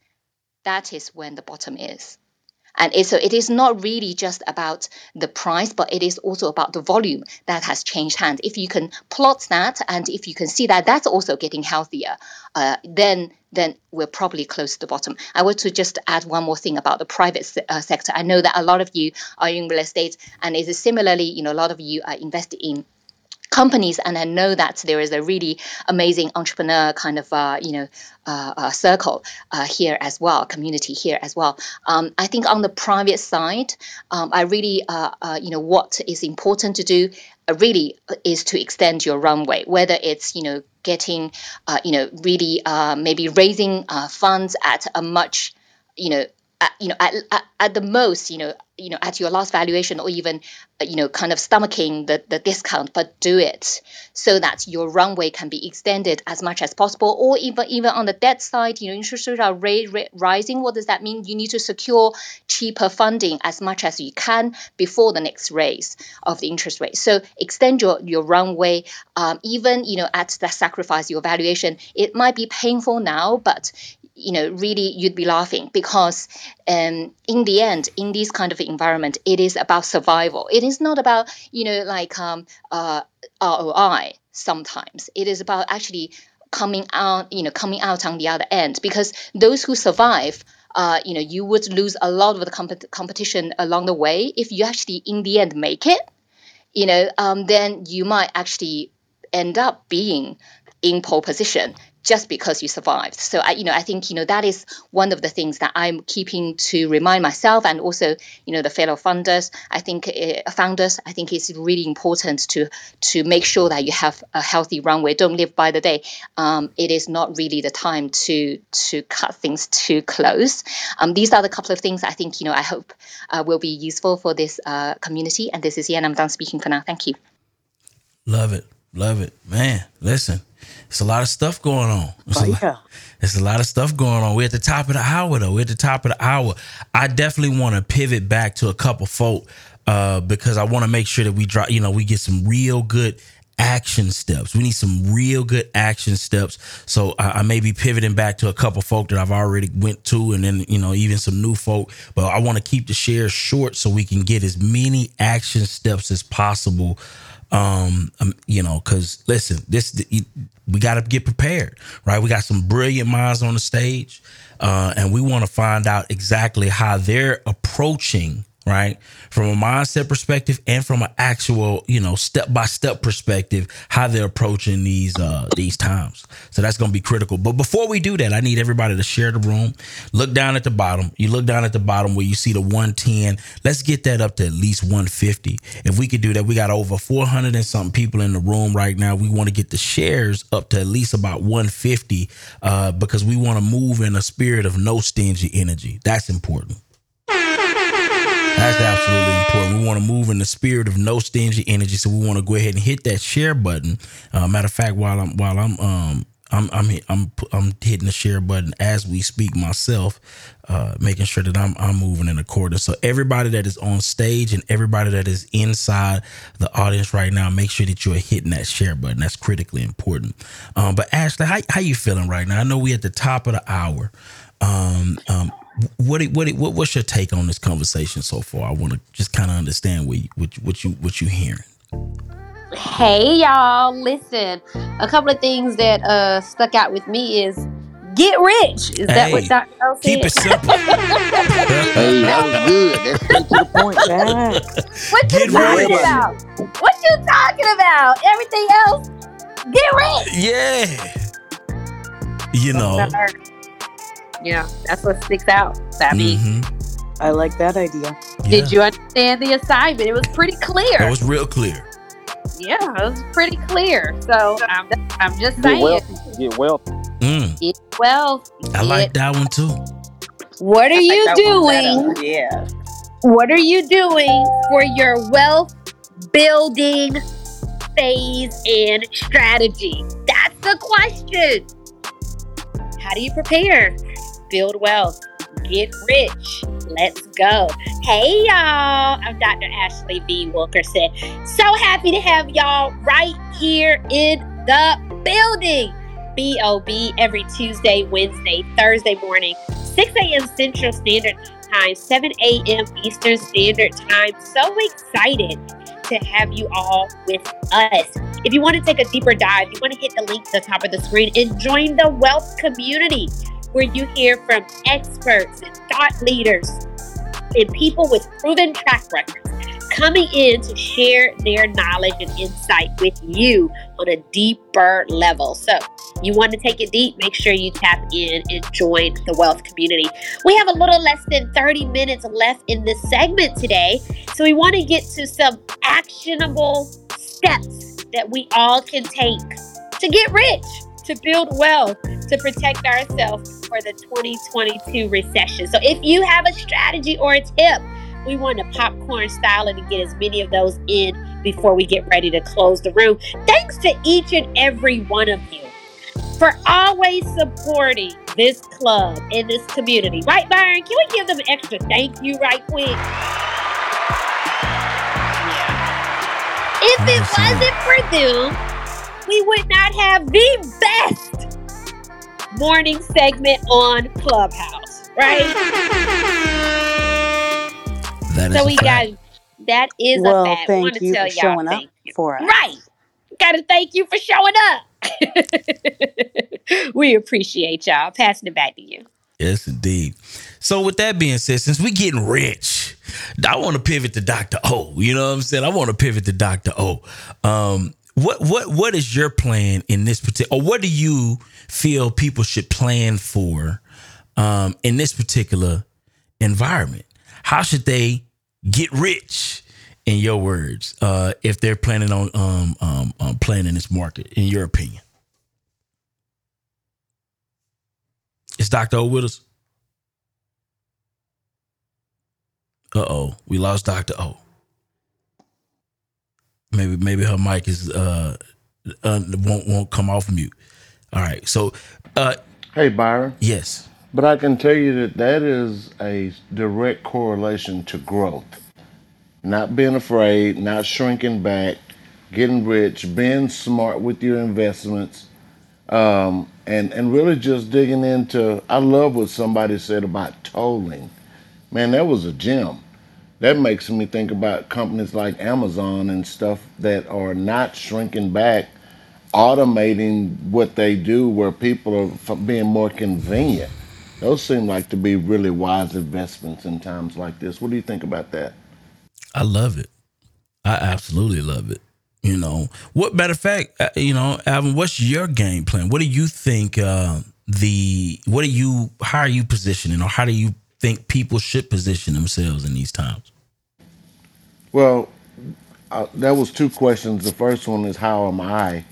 that is when the bottom is and it, so it is not really just about the price, but it is also about the volume that has changed hands. If you can plot that, and if you can see that that's also getting healthier, uh, then then we're probably close to the bottom. I want to just add one more thing about the private se- uh, sector. I know that a lot of you are in real estate, and it is similarly, you know, a lot of you are invested in companies and I know that there is a really amazing entrepreneur kind of uh, you know uh, uh, circle uh, here as well community here as well. Um, I think on the private side um, I really uh, uh, you know what is important to do really is to extend your runway whether it's you know getting you know really maybe raising funds at a much you know at, you know at, at, at the most you know you know at your last valuation or even uh, you know kind of stomaching the, the discount but do it so that your runway can be extended as much as possible or even even on the debt side you know interest rates are ra- ra- rising. What does that mean? You need to secure cheaper funding as much as you can before the next raise of the interest rate. So extend your your runway um, even you know at the sacrifice your valuation. It might be painful now but you know really you'd be laughing because um, in the end in this kind of environment it is about survival. It is not about you know like um, uh, roi sometimes. It is about actually coming out you know coming out on the other end because those who survive uh, you know you would lose a lot of the comp- competition along the way. If you actually in the end make it you know um, then you might actually end up being in pole position just because you survived. So I, you know, I think you know that is one of the things that I'm keeping to remind myself and also you know the fellow funders. I think uh, founders. I think it's really important to to make sure that you have a healthy runway. Don't live by the day. Um, it is not really the time to to cut things too close. Um, these are the couple of things I think you know I hope uh, will be useful for this uh, community. And this is Ian. I'm done speaking for now. Thank you.
Love it, love it, man. Listen. It's a lot of stuff going on. It's,
Oh,
a lot,
yeah.
it's a lot of stuff going on. We're at the top of the hour, though. We're at the top of the hour. I definitely want to pivot back to a couple folk uh, because I want to make sure that we drop, you know, we get some real good action steps. We need some real good action steps. So I, I may be pivoting back to a couple folk that I've already went to, and then you know even some new folk. But I want to keep the shares short so we can get as many action steps as possible um, um you know because listen this we got to get prepared right? We got some brilliant minds on the stage uh and we want to find out exactly how they're approaching right? From a mindset perspective and from an actual you know step by step perspective how they're approaching these uh these times. So that's to be critical. But before we do that i need everybody to share the room. Look down at the bottom. You look down at the bottom where you see the 110 let's get that up to at least 150 if we could do that we got over 400 and something people in the room right now. We want to get the shares up to at least about 150 uh because we want to move in a spirit of no stingy energy. That's important that's absolutely important. We want to move in the spirit of no stingy energy, so we want to go ahead and hit that share button. Uh, matter of fact, while I'm while I'm um I'm I'm I'm I'm hitting the share button as we speak myself, uh, making sure that I'm I'm moving in accordance. So everybody that is on stage and everybody that is inside the audience right now, make sure that you're hitting that share button. That's critically important. Um, but Ashlye, how how you feeling right now? I know we at the top of the hour. Um, um, what what what what's your take on this conversation so far? I want to just kind of understand what you, what you, what you what you hearing.
Hey y'all, listen. A couple of things that uh stuck out with me is get rich. Is that what
Hey,
Dr. O said?
keep it simple.
Hey, that was good. That's straight to the point, man.
what you talking
rich.
about? What you talking about? Everything else, get rich.
Yeah. You know.
Yeah, that's what sticks out. I mean,
Mhm.
I like that idea.
did you understand the assignment? It was pretty clear.
It was real clear.
yeah, it was pretty clear. So I'm, I'm just
Get
saying,
wealthy. Get wealthy.
Mm,
get well.
I like that one too.
What are you
that one
doing?
Yeah.
What are you doing for your wealth building phase and strategy? That's the question. How do you prepare? Build wealth. Get rich. Let's go. Hey, y'all. I'm Dr. Ashlye V. Wilkerson. So happy to have y'all right here in the building. BOB every Tuesday, Wednesday, Thursday morning, 6 a.m. Central Standard Time, 7 a.m. Eastern Standard Time. So excited to have you all with us. If you want to take a deeper dive, you want to hit the link at the top of the screen and join the wealth community where you hear from experts and thought leaders and people with proven track records coming in to share their knowledge and insight with you on a deeper level. So, you want to take it deep, make sure you tap in and join the wealth community. We have a little less than 30 minutes left in this segment today. So, we want to get to some actionable steps that we all can take to get rich, to build wealth, to protect ourselves for the 2022 recession. So, if you have a strategy or a tip, we want to popcorn style it and get as many of those in before we get ready to close the room. Thanks to each and every one of you for always supporting this club and this community. Right, Byron? Can we give them an extra thank you right quick? If it wasn't for them, we would not have the best morning segment on Clubhouse, right?
That is
so we got that is
Well,
a fact.
thank
Want to
you
tell
for
y'all
showing up
you.
for us.
Right. Got to thank you for showing up. we appreciate y'all. Passing it back to you.
Yes, indeed. So with that being said, since we getting rich, I want to pivot to Dr. O. You know what I'm saying? I want to pivot to Dr. O. Um, what what what is your plan in this particular or what do you feel people should plan for um, in this particular environment? How should they get rich in your words uh, if they're planning on um, um, um, playing in this market in your opinion? It's dr o with us. Uh-oh we lost dr o maybe maybe her mic is uh, uh won't won't come off mute. All right. So uh
Hey, Byron.
yes.
But I can tell you that that is a direct correlation to growth. Not being afraid, not shrinking back, getting rich, being smart with your investments, um, and and really just digging into. I love what somebody said about tolling. Man, that was a gem. That makes me think about companies like Amazon and stuff that are not shrinking back, automating what they do where people are being more convenient. Those seem like to be really wise investments in times like this. What do you think about that?
I love it. I absolutely love it. You know, what matter of fact, uh, you know, Alvin, what's your game plan? What do you think uh the what are you how are you positioning or how do you think people should position themselves in these times?
Well, uh, that was two questions. The first one is how am I?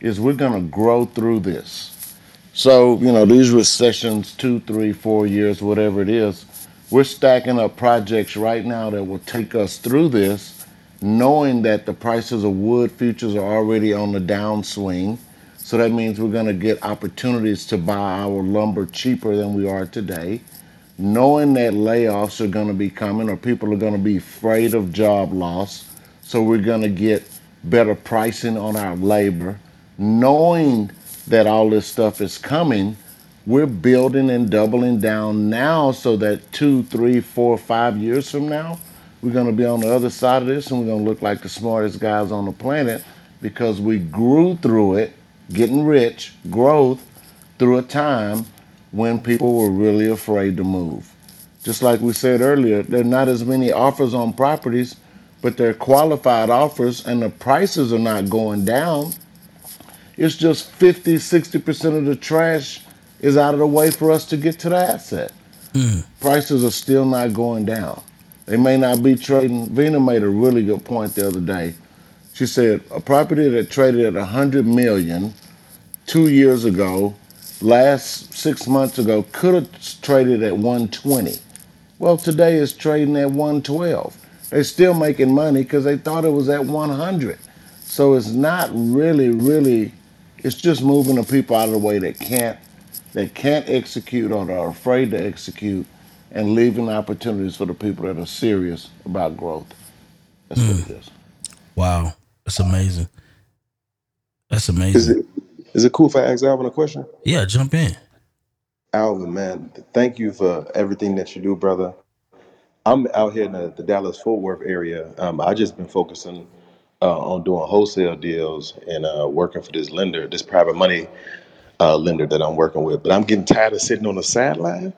Is we're going to grow through this. So, you know, these recessions, two, three, four years, whatever it is, we're stacking up projects right now that will take us through this, knowing that the prices of wood futures are already on the downswing. So that means we're going to get opportunities to buy our lumber cheaper than we are today knowing that layoffs are going to be coming or people are going to be afraid of job loss. So we're going to get better pricing on our labor. Knowing that all this stuff is coming, we're building and doubling down now so that two, three, four, five years from now, we're going to be on the other side of this and we're going to look like the smartest guys on the planet because we grew through it, getting rich, growth through a time when people were really afraid to move. Just like we said earlier, there are not as many offers on properties, but they're qualified offers and the prices are not going down. It's just 50, 60% of the trash is out of the way for us to get to the asset. Hmm. Prices are still not going down. They may not be trading. Vina made a really good point the other day. She said a property that traded at 100 million two years ago, last six months ago, could have traded at 120. Well, today is trading at 112. They're still making money because they thought it was at 100. So it's not really, really. It's just moving the people out of the way that can't, that can't execute or are afraid to execute, and leaving opportunities for the people that are serious about growth. That's what hmm. it is.
Wow. That's amazing. That's
Is
amazing.
Is it cool if I ask Alvin a question?
Yeah, jump in.
Alvin, man, thank you for everything that you do, brother. I'm out here in the, the Dallas Fort Worth area. Um, I just been focusing uh, on doing wholesale deals and uh, working for this lender, this private money uh, lender that I'm working with. But I'm getting tired of sitting on the sideline,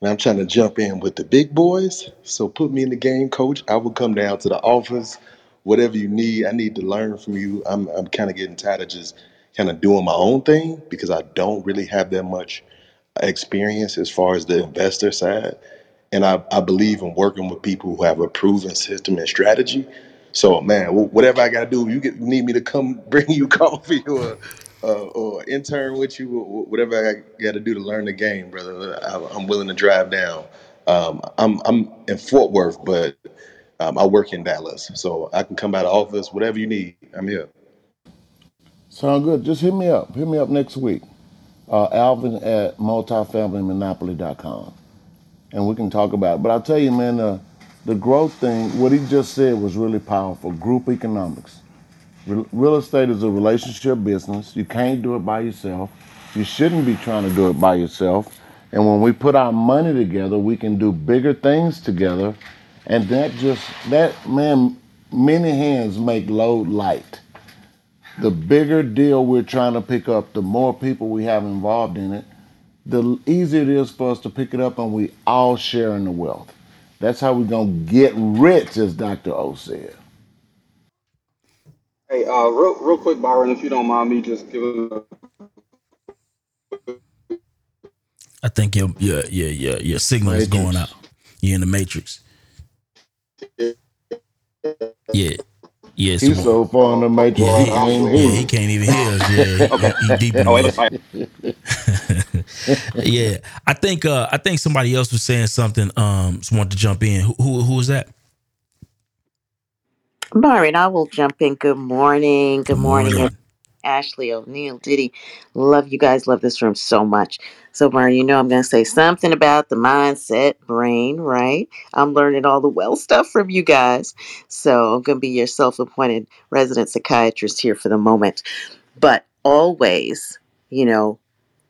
and I'm trying to jump in with the big boys. So put me in the game, coach. I will come down to the office, whatever you need. I need to learn from you. I'm I'm kind of getting tired of just kind of doing my own thing because I don't really have that much experience as far as the investor side. And I, I believe in working with people who have a proven system and strategy. So, man, whatever I got to do, you get, need me to come bring you coffee or uh, or intern with you, whatever I got to do to learn the game, brother. I, I'm willing to drive down. Um, I'm I'm in Fort Worth, but um, I work in Dallas, so I can come by the office, whatever you need. I'm here.
Sound good. Just hit me up. Hit me up next week. Uh, Alvin at multifamilymonopoly.com. And we can talk about it. But I'll tell you, man, uh, the growth thing, what he just said was really powerful. Group economics. Real real estate is a relationship business. You can't do it by yourself. You shouldn't be trying to do it by yourself. And when we put our money together, we can do bigger things together. And that just, that, man, many hands make load light. The bigger deal we're trying to pick up, the more people we have involved in it, the easier it is for us to pick it up and we all share in the wealth. That's how we're going to get rich, as Dr. O said.
Hey, uh, real real quick, Byron, if you don't mind me just giving
I think your your your your, your signal is going out. You're in the matrix. Yeah. Yeah,
He's so far in the matrix,
yeah,
he
he,
can't
yeah, he can't even hear us. Yeah, he, he deep in
Oh,
the matrix. yeah, I think uh, I think somebody else was saying something. Um, just wanted to jump in. Who who, who was that?
Byron, I will jump in. Good morning. Good
Good
morning.
morning.
Ashlye O'Neal, Ditty. Love you guys. Love this room so much. So, Byron, you know I'm going to say something about the mindset brain, right? I'm learning all the well stuff from you guys. So, I'm going to be your self appointed resident psychiatrist here for the moment. But always, you know,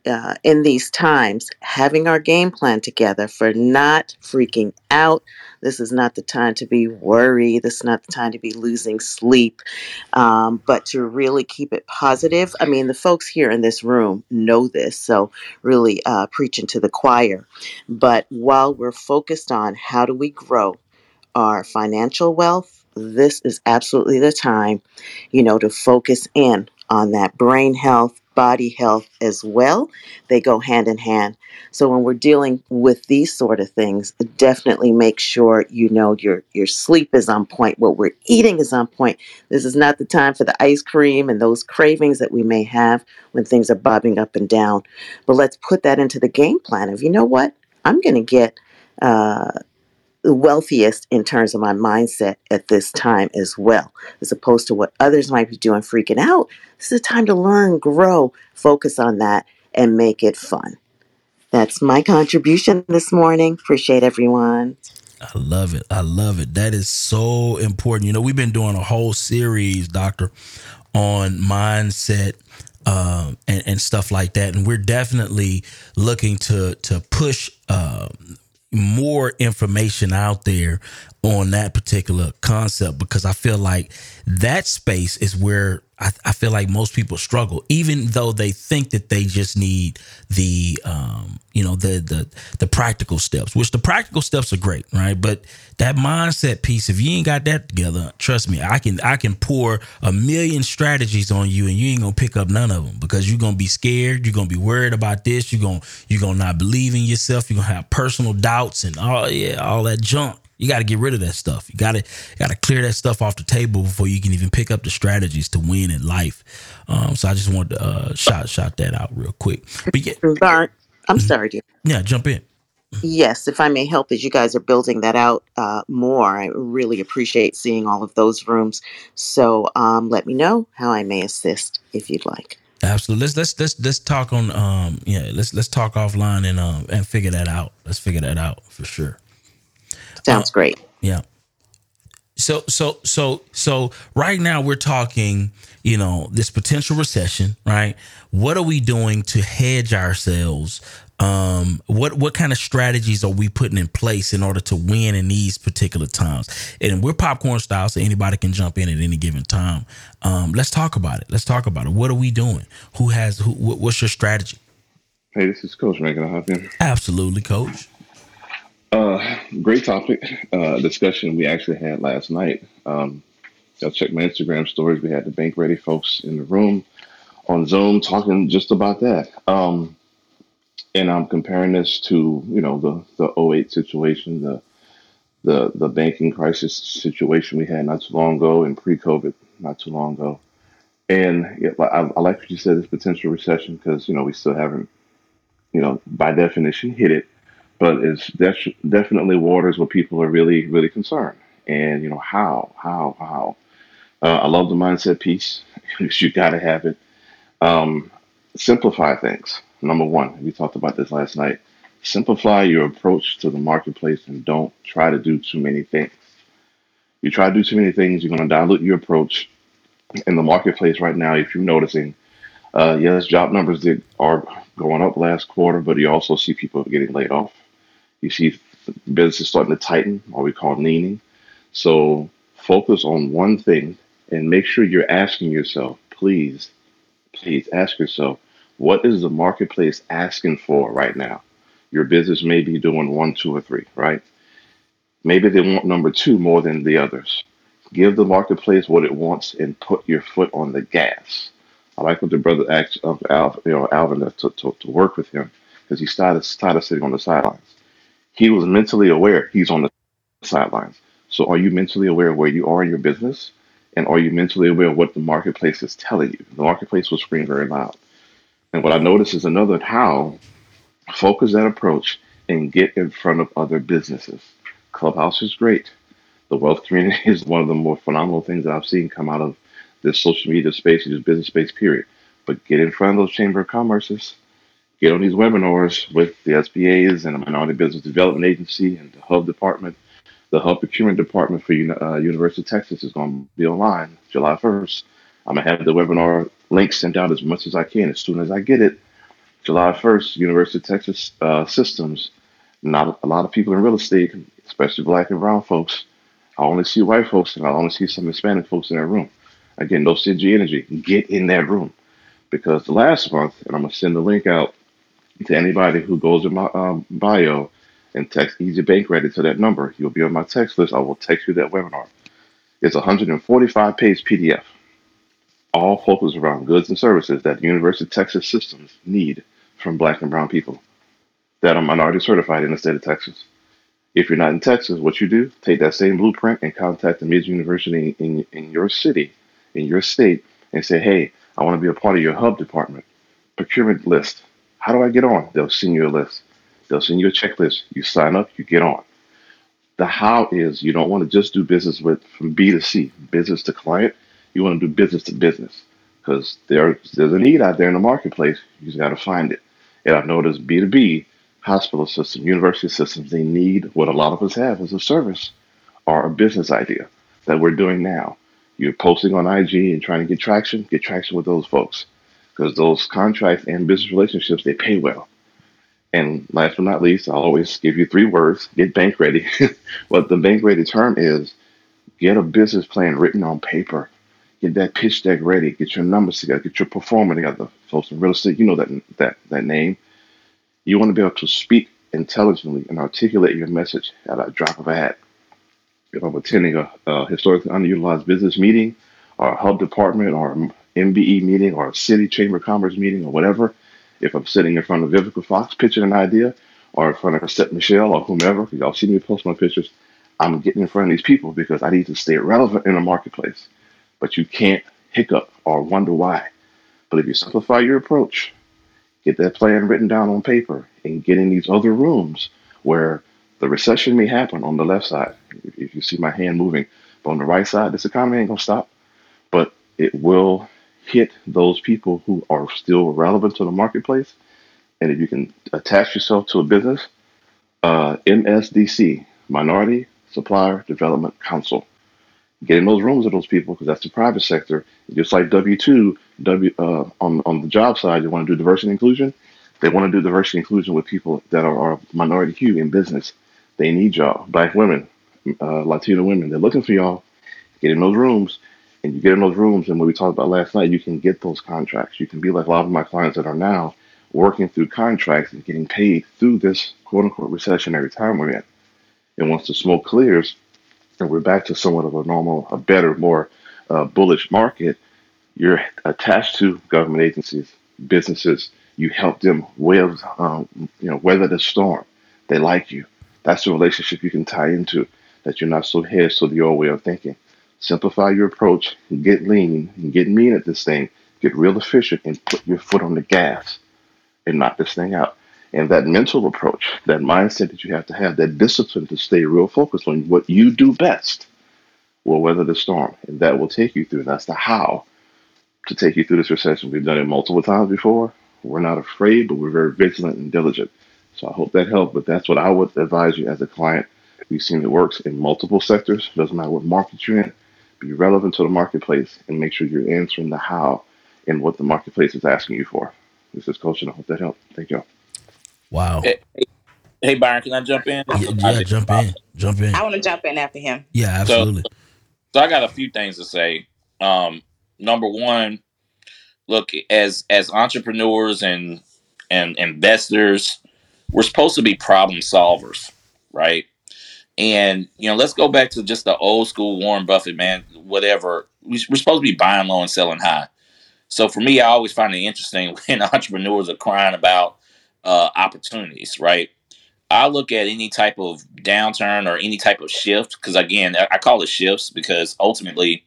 uh, in these times, having our game plan together for not freaking out. This is not the time to be worried. This is not the time to be losing sleep, um, but to really keep it positive. I mean, the folks here in this room know this, so really uh, preaching to the choir. But while we're focused on how do we grow our financial wealth, this is absolutely the time, you know, to focus in on that brain health, body health as well. They go hand in hand. So when we're dealing with these sort of things, definitely make sure you know your your sleep is on point, what we're eating is on point. This is not the time for the ice cream and those cravings that we may have when things are bobbing up and down. But let's put that into the game plan of, you know what? I'm going to get uh, wealthiest in terms of my mindset at this time as well, as opposed to what others might be doing freaking out. This is a time to learn, grow, focus on that, and make it fun. That's my contribution this morning. Appreciate everyone.
I love it. I love it. That is so important. You know, we've been doing a whole series, doctor, on mindset um, and, and stuff like that, and we're definitely looking to to push uh, more information out there on that particular concept because I feel like that space is where I, I feel like most people struggle, even though they think that they just need the um, you know the the the practical steps, which the practical steps are great, right? But that mindset piece, if you ain't got that together, trust me, I can I can pour a million strategies on you, and you ain't gonna pick up none of them because you're gonna be scared, you're gonna be worried about this, you're gonna you're gonna not believe in yourself, you're gonna have personal doubts and all yeah all that junk. You got to get rid of that stuff. You got to got to clear that stuff off the table before you can even pick up the strategies to win in life. Um, so I just wanted to uh, shout shout that out real quick. But yeah,
I'm sorry, dear.
yeah, jump in.
Yes, if I may help as you guys are building that out uh, more, I really appreciate seeing all of those rooms. So um, let me know how I may assist if you'd like.
Absolutely. Let's let's let's let's talk on um yeah let's let's talk offline and um and figure that out. Let's figure that out for sure.
Sounds great.
Yeah. So so so so right now we're talking, you know, this potential recession, right? What are we doing to hedge ourselves? Um, what what kind of strategies are we putting in place in order to win in these particular times? And we're popcorn style, so anybody can jump in at any given time. Um, let's talk about it. Let's talk about it. What are we doing? Who has who? what- What's your strategy?
Hey, this is Coach Making a hop in.
Absolutely, coach.
Uh, great topic uh, discussion we actually had last night. Um, y'all check my Instagram stories. We had the bank ready folks in the room on Zoom talking just about that. Um, and I'm comparing this to you know the the '08 situation, the the the banking crisis situation we had not too long ago, and pre-COVID not too long ago. And yeah, I, I like what you said, this potential recession, because you know we still haven't, you know, by definition, hit it but it's def- definitely waters where people are really, really concerned. And you know how, how, how. Uh, I love the mindset piece. you got to have it. Um, simplify things. Number one, we talked about this last night. Simplify your approach to the marketplace and don't try to do too many things. You try to do too many things, you're going to dilute your approach. In the marketplace right now, if you're noticing, uh, yes, job numbers did, are going up last quarter, but you also see people getting laid off. You see businesses starting to tighten, or we call leaning. So focus on one thing and make sure you're asking yourself, please, please ask yourself, what is the marketplace asking for right now? Your business may be doing one, two, or three, right? Maybe they want number two more than the others. Give the marketplace what it wants and put your foot on the gas. I like what the brother asked of Al, you know, Alvin to, to, to work with him because he started, started sitting on the sidelines. He was mentally aware he's on the sidelines. So are you mentally aware of where you are in your business? And are you mentally aware of what the marketplace is telling you? The marketplace will scream very loud. And what I notice is another how focus that approach and get in front of other businesses. Clubhouse is great. The wealth community is one of the more phenomenal things that I've seen come out of this social media space, this business space, period. But get in front of those chamber of commerces. Get on these webinars with the SBAs and the Minority Business Development Agency and the Hub Department. The Hub Procurement Department for uh, University of Texas is going to be online July 1st. I'm going to have the webinar link sent out as much as I can as soon as I get it. July 1st, University of Texas uh, Systems. Not a lot of people in real estate, especially black and brown folks. I only see white folks and I only see some Hispanic folks in that room. Again, no stingy energy. Get in that room. Because the last month, and I'm going to send the link out to anybody who goes in my um, bio and text Easy Bank Ready to that number. You'll be on my text list. I will text you that webinar. It's a 145 page PDF, all focused around goods and services that the University of Texas systems need from black and brown people that are minority certified in the state of Texas. If you're not in Texas, what you do, take that same blueprint and contact the major university in, in your city, in your state, and say, hey, I want to be a part of your hub department, procurement list. How do I get on? They'll send you a list. They'll send you a checklist. You sign up, you get on. The how is you don't want to just do business with from B to C, business to client. You want to do business to business because there, there's a need out there in the marketplace. You just got to find it. And I've noticed B2B hospital system, university systems, they need what a lot of us have as a service or a business idea that we're doing now. You're posting on IG and trying to get traction, get traction with those folks because those contracts and business relationships, they pay well. And last but not least, I'll always give you three words get bank ready. what the bank ready term is get a business plan written on paper. Get that pitch deck ready. Get your numbers together. Get your performance together. Folks in real estate, you know that that that name. You want to be able to speak intelligently and articulate your message at a drop of a hat. If I'm attending a, a historically underutilized business meeting or a hub department or MBE meeting or a city chamber of commerce meeting or whatever, if I'm sitting in front of Vivica Fox pitching an idea or in front of Chrisette Michele or whomever, y'all see me post my pictures, I'm getting in front of these people because I need to stay relevant in the marketplace. But you can't hiccup or wonder why. But if you simplify your approach, get that plan written down on paper, and get in these other rooms where the recession may happen on the left side. If you see my hand moving, but on the right side, this economy ain't gonna stop, but it will hit those people who are still relevant to the marketplace. And if you can attach yourself to a business, uh, MSDC, Minority Supplier Development Council, get in those rooms with those people because that's the private sector. Just like W two, W uh, on on the job side, you want to do diversity and inclusion. They want to do diversity and inclusion with people that are, are minority hue in business. They need y'all, black women, uh, Latino women. They're looking for y'all. Get in those rooms, and you get in those rooms. And what we talked about last night, you can get those contracts. You can be like a lot of my clients that are now working through contracts and getting paid through this quote unquote recessionary time we're in. And once the smoke clears, and we're back to somewhat of a normal, a better, more uh, bullish market, you're attached to government agencies, businesses. You help them weather, um, you know, weather the storm. They like you. That's the relationship you can tie into. That you're not so hedged to the old way of thinking. Simplify your approach. Get lean and get mean at this thing. Get real efficient and put your foot on the gas and knock this thing out. And that mental approach, that mindset that you have to have, that discipline to stay real focused on what you do best will weather the storm. And that will take you through. That's the how to take you through this recession. We've done it multiple times before. We're not afraid, but we're very vigilant and diligent. So I hope that helped. But that's what I would advise you as a client. We've seen it works in multiple sectors. Doesn't matter what market you're in. Be relevant to the marketplace and make sure you're answering the how and what the marketplace is asking you for. This is Coach, and I hope that helped. Thank you.
Wow.
Hey, hey, Byron, can I jump in?
Yeah, yeah jump in. Jump in.
I want to jump in after him.
Yeah, absolutely.
So, so I got a few things to say. Um, number one, look, as as entrepreneurs and and investors, we're supposed to be problem solvers, right? And you know, let's go back to just the old school Warren Buffett, man. Whatever we're supposed to be buying low and selling high. So for me, I always find it interesting when entrepreneurs are crying about uh, opportunities, right? I look at any type of downturn or any type of shift because again, I call it shifts because ultimately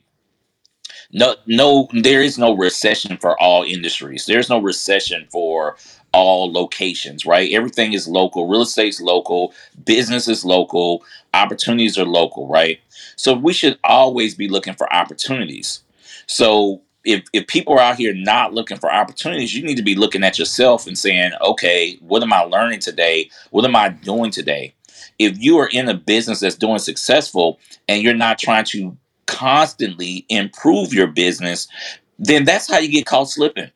no no there is no recession for all industries there's no recession for all locations right? Everything is local. Real estate's local. Business is local. Opportunities are local right? So we should always be looking for opportunities. So if, if people are out here not looking for opportunities you need to be looking at yourself and saying okay what am i learning today? What am i doing today? If you are in a business that's doing successful and you're not trying to constantly improve your business, then that's how you get caught slipping,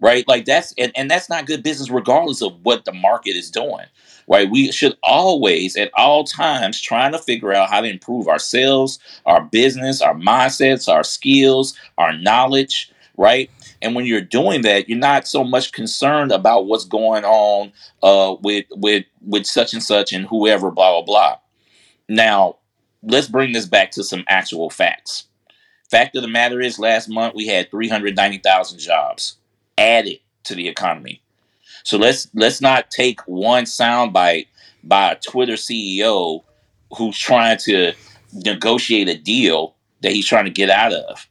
right? Like that's and, and that's not good business regardless of what the market is doing. Right. We should always at all times trying to figure out how to improve ourselves, our business, our mindsets, our skills, our knowledge, right? And when you're doing that, you're not so much concerned about what's going on uh, with with with such and such and whoever, blah blah blah. Now, let's bring this back to some actual facts. Fact of the matter is, last month we had 390,000 jobs added to the economy. So let's let's not take one soundbite by a Twitter CEO who's trying to negotiate a deal that he's trying to get out of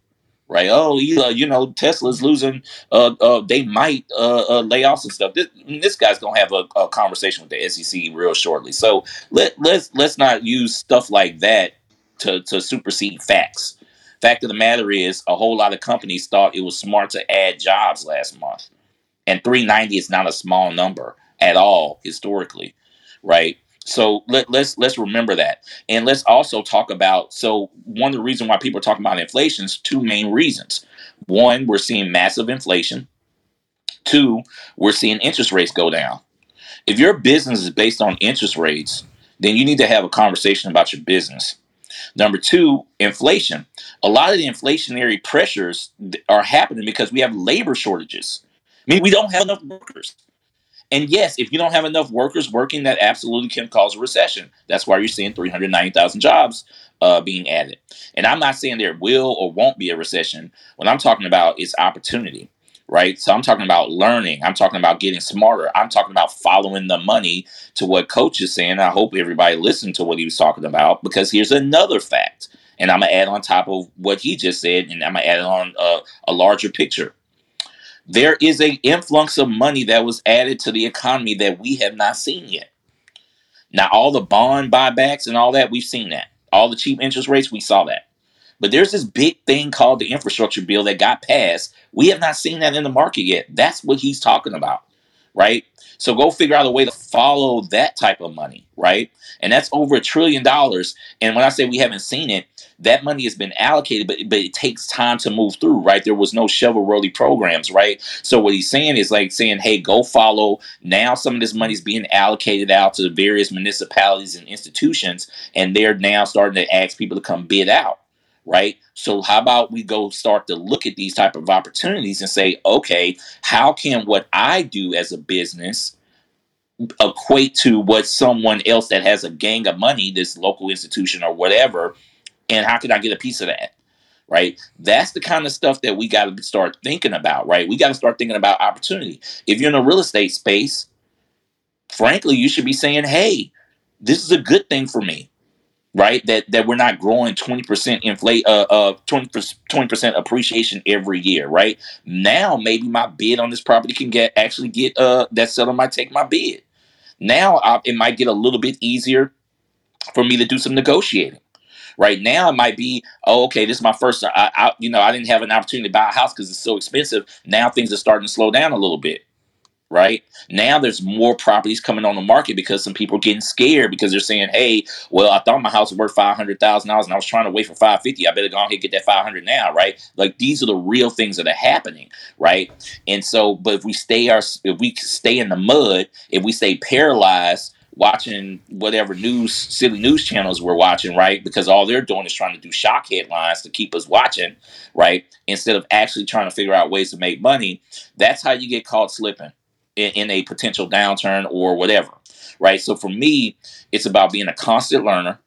right? Oh, you, uh, you know, Tesla's losing. Uh, uh, they might uh, uh, lay off some stuff. This, this guy's gonna have a, a, conversation with the SEC real shortly. So let let's let's not use stuff like that to to supersede facts. Fact of the matter is, a whole lot of companies thought it was smart to add jobs last month, and 390 is not a small number at all historically, right? So let, let's let's remember that, and let's also talk about. So one of the reasons why people are talking about inflation is two main reasons. One, we're seeing massive inflation. Two, we're seeing interest rates go down. If your business is based on interest rates, then you need to have a conversation about your business. Number two, inflation. A lot of the inflationary pressures are happening because we have labor shortages. I mean, we don't have enough workers. And yes, if you don't have enough workers working, that absolutely can cause a recession. That's why you're seeing 390,000 jobs uh, being added. And I'm not saying there will or won't be a recession. What I'm talking about is opportunity, right? So I'm talking about learning. I'm talking about getting smarter. I'm talking about following the money to what Coach is saying. I hope everybody listened to what he was talking about because here's another fact. And I'm going to add on top of what he just said, and I'm going to add on uh, a larger picture there is a influx of money that was added to the economy that we have not seen yet. Now, all the bond buybacks and all that, we've seen that. All the cheap interest rates, we saw that. But there's this big thing called the infrastructure bill that got passed. We have not seen that in the market yet. That's what he's talking about, right? So go figure out a way to follow that type of money, right? And that's over a trillion dollars. And when I say we haven't seen it, that money has been allocated, but but it takes time to move through, right? There was no shovel ready programs, right? So what he's saying is like saying, hey, go follow. Now some of this money is being allocated out to the various municipalities and institutions, and they're now starting to ask people to come bid out right so how about we go start to look at these type of opportunities and say okay how can what i do as a business equate to what someone else that has a gang of money this local institution or whatever and how can I get a piece of that? Right. That's the kind of stuff that we got to start thinking about, right? We got to start thinking about opportunity. If you're in a real estate space, frankly, you should be saying, hey, this is a good thing for me, right? That that we're not growing 20% inflate uh uh 20 percent appreciation every year, right? Now maybe my bid on this property can get actually get uh that seller might take my bid. Now I, it might get a little bit easier for me to do some negotiating Right now, it might be, oh, okay, this is my first. I, I you know, I didn't have an opportunity to buy a house because it's so expensive. Now things are starting to slow down a little bit. Right now, there's more properties coming on the market because some people are getting scared because they're saying, "Hey, well, I thought my house was worth five hundred thousand dollars, and I was trying to wait for five fifty. I better go ahead and get that five hundred now." Right? Like these are the real things that are happening. Right? And so, but if we stay our, if we stay in the mud, if we stay paralyzed watching whatever news silly news channels we're watching right because all they're doing is trying to do shock headlines to keep us watching right instead of actually trying to figure out ways to make money that's how you get caught slipping in, in a potential downturn or whatever right? So for me, it's about being a constant learner.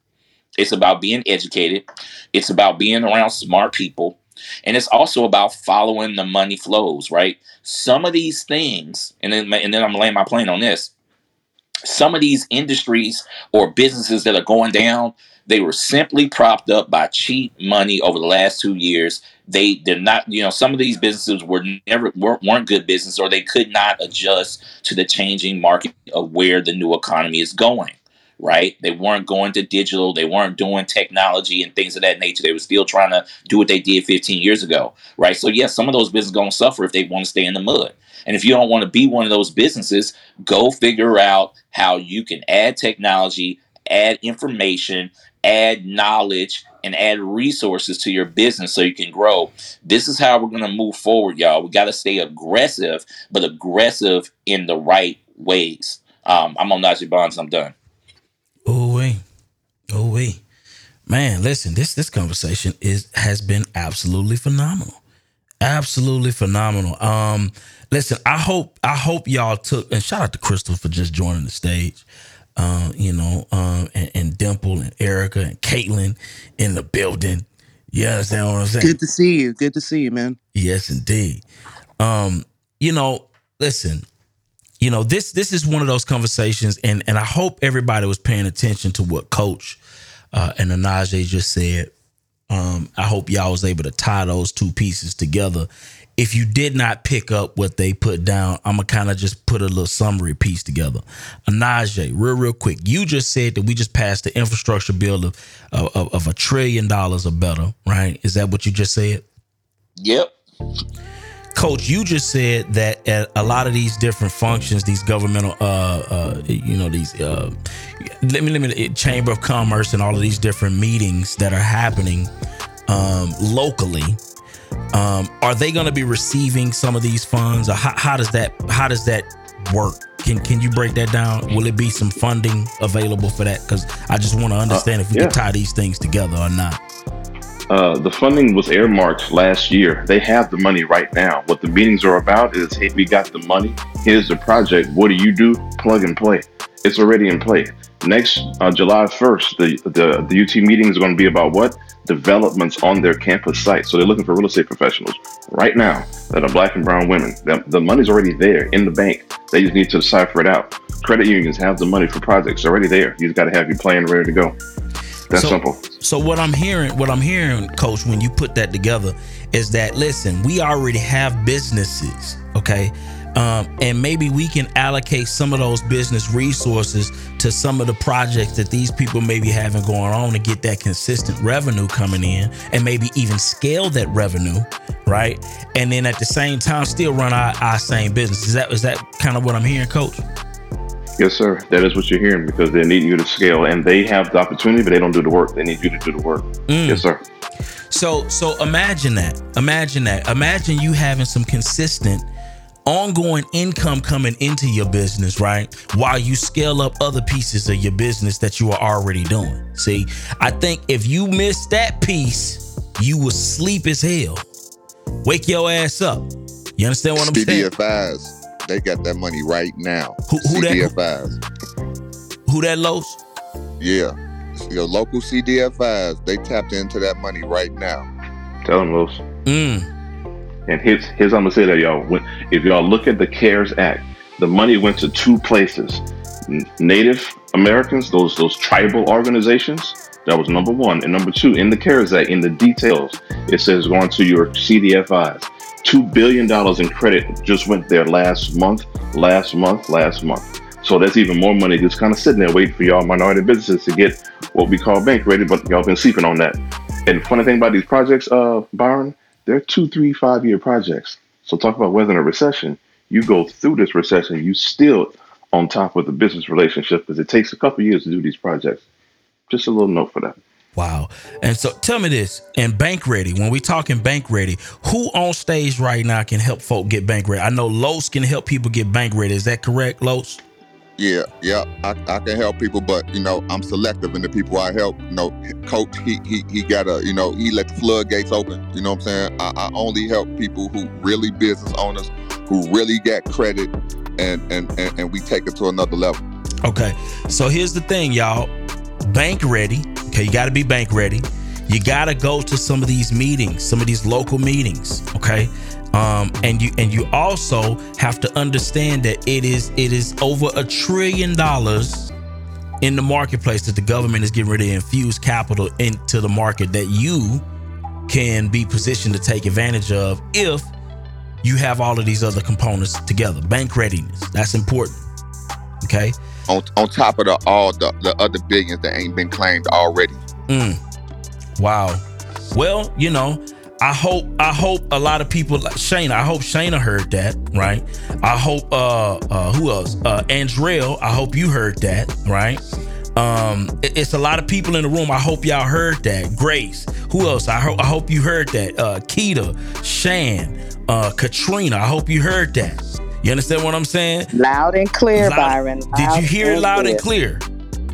It's about being educated. It's about being around smart people. And it's also about following the money flows, right? Some of these things, and then and then I'm laying my plane on this. Some of these industries or businesses that are going down, they were simply propped up by cheap money over the last two years. They they're not, you know, some of these businesses were never weren't, weren't good business, or they could not adjust to the changing market of where the new economy is going right? They weren't going to digital, they weren't doing technology and things of that nature. They were still trying to do what they did 15 years ago, right? So, yes, some of those businesses to suffer if they want to stay in the mud. And if you don't want to be one of those businesses, go figure out how you can add technology, add information, add knowledge, and add resources to your business so you can grow. This is how we're going to move forward, y'all. We got to stay aggressive, but aggressive in the right ways. Um, I'm on Najee Bonds. I'm done.
Oh wait, oh wait, man! Listen, this this conversation is has been absolutely phenomenal, absolutely phenomenal. Um, listen, I hope I hope y'all took and shout out to Crystal for just joining the stage. Uh, you know, um, and, and Dimple and Erica and Caitlin in the building. You understand what I'm saying?
Good to see you. Good to see you, man.
Yes, indeed. Um, you know, listen, you know this this is one of those conversations and and i hope everybody was paying attention to what coach uh, and Najee just said um, i hope y'all was able to tie those two pieces together if you did not pick up what they put down i'm gonna kind of just put a little summary piece together. Najee, real real quick. You just said that we just passed the infrastructure bill of, of, of a trillion dollars or better right? Is that what you just said?
Yep.
Coach, you just said that at a lot of these different functions, these governmental, uh, uh, you know, these, uh, let me, let me, Chamber of Commerce and all of these different meetings that are happening um, locally, um, are they going to be receiving some of these funds, or how, how does that, how does that work? Can can you break that down? Will it be some funding available for that? Because I just want to understand if we
yeah.
can tie these things together or not.
Uh, the funding was earmarked last year. They have the money right now. What the meetings are about is, hey, we got the money. Here's the project. What do you do? Plug and play. It's already in play. Next uh, July 1st, the, the the UT meeting is going to be about what developments on their campus site. So they're looking for real estate professionals right now that are black and brown women. The, the money's already there in the bank. They just need to decipher it out. Credit unions have the money for projects already there. You just got to have your plan ready to go. That's
so,
simple.
So what I'm hearing, what I'm hearing, Coach, when you put that together, is that listen, we already have businesses, okay, um, and maybe we can allocate some of those business resources to some of the projects that these people may be having going on to get that consistent revenue coming in, and maybe even scale that revenue, right? And then at the same time, still run our, our same business. Is that is that kind of what I'm hearing, Coach?
Yes, sir. That is what you're hearing because they need you to scale and they have the opportunity, but they don't do the work. They need you to do the work. Mm. Yes, sir.
So so imagine that. Imagine that. Imagine you having some consistent ongoing income coming into your business, right? While you scale up other pieces of your business that you are already doing. See, I think if you miss that piece, you will sleep as hell. Wake your ass up. You understand what I'm saying?
CDFIs they got that money right now.
Who, who
CDFIs.
That, who that Los?
Yeah. Your local CDFIs, they tapped into that money right now.
Tell them, Los.
Mm.
And here's, here's I'm going to say that, y'all. If y'all look at the CARES Act, the money went to two places. Native Americans, those those tribal organizations, that was number one. And number two, in the CARES Act, in the details, it says going to your CDFIs. $2 billion in credit just went there last month, last month, last month. So that's even more money just kind of sitting there waiting for y'all minority businesses to get what we call bank ready, but y'all been sleeping on that. And funny thing about these projects, uh, Byron, they're two, three, five year projects. So talk about weathering a recession. You go through this recession, you still on top of the business relationship because it takes a couple years to do these projects. Just a little note for that.
Wow. And so tell me this, and bank ready, when we talking bank ready, who on stage right now can help folk get bank ready? I know Los can help people get bank ready. Is that correct, Los?
Yeah, yeah, I, I can help people, but you know, I'm selective in the people I help. You know, coach, he he he got a, you know, he let the floodgates open. You know what I'm saying? I, I only help people who really business owners, who really got credit, and and and, and we take it to another level.
Okay. So here's the thing, y'all. Bank ready. Okay, you got to be bank ready. You got to go to some of these meetings, some of these local meetings. Okay. Um, and you and you also have to understand that it is it is over a trillion dollars in the marketplace that the government is getting ready to infuse capital into the market that you can be positioned to take advantage of if you have all of these other components together. Bank readiness, that's important. Okay.
On on top of the all the, the other billions that ain't been claimed already.
Mm. Wow. Well, you know, I hope I hope a lot of people like. I hope Shayna heard that, right? I hope uh uh who else? Uh Andrell, I hope you heard that, right? Um it- it's a lot of people in the room. I hope y'all heard that. Grace. Who else? I hope I hope you heard that. Uh Keita, Shan, uh Katrina. I hope you heard that. You understand what I'm saying?
Loud and clear,
Loud-
Byron.
Did you hear it loud and clear?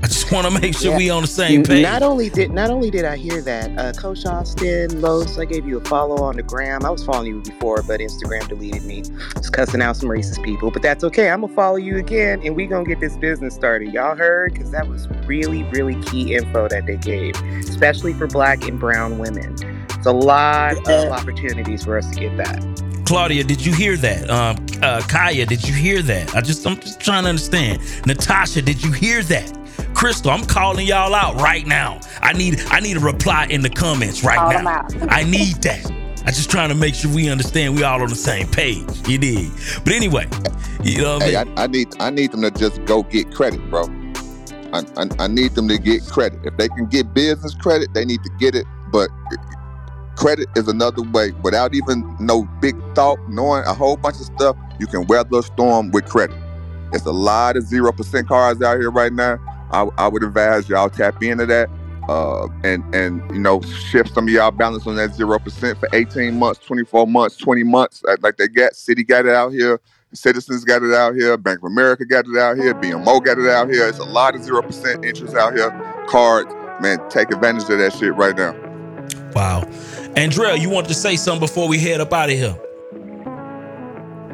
I just want to make sure
Yeah.
we on the same page.
Not only did not only did I hear that, uh, Coach Austin, Los, I gave you a follow on the gram. I was following you before, but Instagram deleted me. It's cussing out some racist people, but that's okay. I'm gonna follow you again, and we gonna get this business started. Y'all heard? Because that was really, really key info that they gave, especially for Black and Brown women. It's a lot of opportunities for us to get that.
Claudia, did you hear that? Um, uh, Kaya, did you hear that? I just, I'm just trying to understand. Natasha, did you hear that? Crystal, I'm calling y'all out right now. I need, I need a reply in the comments right
Call 'em
now.
out.
I need that. I just trying to make sure we understand we all on the same page. You did. But anyway, you know what I
Hey,
mean?
I, I need I need them to just go get credit, bro. I, I, I need them to get credit. If they can get business credit, they need to get it. But credit is another way. Without even no big thought, knowing a whole bunch of stuff, you can weather a storm with credit. It's a lot of zero percent cars out here right now. I, I would advise y'all tap into that. Uh, and and you know shift some of y'all balance on that zero percent for 18 months, 24 months, 20 months, like- they got. Citi got it out here. Citizens got it out here. Bank of America got it out here. BMO got it out here. It's a lot of zero percent interest out here. Cards, man, take advantage of that shit right now.
Wow. Andrea, you wanted to say something before we head up out of here?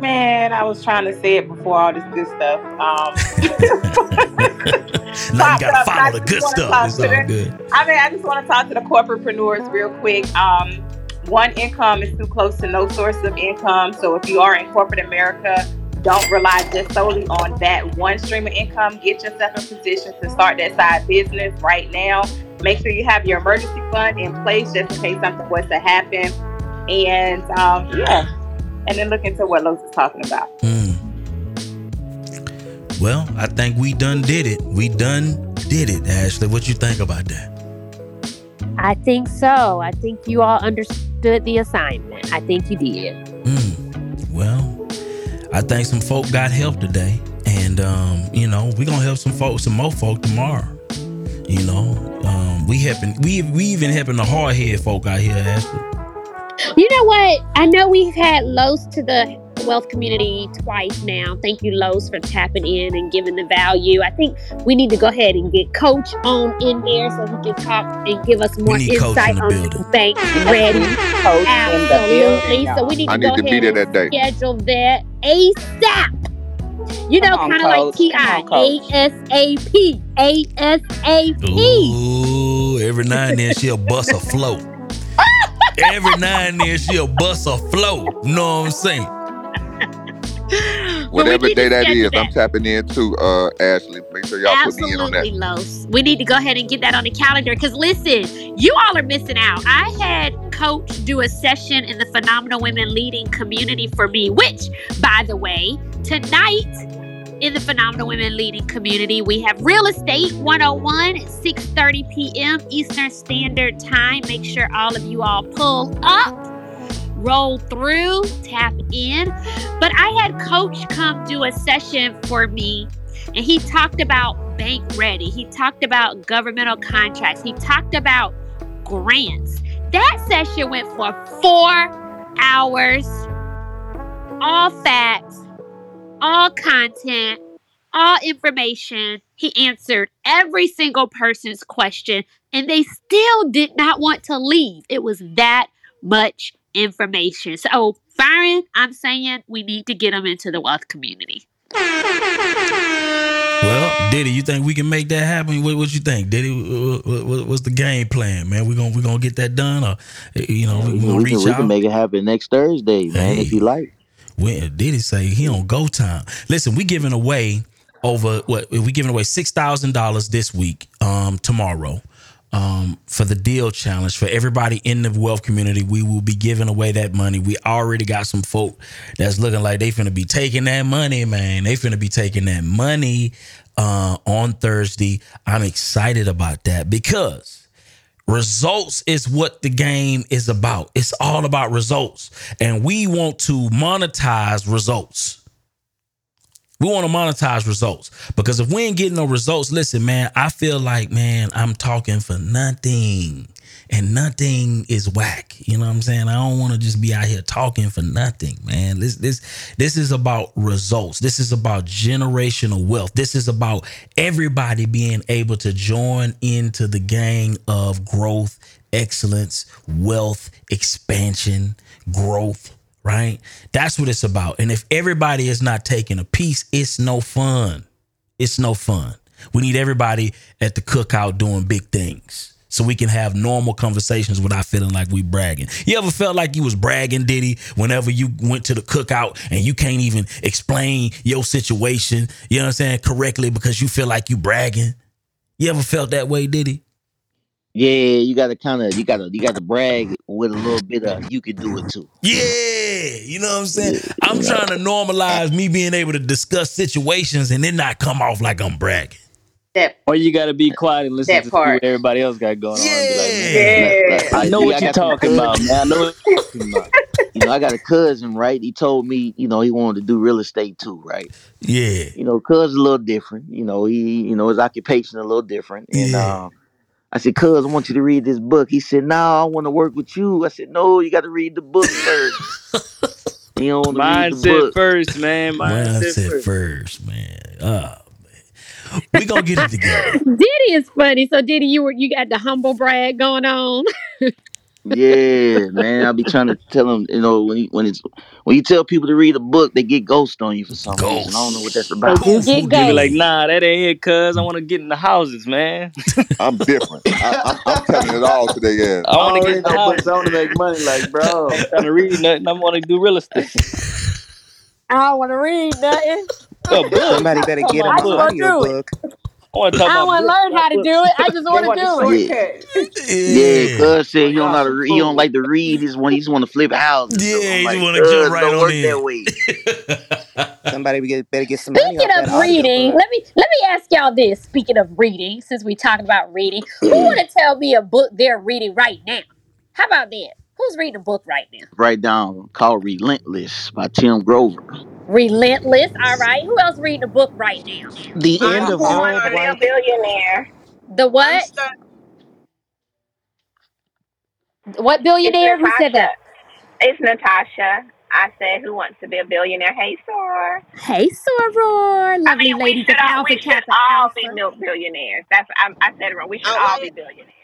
Man, I was trying to say it before all this good stuff. Um,
Now you gotta follow the good stuff. It's all good.
I mean, I just want to talk to the corporatepreneurs real quick. Um, one income is too close to no source of income. So if you are in corporate America, don't rely just solely on that one stream of income. Get yourself in position to start that side business right now. Make sure you have your emergency fund in place just in case something was to happen. And um, yeah, and then look into what Los is talking about.
Well, I think we done did it. We done did it, Ashlye. What you think about that?
I think so. I think you all understood the assignment. I think you did.
Well, I think some folk got help today. And um, you know, we gonna help some folks, some more folk tomorrow. You know, um, we helping we we even helping the hard head folk out here, Ashlye.
You know what? I know we've had Los to the wealth community twice now. Thank you, Los, for tapping in and giving the value. I think we need to go ahead and get Coach on in there so he can talk and give us more
need Coach
insight
in the
on
building.
the bank ready.
Coach in the
Absolutely.
building,
So we need to
I
go
need to be
ahead
there
and
that day.
schedule that ASAP. You know, kind of like
Coach.
Ti
Come on, Coach.
ASAP. ASAP.
Ooh, every now and then she'll bust a float. Every now and then she'll bust a float. You know what I'm saying?
Whatever
need to
day that I'm tapping in too, uh, Ashlye. Make sure y'all put me in on that.
Absolutely, Los. We need to go ahead and get that on the calendar because listen, you all are missing out. I had Coach do a session in the Phenomenal Women Leading community for me, which, by the way, tonight in the Phenomenal Women Leading community, we have Real Estate 101 at 6:30 p.m. Eastern Standard Time. Make sure all of you all pull up roll through, tap in. But I had Coach come do a session for me, and he talked about bank ready. He talked about governmental contracts. He talked about grants. That session went for four hours, all facts, all content, all information. He answered every single person's question, and they still did not want to leave. It was that much information. So, Byron, I'm saying we need to get them into the wealth community.
Well, Ditty, you think we can make that happen? What, what you think, Ditty? What, what, what's the game plan, man? We gonna we gonna get that done, or you know, we,
We,
gonna
we
reach
can, we can make it happen next Thursday, man, if you like.
When Ditty say he on go time. Listen, we giving away over what we giving away six thousand dollars this week, um, tomorrow. Um, for the deal challenge for everybody in the wealth community, we will be giving away that money. We already got some folk that's looking like they finna be taking that money, man. They finna be taking that money uh, on Thursday. I'm excited about that because Results is what the game is about. It's all about results. And we want to monetize results. We want to monetize results because if we ain't getting no results, listen, man, I feel like, man, I'm talking for nothing and nothing is whack. You know what I'm saying? I don't want to just be out here talking for nothing, man. This this this is about results. This is about generational wealth. This is about everybody being able to join into the gang of growth, excellence, wealth, expansion, growth, right? That's what it's about. And if everybody is not taking a piece, it's no fun. It's no fun. We need everybody at the cookout doing big things so we can have normal conversations without feeling like we bragging. You ever felt like you was bragging, Ditty, whenever you went to the cookout and you can't even explain your situation, you know what I'm saying, correctly because you feel like you bragging? You ever felt that way, Ditty?
Yeah, you gotta kinda you gotta you gotta brag with a little bit of you can do it too.
Yeah, you know what I'm saying? I'm trying to normalize me being able to discuss situations and then not come off like I'm bragging.
That
Or you gotta be quiet and listen to
part.
what everybody else got going on. and be like,
Yeah.
man, I know what
I
you're talking about, man. I know what you're talking about.
You know, I got a cousin, right? He told me, you know, he wanted to do real estate too, right?
Yeah.
You know, cuz a little different. You know, he, you know, his occupation a little different. And
Yeah.
um, I said, cuz, I want you to read this book. He said, No, I want to work with you. I said, No, you got to read the book first. you don't want to read the
Mindset
book.
first, man. Mindset
Mindset
first.
first, man. Ah, man. We gonna get it together.
Ditty is funny. So Ditty, you were you got the humble brag going on.
Yeah, man. I'll be trying to tell them, you know, when he, when it's when you tell people to read a book, they get ghost on you for some reason. I don't know what that's about.
They do get
You be like, nah, that ain't it, cuz. I want to get in the houses, man.
I'm different. I, I'm, I'm telling it all today. Yeah.
I want to get in the
no
houses.
books. I want to make money, like bro.
I'm trying to read nothing. I want to do real estate.
I don't want to read nothing.
A book.
Somebody better get him
about
an
I just
book.
Want to do
I want to
I
talk
don't
about
want to learn how to do it. I just want
want
to do it.
Yeah,
Yeah.
cuz said he don't know how to
Y'all
read. He don't like to read. He just want he just want to flip houses.
Yeah,
I'm
you want to jump right on
work that
in.
way.
Somebody be get, better get some
Speaking
off
of
that
reading,
audiobook.
let me let me ask y'all this. Speaking of reading, since we talking about reading, who want to tell me a book they're reading right now? How about that? Who's reading a book right now?
Right down called Relentless by Tim Grover.
Relentless. All right. Who else reading a book right now?
The
I'm
end of
going
world
on a
blank.
billionaire.
The
I'm
what?
start,
What
it's
billionaire? Who said
Natasha.
that?
It's Natasha. I said, who wants to be a billionaire? Hey, Sora.
Hey, Soror,
I
lovely
mean, we
ladies
should
of
all
Alpha
we should
Kappa
all be
Alpha.
milk billionaires. That's I, I said it wrong. We should all Outlier. be billionaires.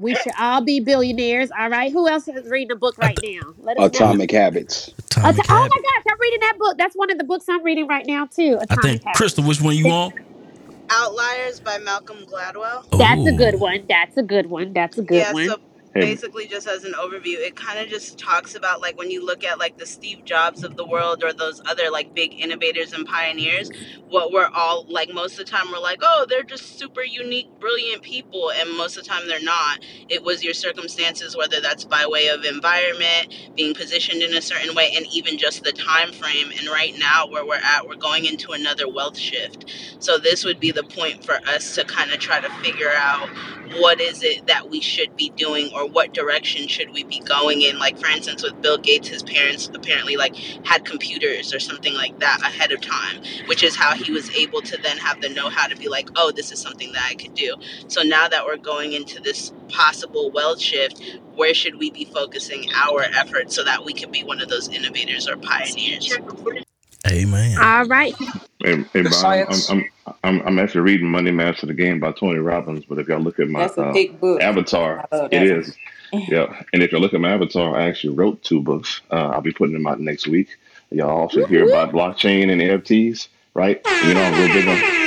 We should all be billionaires. All right. Who else is reading a book right
th-
now? Let us know.
Atomic Habits.
Ata-
Atomic
oh my gosh, I'm reading that book. That's one of the books I'm reading right now too.
I think
Habits.
Crystal, which one you on?
Outliers by Malcolm Gladwell. Oh.
That's a good one. That's a good one. That's a good
Yeah,
one.
so
Hey,
basically just as an overview, it kind of just talks about like when you look at like the Steve Jobs of the world or those other like big innovators and pioneers, what we're all like most of the time we're like, "Oh, they're just super unique, brilliant people." And most of the time they're not. It was your circumstances whether that's by way of environment, being positioned in a certain way and even just the time frame. And right now where we're at, we're going into another wealth shift. So this would be the point for us to kind of try to figure out what is it that we should be doing or what direction should we be going in like for instance with bill gates his parents apparently like had computers or something like that ahead of time which is how he was able to then have the know-how to be like oh this is something that i could do so now that we're going into this possible wealth shift where should we be focusing our efforts so that we can be one of those innovators or pioneers
Amen.
All right.
Hey, hey
The
I'm. I'm I'm I'm actually reading Money Master the Game by Tony Robbins, but if y'all look at my uh, avatar, it is. Yeah, and if you look at my avatar, I actually wrote two books. Uh, I'll be putting them out next week. Y'all also hear about blockchain and NFTs, right? You know, I'm real big on.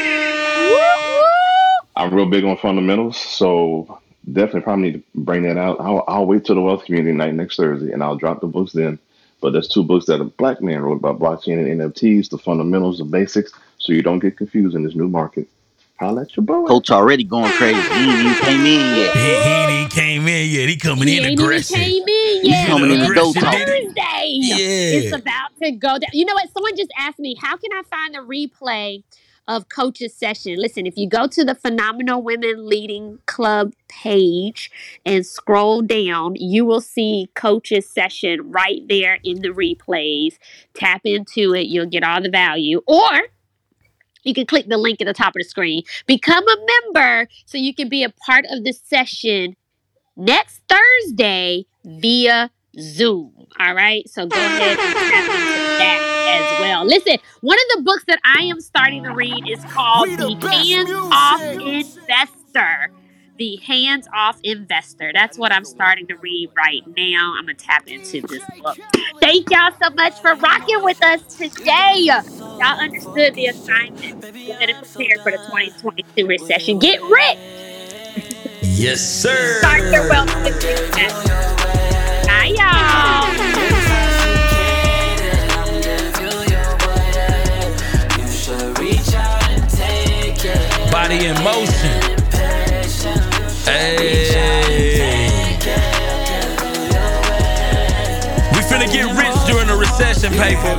I'm real big on fundamentals, so definitely probably need to bring that out. I'll, I'll wait till the wealth community night next Thursday, and I'll drop the books then. But there's two books that a black man wrote about blockchain and NFTs, the fundamentals, the basics, so you don't get confused in this new market. Holla at your boy.
Coach already going crazy. He ain't even came in yet.
He, he ain't even came in yet. He coming
He
in
ain't even
aggressive.
came in
He
yet.
coming in to go
It's
talk.
Thursday. It's about to go down. You know what? Someone just asked me, how can I find the replay of coaches session? Listen, if you go to the Phenomenal Women Leading Club page and scroll down, you will see coaches session right there in the replays. Tap into it, you'll get all the value. Or you can click the link at the top of the screen. Become a member so you can be a part of the session next Thursday via Zoom. All right. So go ahead and tap into that as well. Listen, one of the books that I am starting to read is called The Hands Off Investor. The Hands Off Investor. That's what I'm starting to read right now. I'm going to tap into this book. Thank y'all so much for rocking with us today. Y'all understood the assignment. Go ahead and prepare for the 2022 recession. Get rich.
Yes, sir.
Start your wealth with success.
Body in motion. Hey. We finna get rich during the recession, people.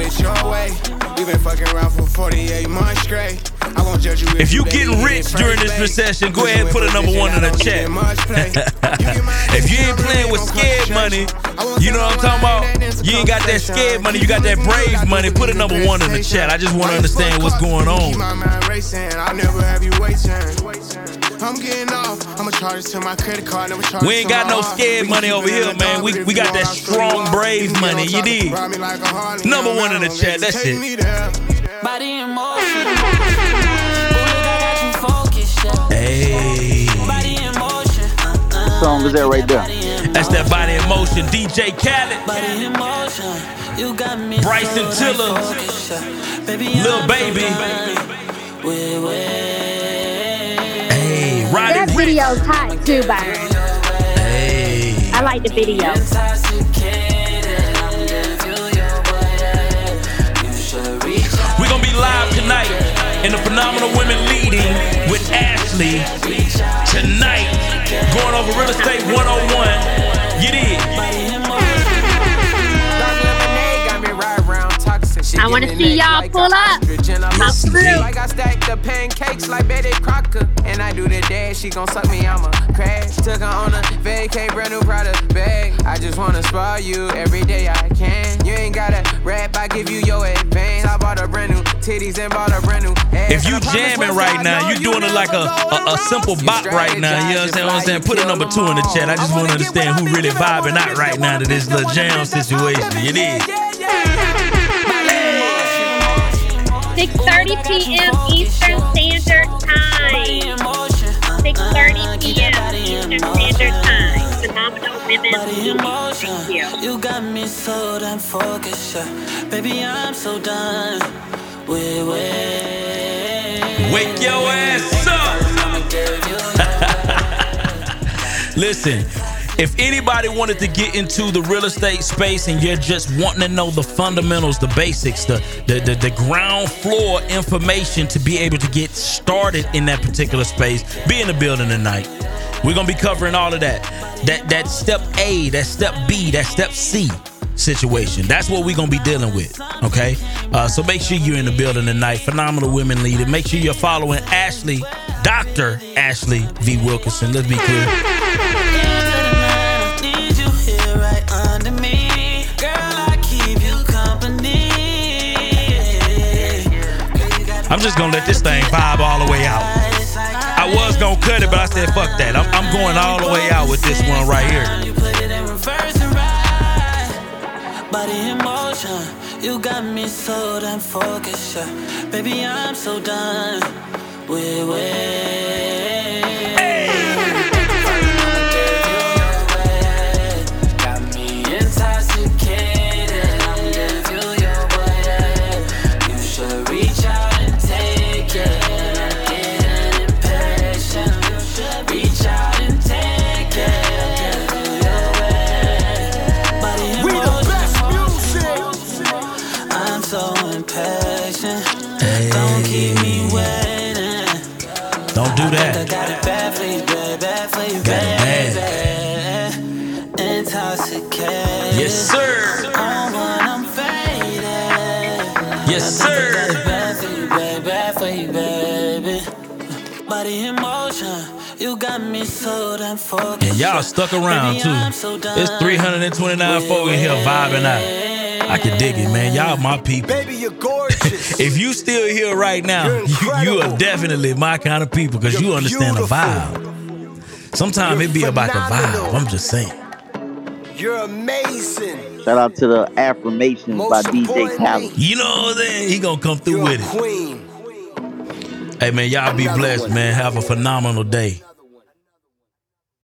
We've been fucking around for 48 months straight. I won't judge you
If you getting rich during this recession, go ahead and put a number one in the chat. if you ain't playing with scared money, you know what I'm talking about? You ain't got that scared money, you got that brave money. Put a number one in the chat. I just want to understand what's going on.
my mind racing. I'll never have you waiting. I'm getting off. I'ma charge to my credit card.
We ain't got no scared money over here, man. We, we got that strong, brave money. You dig? Number one in the chat. That's it.
Body in motion.
Hey.
What song is that right there?
That's that body in motion. DJ Khaled. Bryson Tiller. Lil Baby. Hey, Roddy
That video's hot too, Byron.
Hey.
I like the video.
Live tonight in the Phenomenal Women Leading with Ashlye. Tonight, going over real estate 101. You did.
I want to see y'all pull up. Come through.
Like I stack the pancakes like Betty Crocker. And I do the dash, she gon' suck me, I'ma crash. Took her on a vacay, brand new product bag. I just wanna spoil you every day I can. You ain't gotta rap, I give you your advance. I bought a brand new titties and bought a brand new ass.
If you jamming right now, you doing it like a, a, a simple bop right now. You know what I'm saying? Put a number two in the chat. I just want to understand who really vibing out right now to this little jam situation. You dig?
6:30 p.m. Eastern Standard Time. 6:30 p.m. Eastern Standard Time. Phenomenal women. Thank you.
You got me so damn focused, yeah. Baby, I'm so done. Wait, wait.
Wake your ass up. Listen, if anybody wanted to get into the real estate space and you're just wanting to know the fundamentals, the basics, the, the the, the ground floor information to be able to get started in that particular space, be in the building tonight. We're gonna be covering all of that. That that step A, that step B, that step C situation. That's what we're gonna be dealing with. Okay. Uh, so make sure you're in the building tonight. Phenomenal women leader. Make sure you're following Ashlye, Dr. Ashlye V. Wilkerson. Let's be clear. I'm just gonna let this thing vibe all the way out. I was gonna cut it, but I said fuck that. I'm, I'm going all the way out with this one right here.
Body in motion. You got me so damn focused, yeah. Baby, I'm so done. Wait, wait. that. I got it bad for you, baby, bad for you, baby.
And y'all stuck around too. It's 329 folk in here vibing out. I can dig it, man. Y'all my people.
Baby, you're gorgeous.
If you still here right now, you, you are definitely my kind of people because you understand the vibe. Sometimes it be about the vibe. I'm just saying.
You're amazing.
Shout out to the affirmations by DJ Khaled.
You know what I'm saying? He gonna come through with it.
Queen.
Hey man, y'all be blessed, man. Have a phenomenal day.